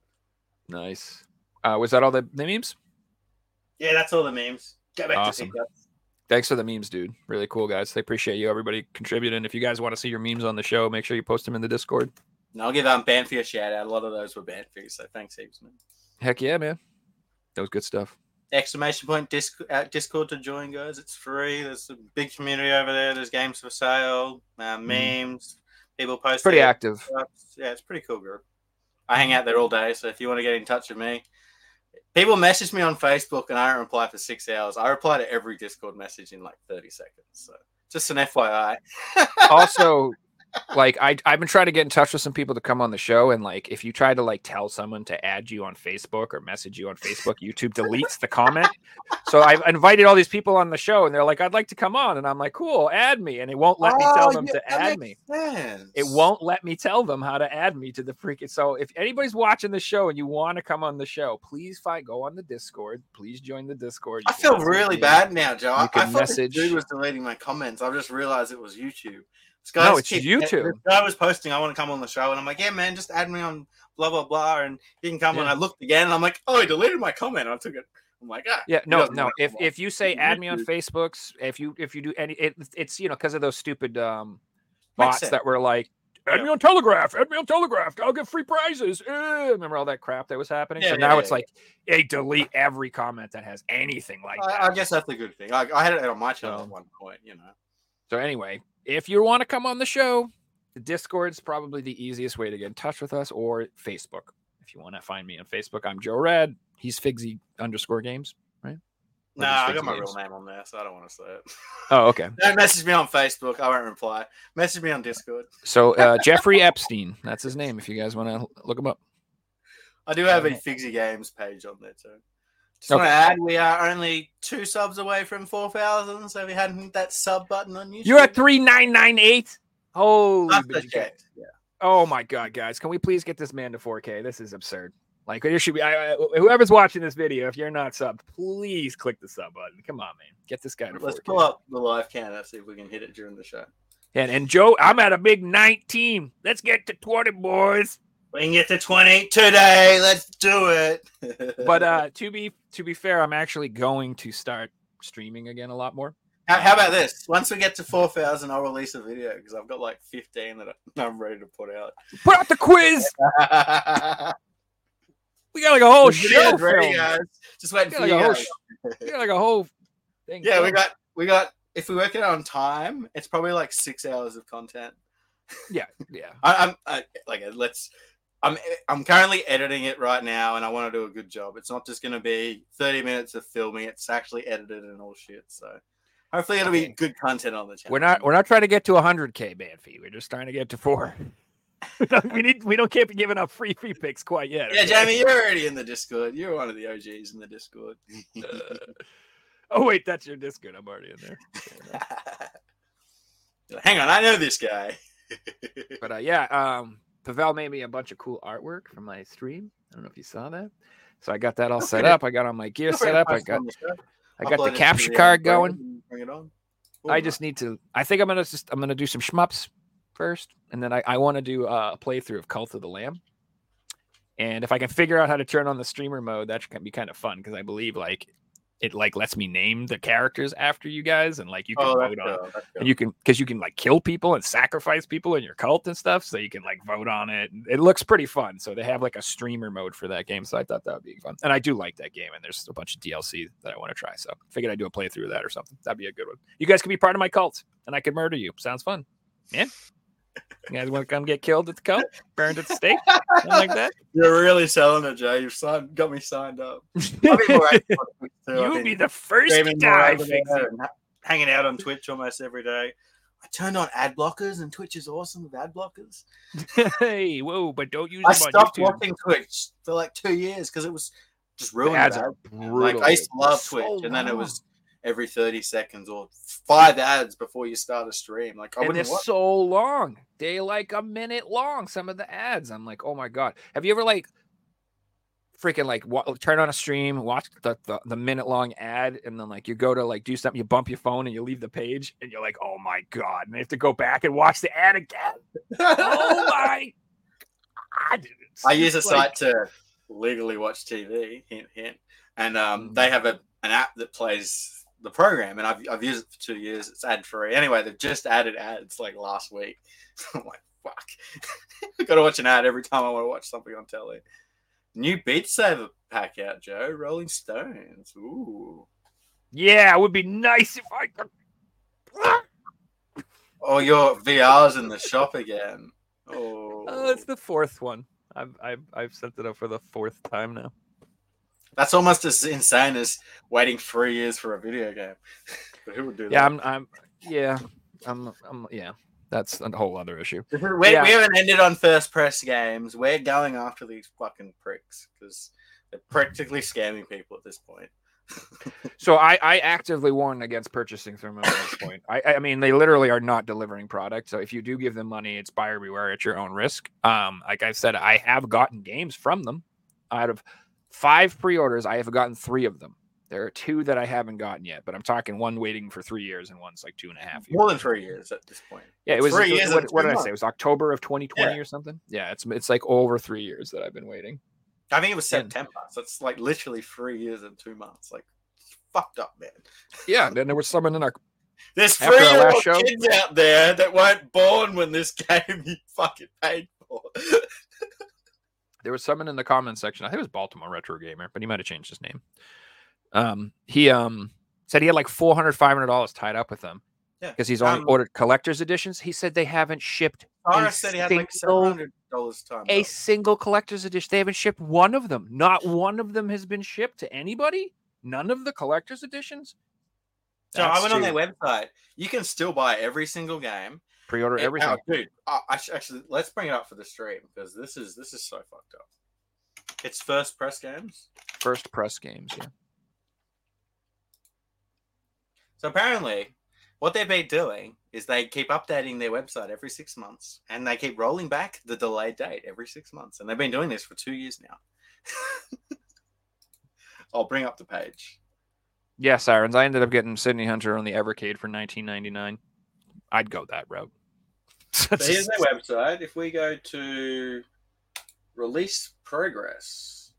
Nice. Uh, was that all the, the memes? Yeah, that's all the memes. Go back Awesome. to pickups. Thanks for the memes, dude. Really cool, guys. They appreciate you, everybody contributing. If you guys want to see your memes on the show, make sure you post them in the Discord. And I'll give um Banfi a shout out. A lot of those were Banfi, so thanks heaps, man. Heck yeah, man. That was good stuff. exclamation point disc, uh, discord to join guys it's free there's a big community over there there's games for sale uh, memes people post pretty active. yeah it's a pretty cool group i hang out there all day so if you want to get in touch with me people message me on facebook and i don't reply for six hours i reply to every discord message in like 30 seconds so just an fyi Also, like I I've been trying to get in touch with some people to come on the show, and like if you try to like tell someone to add you on Facebook or message you on Facebook, YouTube deletes the comment. So I've invited all these people on the show, and they're like, "I'd like to come on," and I'm like, "Cool, add me," and it won't let me tell Oh, them yeah, to add me. sense. It won't let me tell them how to add me to the freaking. So if anybody's watching the show and you want to come on the show, please find go on the Discord. Please join the Discord. I You can feel really bad now, Joe. I, I thought message- dude was deleting my comments. I just realized it was YouTube. This No, it's keep- YouTube. This guy was posting, I want to come on the show. And I'm like, yeah, man, just add me on blah, blah, blah. And he can come. And Yeah. I looked again and I'm like, oh, he deleted my comment. I took it. I'm like, ah. Yeah, no, no. If if you say add me on Facebooks, if you if you do any, it, it's you know because of those stupid um bots that were like. Add Yeah. me on Telegraph. Add me on Telegraph. I'll get free prizes. Eh, remember all that crap that was happening? Yeah, so yeah, now it's like, hey, delete every comment that has anything like that. I, I guess that's a good thing. I, I had it on my channel at one point, you know. So anyway, if you want to come on the show, the Discord's probably the easiest way to get in touch with us, or Facebook. If you want to find me on Facebook, I'm Joe Rad. He's Figsy underscore games. Right? No, just I got my names. real name on there, so I don't want to say it. Oh, okay. Don't message me on Facebook. I won't reply. Message me on Discord. So uh, Jeffrey Epstein, that's his name. If you guys want to look him up. I do have a. Figsy Games page on there too. Just want to add, we are only two subs away from 4,000. So if you hadn't hit that sub button on YouTube, You're at three nine nine eight. Holy, That's but the you can't- check. Yeah. oh my god, guys! Can we please get this man to 4K? This is absurd. Like there should be. I, I, whoever's watching this video, if you're not subbed, please click the sub button. Come on, man, get this guy to 4K. Let's pull up the live counter, see if we can hit it during the show. And and Joe, I'm at a big 19. Let's get to 20, boys. We can get to 20 today. Let's do it. But uh, to be to be fair, I'm actually going to start streaming again a lot more. how, how about this? Once we get to 4,000, I'll release a video because I've got like 15 that I- I'm ready to put out. Put out the quiz. We got like a whole The show ready, guys. Just waiting for like you a whole guys. We got like a whole thing. Yeah, we got we got. If we work it on time, it's probably like six hours of content. yeah, yeah. I, I'm I, like, let's. I'm I'm currently editing it right now, and I want to do a good job. It's not just going to be 30 minutes of filming; it's actually edited and all shit. So hopefully, it'll be good content on the channel. We're not we're not trying to get to 100k Banfi. We're just trying to get to four. we need we don't can't be giving up free free picks quite yet. Yeah? Jamie, you're already in the Discord. You're one of the OGs in the Discord. Oh wait, that's your Discord. I'm already in there. Hang on, I know this guy. But uh, yeah, um, Pavel made me a bunch of cool artwork for my stream. I don't know if you saw that. So I got that all Feel set up. I got all my gear set up. I got the. I got the capture card going. Bring it on. I just need to. I think I'm gonna just. I'm gonna do some shmups first, and then I, I want to do uh, a playthrough of Cult of the Lamb. And if I can figure out how to turn on the streamer mode, that can be kind of fun because I believe like it like lets me name the characters after you guys, and like you can Oh, vote on. cool. Cool. And you can because you can like kill people and sacrifice people in your cult and stuff, so you can like vote on it. It looks pretty fun. So they have like a streamer mode for that game. So I thought that would be fun. And I do like that game, and there's a bunch of DLC that I want to try. So figured I'd do a playthrough of that or something. That'd be a good one. You guys could be part of my cult, and I could murder you. Sounds fun, man. You guys want to come get killed at the cult, burned at the stake, something like that? You're really selling it, Jay. You've signed, got me signed up. I'll be more active on Twitch too. I've you would been be the first to streaming more die. over there Figsy. and ha- hanging out on Twitch almost every day. I turned on ad blockers, and Twitch is awesome with ad blockers. hey, whoa! But don't use I them on stopped YouTube. watching Twitch for like two years because it was just The ruined. ads with are brutal. Like I used to love So Twitch, and then it long. was every 30 seconds or five ads before you start a stream. Like I and they're watch. so long. They like a minute long. Some of the ads. I'm like, oh my god. Have you ever like freaking like wa- turn on a stream, watch the, the the minute long ad, and then like you go to like do something, you bump your phone and you leave the page, and you're like, oh my god, and they have to go back and watch the ad again. Oh my god. It's I use a like- site to legally watch TV. Hint, hint. And um, Mm. they have a, an app that plays the program, and I've, I've used it for two years. It's ad free. Anyway, they've just added ads like last week. I'm like, fuck. I got to watch an ad every time I want to watch something on telly. New Beat Saber pack out, Joe. Rolling Stones. Ooh. Yeah, it would be nice if I could. Oh, your VR's in the shop again. Oh, Oh, it's the fourth one. I've, I've I've set it up for the fourth time now. That's almost as insane as waiting three years for a video game. but who would do that? Yeah, I'm I'm yeah. I'm I'm yeah. That's a whole other issue. We, Yeah. we haven't ended on first press games. We're going after these fucking pricks because they're practically scamming people at this point. So I, I actively warn against purchasing them at this point. I, I mean, they literally are not delivering product. So if you do give them money, it's buyer beware at your own risk. Um, like I said, I have gotten games from them. Out of five pre-orders, I have gotten three of them. There are two that I haven't gotten yet, but I'm talking one waiting for three years and one's like two and a half years. More than three years at this point. Yeah, it was. three years what what did I say? It was October of 2020 Yeah. or something. Yeah, it's it's like over three years that I've been waiting. I think it was And- September, so it's like literally three years and two months. Like, fucked up, man. Yeah, and then there was someone in our There's three year last old show- kids out there that weren't born when this game you fucking paid for. There was someone in the comments section. I think it was Baltimore Retro Gamer, but he might have changed his name. Um, he um said he had like 400 500 dollars tied up with them Yeah. because he's only Um, ordered collector's editions. He said they haven't shipped Tara A said he had like single- seven hundred dollars time. a single collector's edition. They haven't shipped one of them. Not one of them has been shipped to anybody. None of the collector's editions. So I went on their website. You can still buy every single game. Pre-order Hey, everything. oh, dude, sh- actually let's bring it up for the stream because this is this is so fucked up. It's first press games. First press games. Yeah. So apparently, what they've been doing is they keep updating their website every six months, and they keep rolling back the delayed date every six months, and they've been doing this for two years now. I'll bring up the page. Yeah, Sirens. I ended up getting Sydney Hunter on the Evercade for 19.99. I'd go that route. So here's their website. If we go to release progress,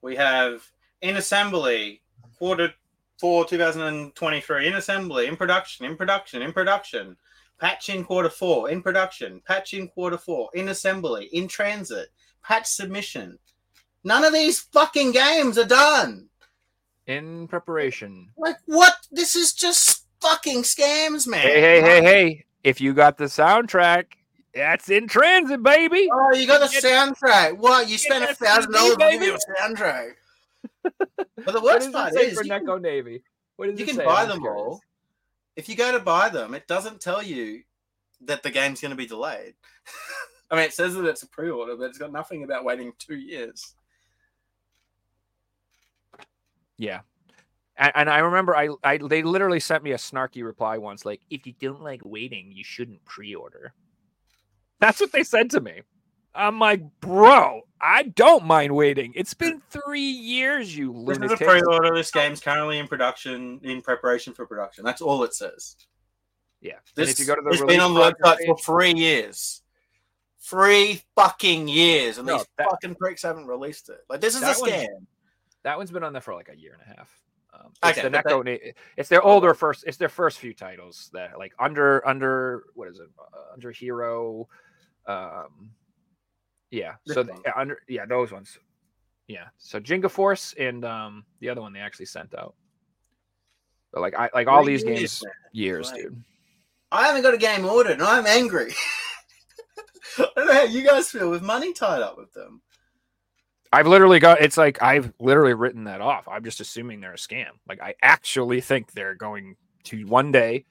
we have in assembly quarter four 2023 in assembly in production in production in production. Patch in quarter four in production. Patch in quarter four in assembly in transit. Patch submission. None of these fucking games are done. In preparation. like what? This is just fucking scams man. Hey, hey, hey, hey! If you got the soundtrack, that's in transit, baby. oh you got the soundtrack what you spent a thousand dollars on your soundtrack but the worst part is for you can- Navy? What you can buy them curious. all. If you go to buy them, it doesn't tell you that the game's going to be delayed. I mean, it says that it's a pre-order, but it's got nothing about waiting two years. Yeah. And, and I remember I, I they literally sent me a snarky reply once, like, if you don't like waiting, you shouldn't pre-order. That's what they said to me. I'm like, bro, I don't mind waiting. It's been three years, you This is a pre-order. This game's currently in production, in preparation for production. That's all it says. Yeah. And This if you go to the it's been on the website for three years. Three fucking years, and No, these that- fucking pricks haven't released it. Like this is a scam. that one's been on there for like a year and a half. Um, it's Okay, the Na- it's their older first. It's their first few titles that like under under what is it uh, under Hero, um, yeah. So the, yeah, under yeah those ones, yeah. So Jenga Force and um the other one they actually sent out. But like I like all these games man. years, Right. dude. I haven't got a game ordered, and I'm angry. I don't know how you guys feel with money tied up with them. I've literally got it's like I've literally written that off. I'm just assuming they're a scam. Like I actually think they're going to one day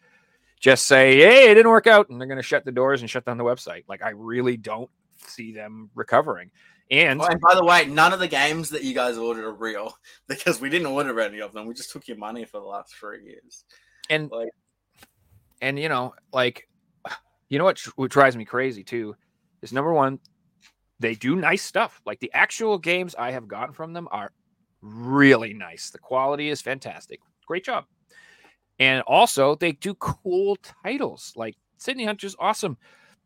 just say, "Hey, it didn't work out," and they're going to shut the doors and shut down the website. Like I really don't see them recovering. And Oh, and by the way, none of the games that you guys ordered are real because we didn't order any of them. We just took your money for the last three years. and like- and you know, like you know what, what drives me crazy too is number one, they do nice stuff. Like the actual games I have gotten from them are really nice. The quality is fantastic. Great job. And also, they do cool titles. Like Sydney Hunter's awesome.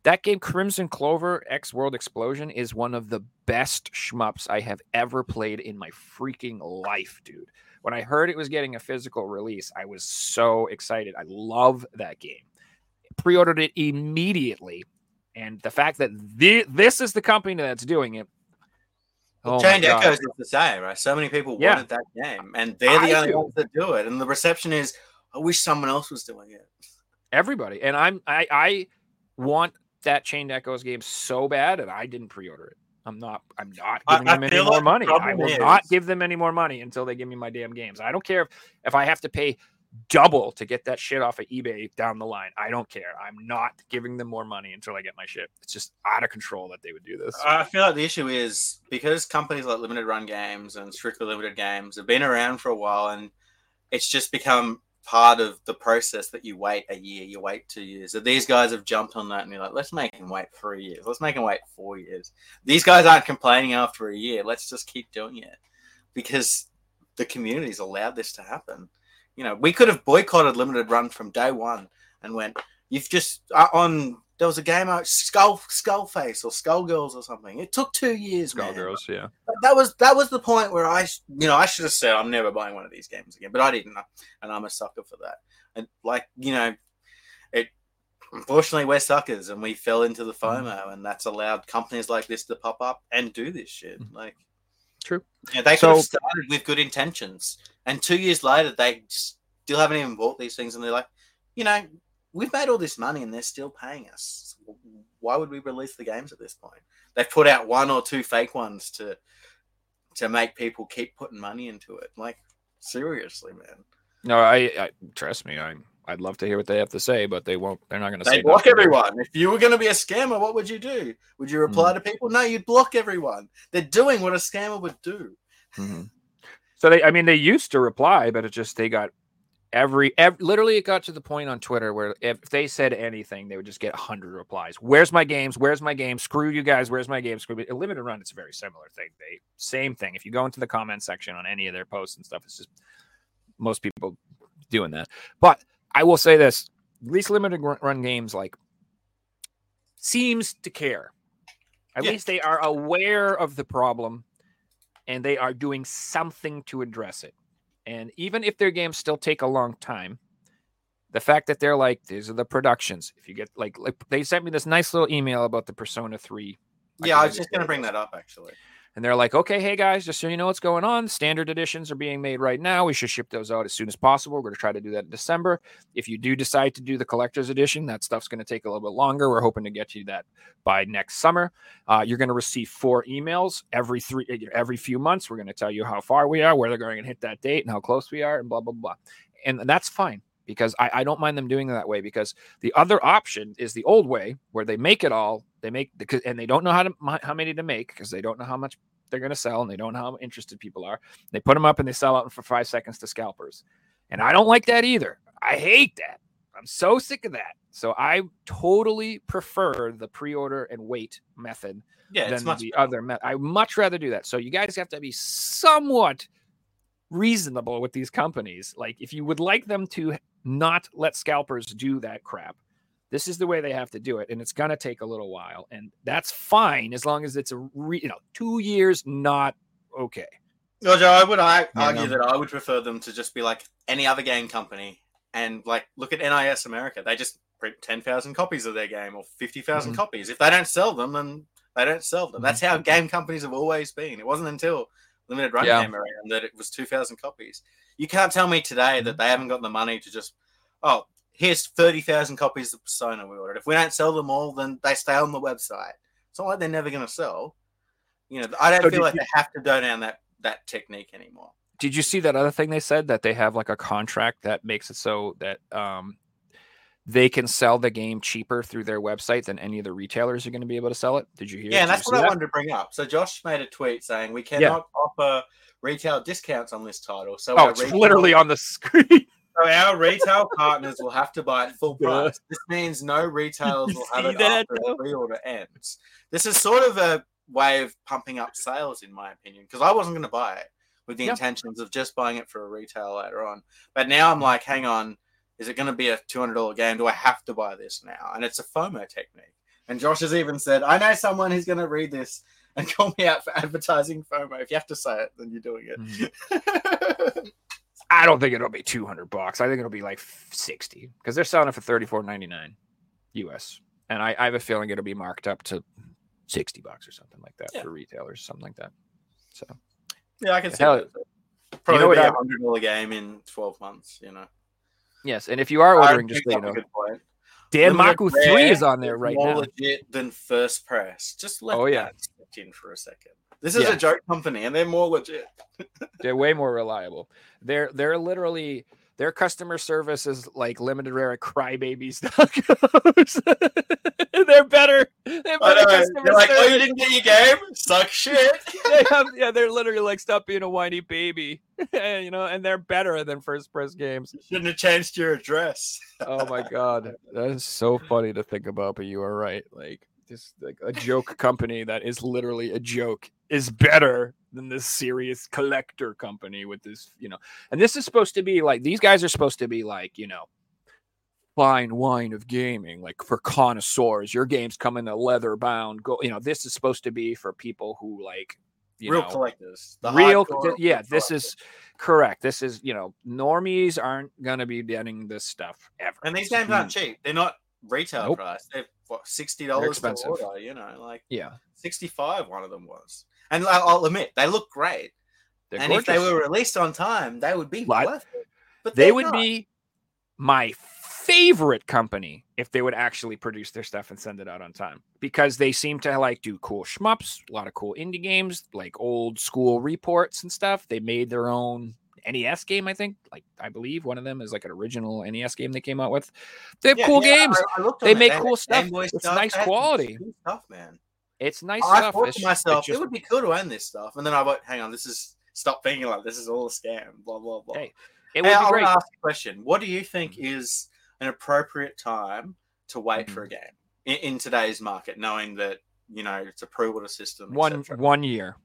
That game, Crimson Clover X World Explosion, is one of the best shmups I have ever played in my freaking life, dude. When I heard it was getting a physical release, I was so excited. I love that game. Pre ordered it immediately. And the fact that thi- this is the company that's doing it. Oh my Chained Echoes is the same, right? So many people Yeah. wanted that game, and they're the I only do. ones that do it. And the reception is, I wish someone else was doing it. everybody and i'm i i want that chained echoes game so bad and i didn't pre-order it i'm not i'm not giving I them any feel more like the money i will not give them any more money until they give me my damn games i don't care if, if i have to pay double to get that shit off of ebay down the line i don't care i'm not giving them more money until i get my shit it's just out of control that they would do this I feel like the issue is because companies like Limited Run Games and Strictly Limited Games have been around for a while, and it's just become part of the process that you wait a year, you wait two years. That these guys have jumped on that and you're like, let's make him wait three years, let's make him wait four years. These guys aren't complaining after a year. Let's just keep doing it because the community's allowed this to happen. You know, we could have boycotted Limited Run from day one and went, you've just uh, on. There was a game out Skull Skullface or Skullgirls or something. It took two years. Skullgirls, yeah That was that was the point where I, you know, I should have said I'm never buying one of these games again, but I didn't, and I'm a sucker for that. And like you know, it unfortunately we're suckers, and we fell into the FOMO, and that's allowed companies like this to pop up and do this shit. Like, True. yeah, they could So- have started with good intentions, and two years later they still haven't even bought these things, and they're like, you know, we've made all this money, and they're still paying us. Why would we release the games at this point? They've put out one or two fake ones to to make people keep putting money into it. Like seriously, man. no I, I trust me i i'd love to hear what they have to say but they won't they're not going to say They block everyone. If you were going to be a scammer, what would you do? Would you reply Hmm. to people? No, you'd block everyone. They're doing what a scammer would do. Mhm. So they, I mean, they used to reply, but it just they got Every, ev literally, it got to the point on Twitter where if they said anything, they would just get hundred replies. Where's my games? Where's my game? Screw you guys. Where's my game? Screw me. A limited run. It's a very similar thing. They same thing. If you go into the comment section on any of their posts and stuff, it's just most people doing that. But I will say this: at least limited run- games like seems to care. At Yeah. least they are aware of the problem and they are doing something to address it. And even if their games still take a long time, the fact that they're like, these are the productions. If you get like, like they sent me this nice little email about the Persona 3 Yeah, I can was just going to bring that up actually. And they're like, okay, hey guys, just so you know what's going on, standard editions are being made right now. We should ship those out as soon as possible. We're going to try to do that in December. If you do decide to do the collector's edition, that stuff's going to take a little bit longer. We're hoping to get you that by next summer. Uh, you're going to receive four emails every three eh, every few months. We're going to tell you how far we are, where they're going to hit that date, and how close we are, and blah blah blah. And that's fine because I, I don't mind them doing it that way because the other option is the old way where they make it all they make because and they don't know how to how many to make because they don't know how much they're going to sell and they don't know how interested people are. They put them up and they sell out for five seconds to scalpers and i don't like that either. I hate that. I'm so sick of that. So i totally prefer the pre-order and wait method Yeah, than the better. other method i much rather do that. So you guys have to be somewhat reasonable with these companies like if you would like them to not let scalpers do that crap this is the way they have to do it and it's going to take a little while and that's fine as long as it's a re- you know 2 years not okay Well, Joe, I would I, You argue know? that I would prefer them to just be like any other game company and like look at NIS America. They just print 10,000 copies of their game or 50,000 Mhm. copies. If they don't sell them, then they don't sell them. That's how game companies have always been. It wasn't until Limited Run Yeah. came around that it was 2,000 copies. You can't tell me today that they haven't got the money to just, oh, here's 30,000 copies of Persona we ordered. If we don't sell them all, then they stay on the website. It's not like they're never going to sell. You know, I don't So feel like you- they have to go down that that technique anymore. did you see that other thing they said that they have like a contract that makes it so that um they can sell the game cheaper through their website than any of the retailers are going to be able to sell it did you hear Yeah, and that's what I that? wanted to bring up. So Josh made a tweet saying we cannot offer retail discounts on this title. So oh it's retail- literally on the screen So our retail partners will have to buy it full Yeah. price. This means no retailers will have it that, after the pre-order ends. This is sort of a way of pumping up sales, in my opinion, because I wasn't going to buy it with the Yeah. intentions of just buying it for a retail later on. But now I'm mm. like, hang on, is it going to be a two hundred dollar game? Do I have to buy this now? And it's a FOMO technique. And Josh has even said, I know someone who's going to read this and call me out for advertising FOMO. If you have to say it, then you're doing it. Mm-hmm. i don't think it'll be 200 bucks i think it'll be like 60 because they're selling it for 34.99 us and I, I have a feeling it'll be marked up to 60 bucks or something like that Yeah. for retailers something like that so Yeah, I can see Hell, that. Probably know what a hundred dollar game in twelve months. You know, yes and if you are ordering just so you know dan maku 3 is on there right now. More now legit than first press. Just let Oh, yeah. in for a second. This is Yeah. a joke company, and they're more legit. They're way more reliable. They're they're literally their customer service is like limited rare crybabies. they're better. They're better They're like, oh, you didn't get your game? Suck shit. they have, yeah, they're literally like stop being a whiny baby, you know, and they're better than first press games. You shouldn't have changed your address. Oh my god, that is so funny to think about. But you are right. Like just like a joke company that is literally a joke is better than this serious collector company with this, you know. And this is supposed to be like these guys are supposed to be like, you know, fine wine of gaming, like for connoisseurs. Your games come in a leather bound. Go, you know, this is supposed to be for people who like, Real know, collectors. The real hardcore yeah this is correct this is you know normies aren't gonna be getting this stuff ever And these games aren't cheap. They're not retail Nope. price. They're what sixty dollars per expensive. order. You know, like yeah sixty-five. One of them was, and I'll admit they look great. they're and if they were released on time, they would be Like, worth it. But they would not. be my favorite company if they would actually produce their stuff and send it out on time because they seem to like do cool shmups a lot of cool indie games like old school reports and stuff they made their own nes game i think like i believe one of them is like an original nes game they came out with they have Yeah, cool yeah, games I- I They make cool Game stuff. It's nice They had some quality. stuff, man. it's nice I stuff thought to myself, just- it would be cool to own this stuff, and then I went, "Hang on, this is stop thinking like this is all a scam." Blah blah blah. Hey, It would Hey, be I want great. to ask a question. What do you think mm-hmm. is an appropriate time to wait Mm-hmm. for a game in, in today's market, knowing that you know it's a pre-order system? One one year,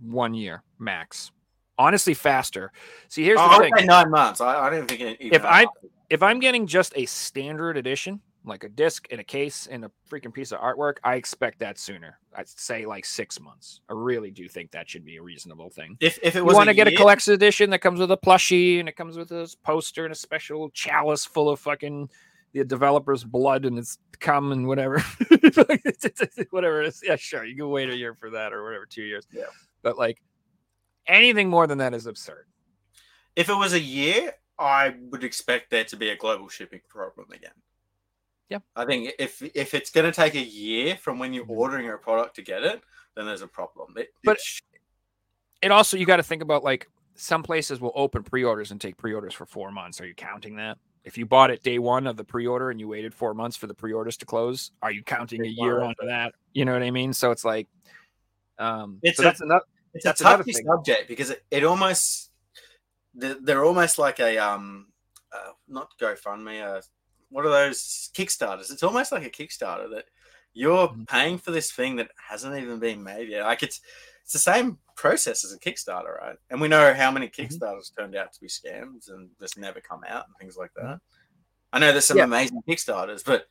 one year max. Honestly, faster. See, here's Oh, the thing. nine months. I, I don't think it, If I- if I'm getting just a standard edition, like a disc in a case and a freaking piece of artwork, I expect that sooner. I'd say like six months. I really do think that should be a reasonable thing. if if it You want to get a collector's edition that comes with a plushie and it comes with a poster and a special chalice full of fucking the developer's blood and it's cum and whatever. whatever it is. Yeah, sure. You can wait a year for that or whatever, two years. Yeah. But like anything more than that is absurd. if it was a year, I would expect there to be a global shipping problem again. Yeah. I think if if it's going to take a year from when you're ordering a product to get it, then there's a problem. It, But- it also you got to think about like some places will open pre-orders and take pre-orders for four months. Are you counting that? If you bought it day one of the pre-order and you waited four months for the pre-orders to close, are you counting a year onto that? You know what I mean? So it's like, um, It's so a- that's another. it's That's a touchy subject because it, it almost they're, they're almost like a um uh, not GoFundMe uh what are those Kickstarters? It's almost like a Kickstarter that you're Mhm. paying for this thing that hasn't even been made yet. Like it's it's the same process as a Kickstarter, right? And we know how many Mm-hmm. Kickstarters turned out to be scams and just never come out and things like that. I know there's some Yeah. amazing Kickstarters, but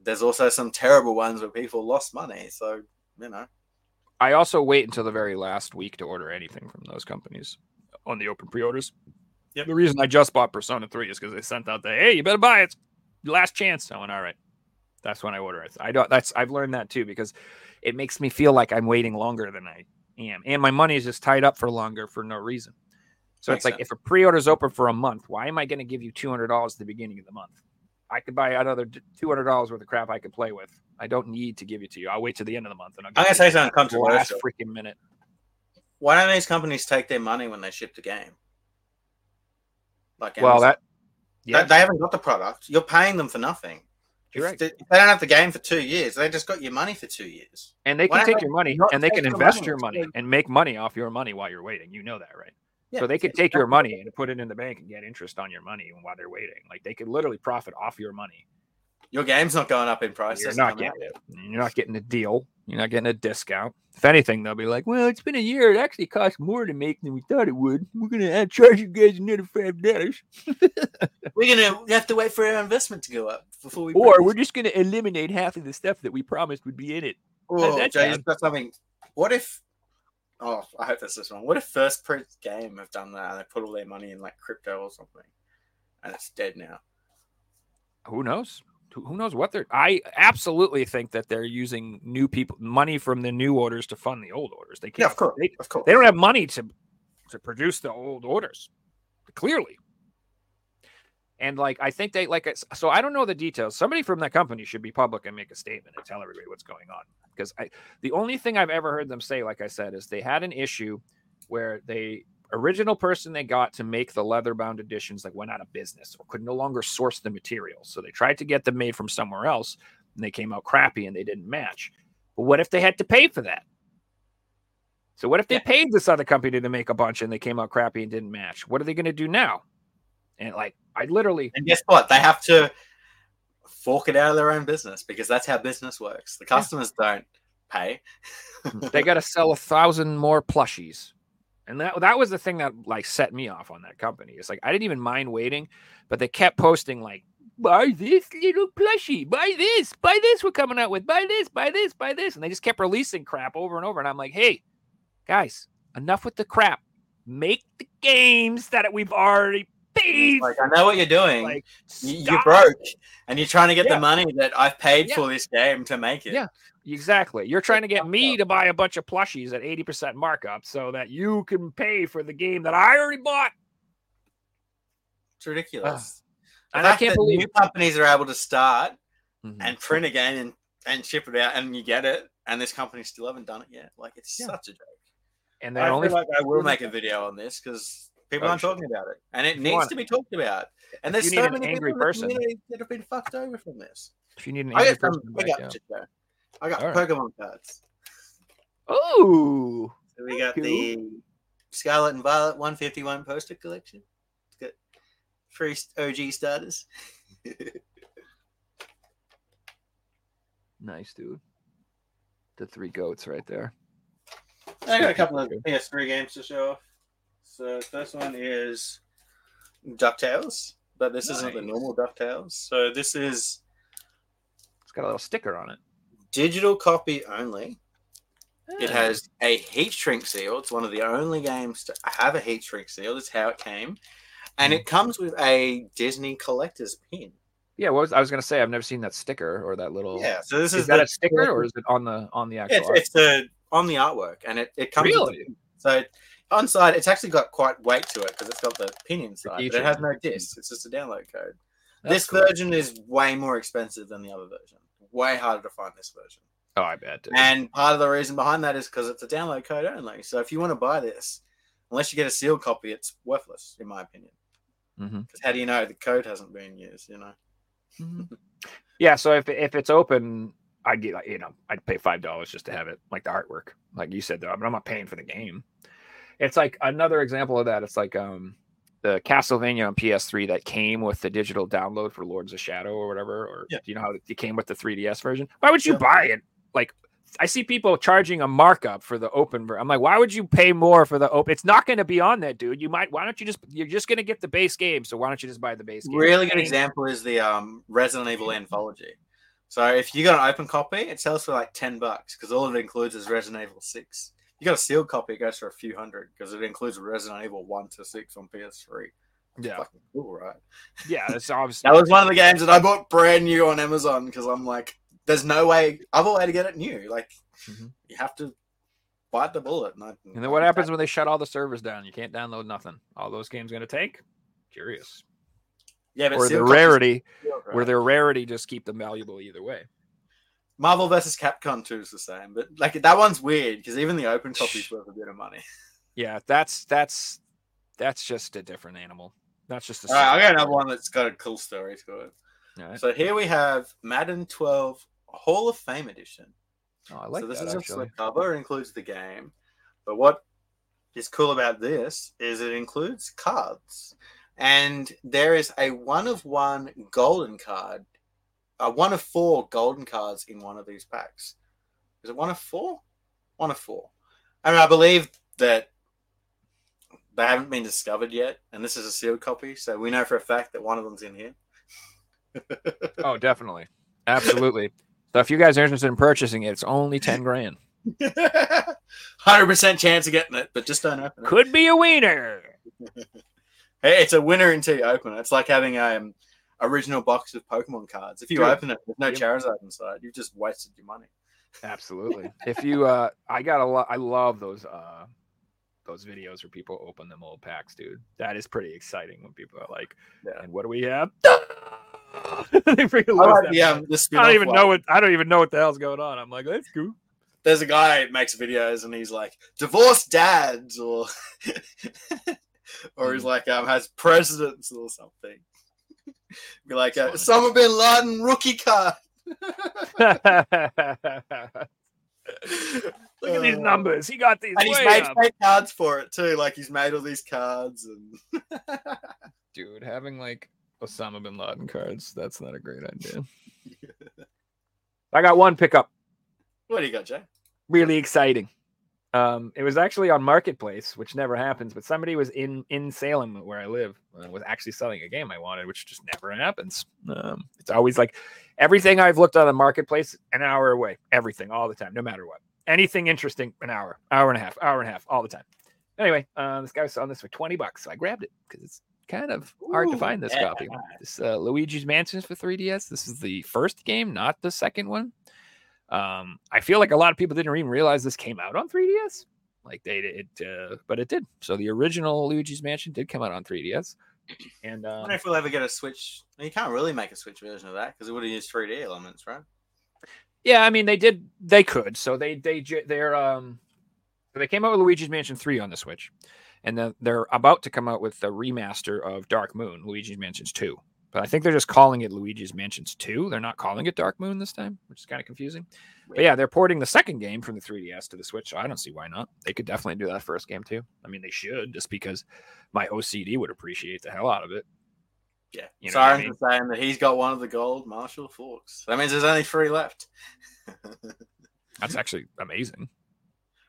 there's also some terrible ones where people lost money. So you know, I also wait until the very last week to order anything from those companies on the open pre-orders. Yep. The reason I just bought Persona 3 is because they sent out the hey, you better buy it. Last chance. I went, all right. That's when I order it. I don't that's I've learned that too because it makes me feel like I'm waiting longer than I am. And my money is just tied up for longer for no reason. So Makes it's like sense. if a pre-order is open for a month, why am I going to give you two hundred dollars at the beginning of the month? I could buy another two hundred dollars worth of crap I could play with. I don't need to give it to you. I'll wait to the end of the month and I'll I'm gonna say something the last freaking minute. Why don't these companies take their money when they ship the game? Like Well, that yeah, they, haven't got the product. You're paying them for nothing. You're right. they, they don't have the game for two years, they just got your money for two years. and they why can take your money and they can invest money? your money and make money off your money while you're waiting. You know that, right? Yeah, so they could take your money and put it in the bank and get interest on your money while they're waiting. Like they could literally profit off your money. Your game's not going up in price. You're not getting it. You're not getting a deal. You're not getting a discount. If anything, they'll be like, "Well, it's been a year. It actually costs more to make than we thought it would. We're gonna uh, charge you guys another five dollars, We're gonna have to wait for our investment to go up before we. or produce we're just gonna eliminate half of the stuff that we promised would be in it." Oh, that Jay, down. something. What if? Oh, I hope that's this one. What if First Print Game have done that and they put all their money in like crypto or something, and it's dead now? who knows who knows what they're i absolutely think that they're using new people money from the new orders to fund the old orders. They can't Yeah, of course, they, of course. they don't have money to to produce the old orders clearly. And like i think they like so i don't know the details. Somebody from that company should be public and make a statement and tell everybody what's going on. Because i the only thing i've ever heard them say like i said is they had an issue where they original person they got to make the leather bound editions like went out of business or could no longer source the materials so they tried to get them made from somewhere else and they came out crappy and they didn't match but what if they had to pay for that so what if they Yeah. paid this other company to make a bunch and they came out crappy and didn't match what are they going to do now and like i literally And guess what? They have to fork it out of their own business because that's how business works. The customers don't pay. they got to sell a thousand more plushies and that that was the thing that like set me off on that company. It's like i didn't even mind waiting but they kept posting like buy this little plushie. Buy this. Buy this we're coming out with. Buy this. Buy this. Buy this. And they just kept releasing crap over and over. And i'm like hey guys enough with the crap. Make the games that we've already paid Like I know what you're doing. like you're broke, and you're trying to get Yeah. the money that I've paid Yeah. for this game to make it. Yeah. Exactly. You're trying to get me to buy a bunch of plushies at 80% markup so that you can pay for the game that I already bought. It's ridiculous. The And I can't believe new companies are able to start Mhm. and print a game and, and ship it out, and you get it, and this company still haven't done it yet. Like it's Yeah. such a joke. And I they're only feel like I will make a video on this because people Oh, aren't shit. talking about it, and it If needs to be talked about. And there's so an many angry people person- in the community that have been fucked over from this. if you need an I angry got some. person, I got shit. I got All right. Pokemon cards. Oh, So we got Cool. the Scarlet and Violet 151 poster collection. It's got Three OG starters. Nice, dude. The three goats right there. I got a couple of PS3 games to show off. So first one is DuckTales, but this isn't the normal DuckTales. So this is It's got a little sticker on it. digital copy only. It Ah. has a heat shrink seal. It's one of the only games to have a heat shrink seal. That's how it came. And Hmm. it comes with a Disney collector's pin. Yeah, what was, I was gonna say I've never seen that sticker or that little. Yeah. So this Is, is, that the, a sticker or is it on the on the actual? it's, art? it's the on the artwork and it, it comes with Really? So on side, it's actually got quite weight to it because it's got the pin inside, but it has no disc. It's just a download code. That's this cool. version is way more expensive than the other version. Way harder to find this version. Oh, I bet. dude. And part of the reason behind that is because it's a download code only. So if you want to buy this, unless you get a sealed copy, it's worthless, in my opinion. Mm-hmm. Because how do you know the code hasn't been used? You know. Mm-hmm. Yeah, so if if it's open, I'd get like you know I'd pay five dollars just to have it, like the artwork, like you said though. But I'm not paying for the game. It's like another example of that. It's like um the Castlevania on PS3 that came with the digital download for Lords of Shadow or whatever, or Yeah. do you know how it came with the 3DS version? Why would you Yeah. buy it? Like I see people charging a markup for the open. ver- I'm like, why would you pay more for the open? It's not going to be on that, dude. You might. Why don't you just? You're just going to get the base game, so why don't you just buy the base game? Really good example is the um, Resident Evil Anthology. So if you got an open copy, it sells for like ten bucks because all it includes is Resident Evil Six. You got a sealed copy, it goes for a few hundred because it includes Resident Evil One to Six on PS3. Yeah, Fucking cool, right? yeah. That's obviously. That was one of the games that I bought brand new on Amazon because I'm like, there's no way other way to get it new. Like Mhm. you have to bite the bullet. And, I, And then what happens when they shut all the servers down? You can't download nothing. All those games going to take? Curious. Yeah, but Or the rarity, are where right? their rarity just keep them valuable either way. Marvel versus Capcom 2 is the same, but like that one's weird because even the open copy's worth a bit of money. Yeah, that's that's that's just a different animal. That's just a. All right, I got another one that's got a cool story to it. Right. So here we have Madden 12 Hall of Fame edition. Oh, I like that. so this that is a actually. slipcover. It includes the game, but what is cool about this is it includes cards, and there is a one of one golden card, a one of four golden cards in one of these packs. Is it one of four? One of four. I mean, I believe that they haven't been discovered yet, and this is a sealed copy, so we know for a fact that one of them's in here. Oh, definitely, absolutely. So if you guys are interested in purchasing it, it's only ten grand. Hundred percent chance of getting it, but just don't open it. Could be a wiener. Hey, it's a winner until you open it. It's like having a um, original box of Pokemon cards. If you Dude. open it with no. Charizard inside, you've just wasted your money. Absolutely. if you, uh, I got a lot. I love those, uh, those videos where people open them old packs, dude. That is pretty exciting when people are like, Yeah. "And what do we have?" they freaking I love that the, um, I don't even one. know what I don't even know what the hell's going on. I'm like, that's cool. There's a guy that makes videos and he's like divorced dads or or he's like um has presidents or something. Be like uh, Osama bin Laden rookie card. Look at these Uh, numbers. He got these And he's made up. fake cards for it too. Like he's made all these cards and Dude, having like Osama bin Laden cards, that's not a great idea. I got one pickup. what do you got, Jay? Really exciting. Um, it was actually on Marketplace, which never happens, but somebody was in in Salem where I live uh, was actually selling a game I wanted, which just never happens. Um, it's always like everything I've looked on the Marketplace, an hour away, everything, all the time, no matter what. Anything interesting, an hour, hour and a half, hour and a half, all the time. Anyway, uh, this guy was selling this for 20 bucks, so I grabbed it because it's kind of hard to find this yeah. copy. This uh, Luigi's Mansions for 3DS. This is the first game, not the second one. Um, I feel like a lot of people didn't even realize this came out on 3DS. Like they did, uh, but it did. So the original Luigi's Mansion did come out on 3DS, and I um, wonder if we'll ever get a Switch. You can't really make a Switch version of that because it would have used 3D elements, right? yeah, I mean they did, they could. So they they they're um, they came out with Luigi's Mansion 3 on the Switch, and then they're about to come out with the remaster of Dark Moon, Luigi's Mansions 2. But I think they're just calling it Luigi's Mansions 2. They're not calling it Dark Moon this time, which is kind of confusing. But yeah, they're porting the second game from the 3DS to the Switch, so I don't see why not. They could definitely do that first game too. I mean, they should, just because my OCD would appreciate the hell out of it. Yeah, You know what I Sirens mean? is saying that he's got one of the gold Marshall Faulks. That means there's only three left. That's actually amazing.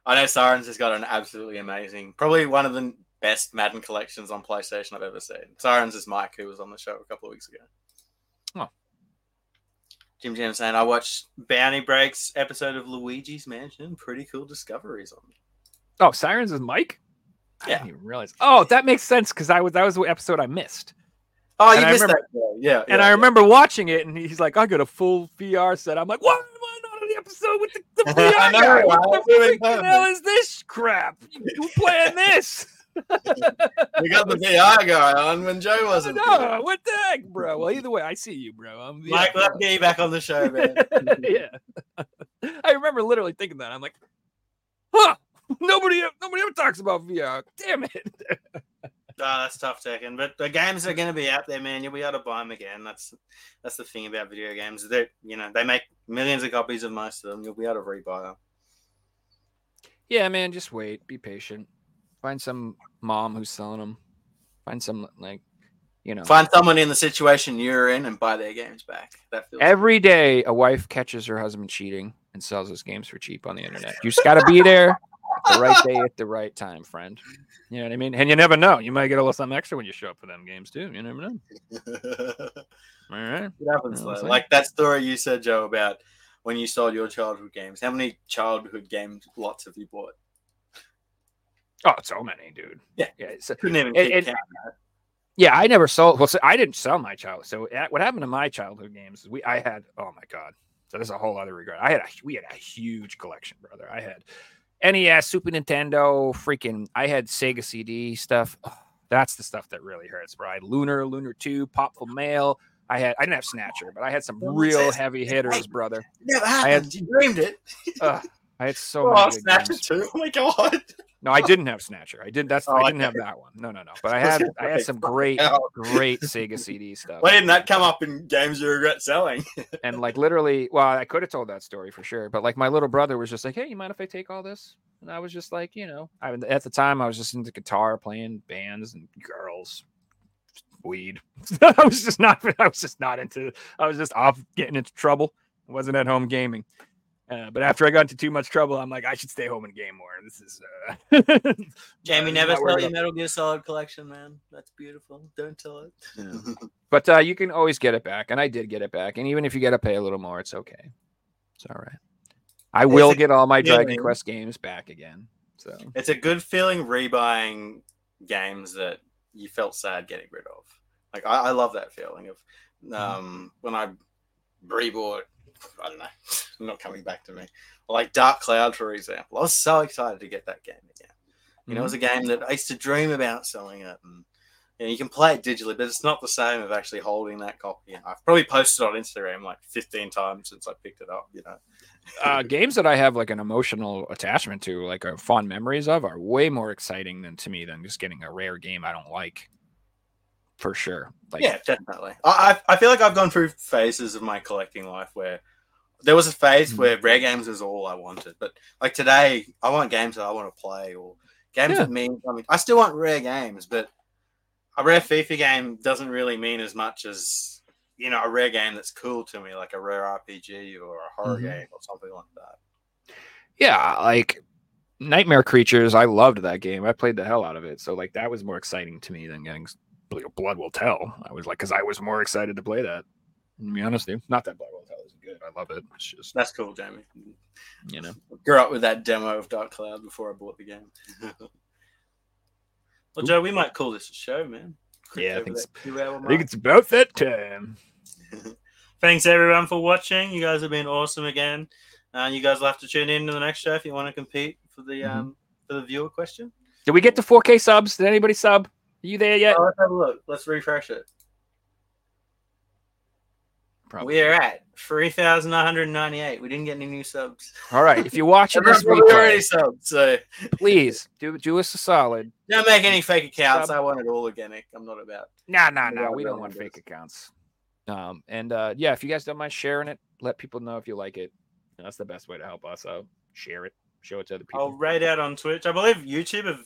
I know Sirens has got an absolutely amazing, probably one of the best Madden collections on PlayStation I've ever seen. Sirens is Mike, who was on the show a couple of weeks ago. Oh. Jim Jam saying, I watched Bounty Breaks episode of Luigi's Mansion. Pretty cool discoveries on it. Oh, Sirens is Mike. I Yeah. didn't even realize. Oh, that makes sense because I was that was the episode I missed. Oh, And you I missed remember- that. Yeah. And yeah, I yeah. remember watching it, and he's like, "I got a full VR set." I'm like, "Why am not on the episode with the, the VR I know, guy? What the hell is this crap? You playing this? We got the VR guy on when Joe wasn't. no, what the heck, bro? Well, either way, I see you, bro. I'm VR Mike, let's get you back on the show, man. yeah, I remember literally thinking that. I'm like, "Huh? Nobody, nobody ever talks about VR. Damn it!" Oh, that's tough, Tekken. But the games are going to be out there, man. You'll be able to buy them again. That's that's the thing about video games. They, you know, they make millions of copies of most of them. You'll be able to rebuy them. Yeah, man, just wait. Be patient. Find some mom who's selling them. Find some like, you know. Find someone in the situation you're in and buy their games back. That feels Every day, a wife catches her husband cheating and sells his games for cheap on the internet. You just got to be there at the right day at the right time, friend. You know what I mean? And you never know. You might get a little something extra when you show up for them games too. You never know. All right. it happens. You know what I'm Like that story you said, Joe, about when you sold your childhood games. How many childhood games lots have you bought? Oh, so many, dude. Yeah. Yeah. So, Couldn't even And- and- yeah, I never sold. Well, so I didn't sell my child. So uh, what happened to my childhood games? is We I had. Oh my god. So there's a whole other regret. I had a we had a huge collection, brother. I had NES, Super Nintendo, freaking. I had Sega CD stuff. Oh, that's the stuff that really hurts, bro. I had Lunar, Lunar Two, Popful Mail. I had. I didn't have Snatcher, but I had some real heavy hitters, brother. Never had- happened. you dreamed it. Ugh, I had so Oh, many. Snatcher games. too. Oh my god. No, I didn't have Snatcher. I did. That's Oh, I didn't okay. have that one. No, no, no. But I I had. I had some great, oh. great Sega CD stuff. Why didn't that come up in games you regret selling? and like literally, well, I could have told that story for sure. But like my little brother was just like, "Hey, you mind if I take all this?" And I was just like, you know, I at the time I was just into guitar, playing bands and girls, weed. I was just not. I was just not into. I was just off getting into trouble. I wasn't at home gaming. Uh, but after I got into too much trouble, I'm like, I should stay home and game more. This is. Uh, Jamie uh, never not sell worried your about- Metal Gear Solid collection, man. That's beautiful. Don't tell it. But uh, you can always get it back, and I did get it back. And even if you got to pay a little more, it's okay. It's all right. I It's will a get all my Dragon feeling. Quest games back again. So It's a good feeling rebuying games that you felt sad getting rid of. Like I, I love that feeling of um, when I rebought. I don't know, not coming back to me. Like Dark Cloud, for example. I was so excited to get that game again. You know, it was a game that I used to dream about selling it, and you, know, you can play it digitally, but it's not the same of actually holding that copy. I've probably posted on Instagram like 15 times since I picked it up. You know, uh, games that I have like an emotional attachment to, like uh, fond memories of, are way more exciting than to me than just getting a rare game I don't like. For sure. Like, yeah, definitely. I I feel like I've gone through phases of my collecting life where there was a phase Mhm. where rare games was all I wanted, but like today, I want games that I want to play or games Yeah. that mean something. I still want rare games, but a rare FIFA game doesn't really mean as much as you know a rare game that's cool to me, like a rare RPG or a horror Mhm. game or something like that. yeah, like Nightmare Creatures. I loved that game. I played the hell out of it. So like that was more exciting to me than getting Blood Will Tell. I was like, because I was more excited to play that. To be honest, with you. not that Blood Will Tell isn't good. I love it. It's just That's cool, Jamie. you know. Grew up with that demo of Dark Cloud before I bought the game. well, Joe, we might call this a show, man. Yeah, I think so. I think it's about that time. Thanks everyone for watching. You guys have been awesome again. Uh, you guys will have to tune in to the next show if you want to compete for the Mhm. um for the viewer question. Did we get to 4K subs? Did anybody sub? Are you there yet? Oh, let's have a look. Let's refresh it. Probably. We are at three thousand nine hundred ninety-eight. We didn't get any new subs. All right, if you're watching this week, we already so please do do us a solid. Don't make any fake accounts. Sub. I want it all organic. I'm not about. No, no, no. We don't want fake accounts. Um, and uh, yeah, if you guys don't mind sharing it, let people know if you like it. That's the best way to help us out. Share it, show it to other people. I'll raid out on Twitch. I believe YouTube of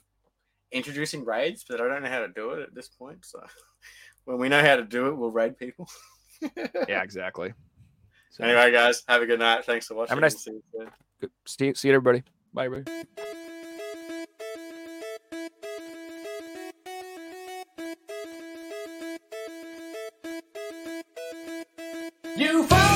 introducing raids, but I don't know how to do it at this point. So when we know how to do it, we'll raid people. yeah, exactly. So, anyway, guys, have a good night. Thanks for watching. Have a nice see you. See you, everybody. Bye, everybody. You!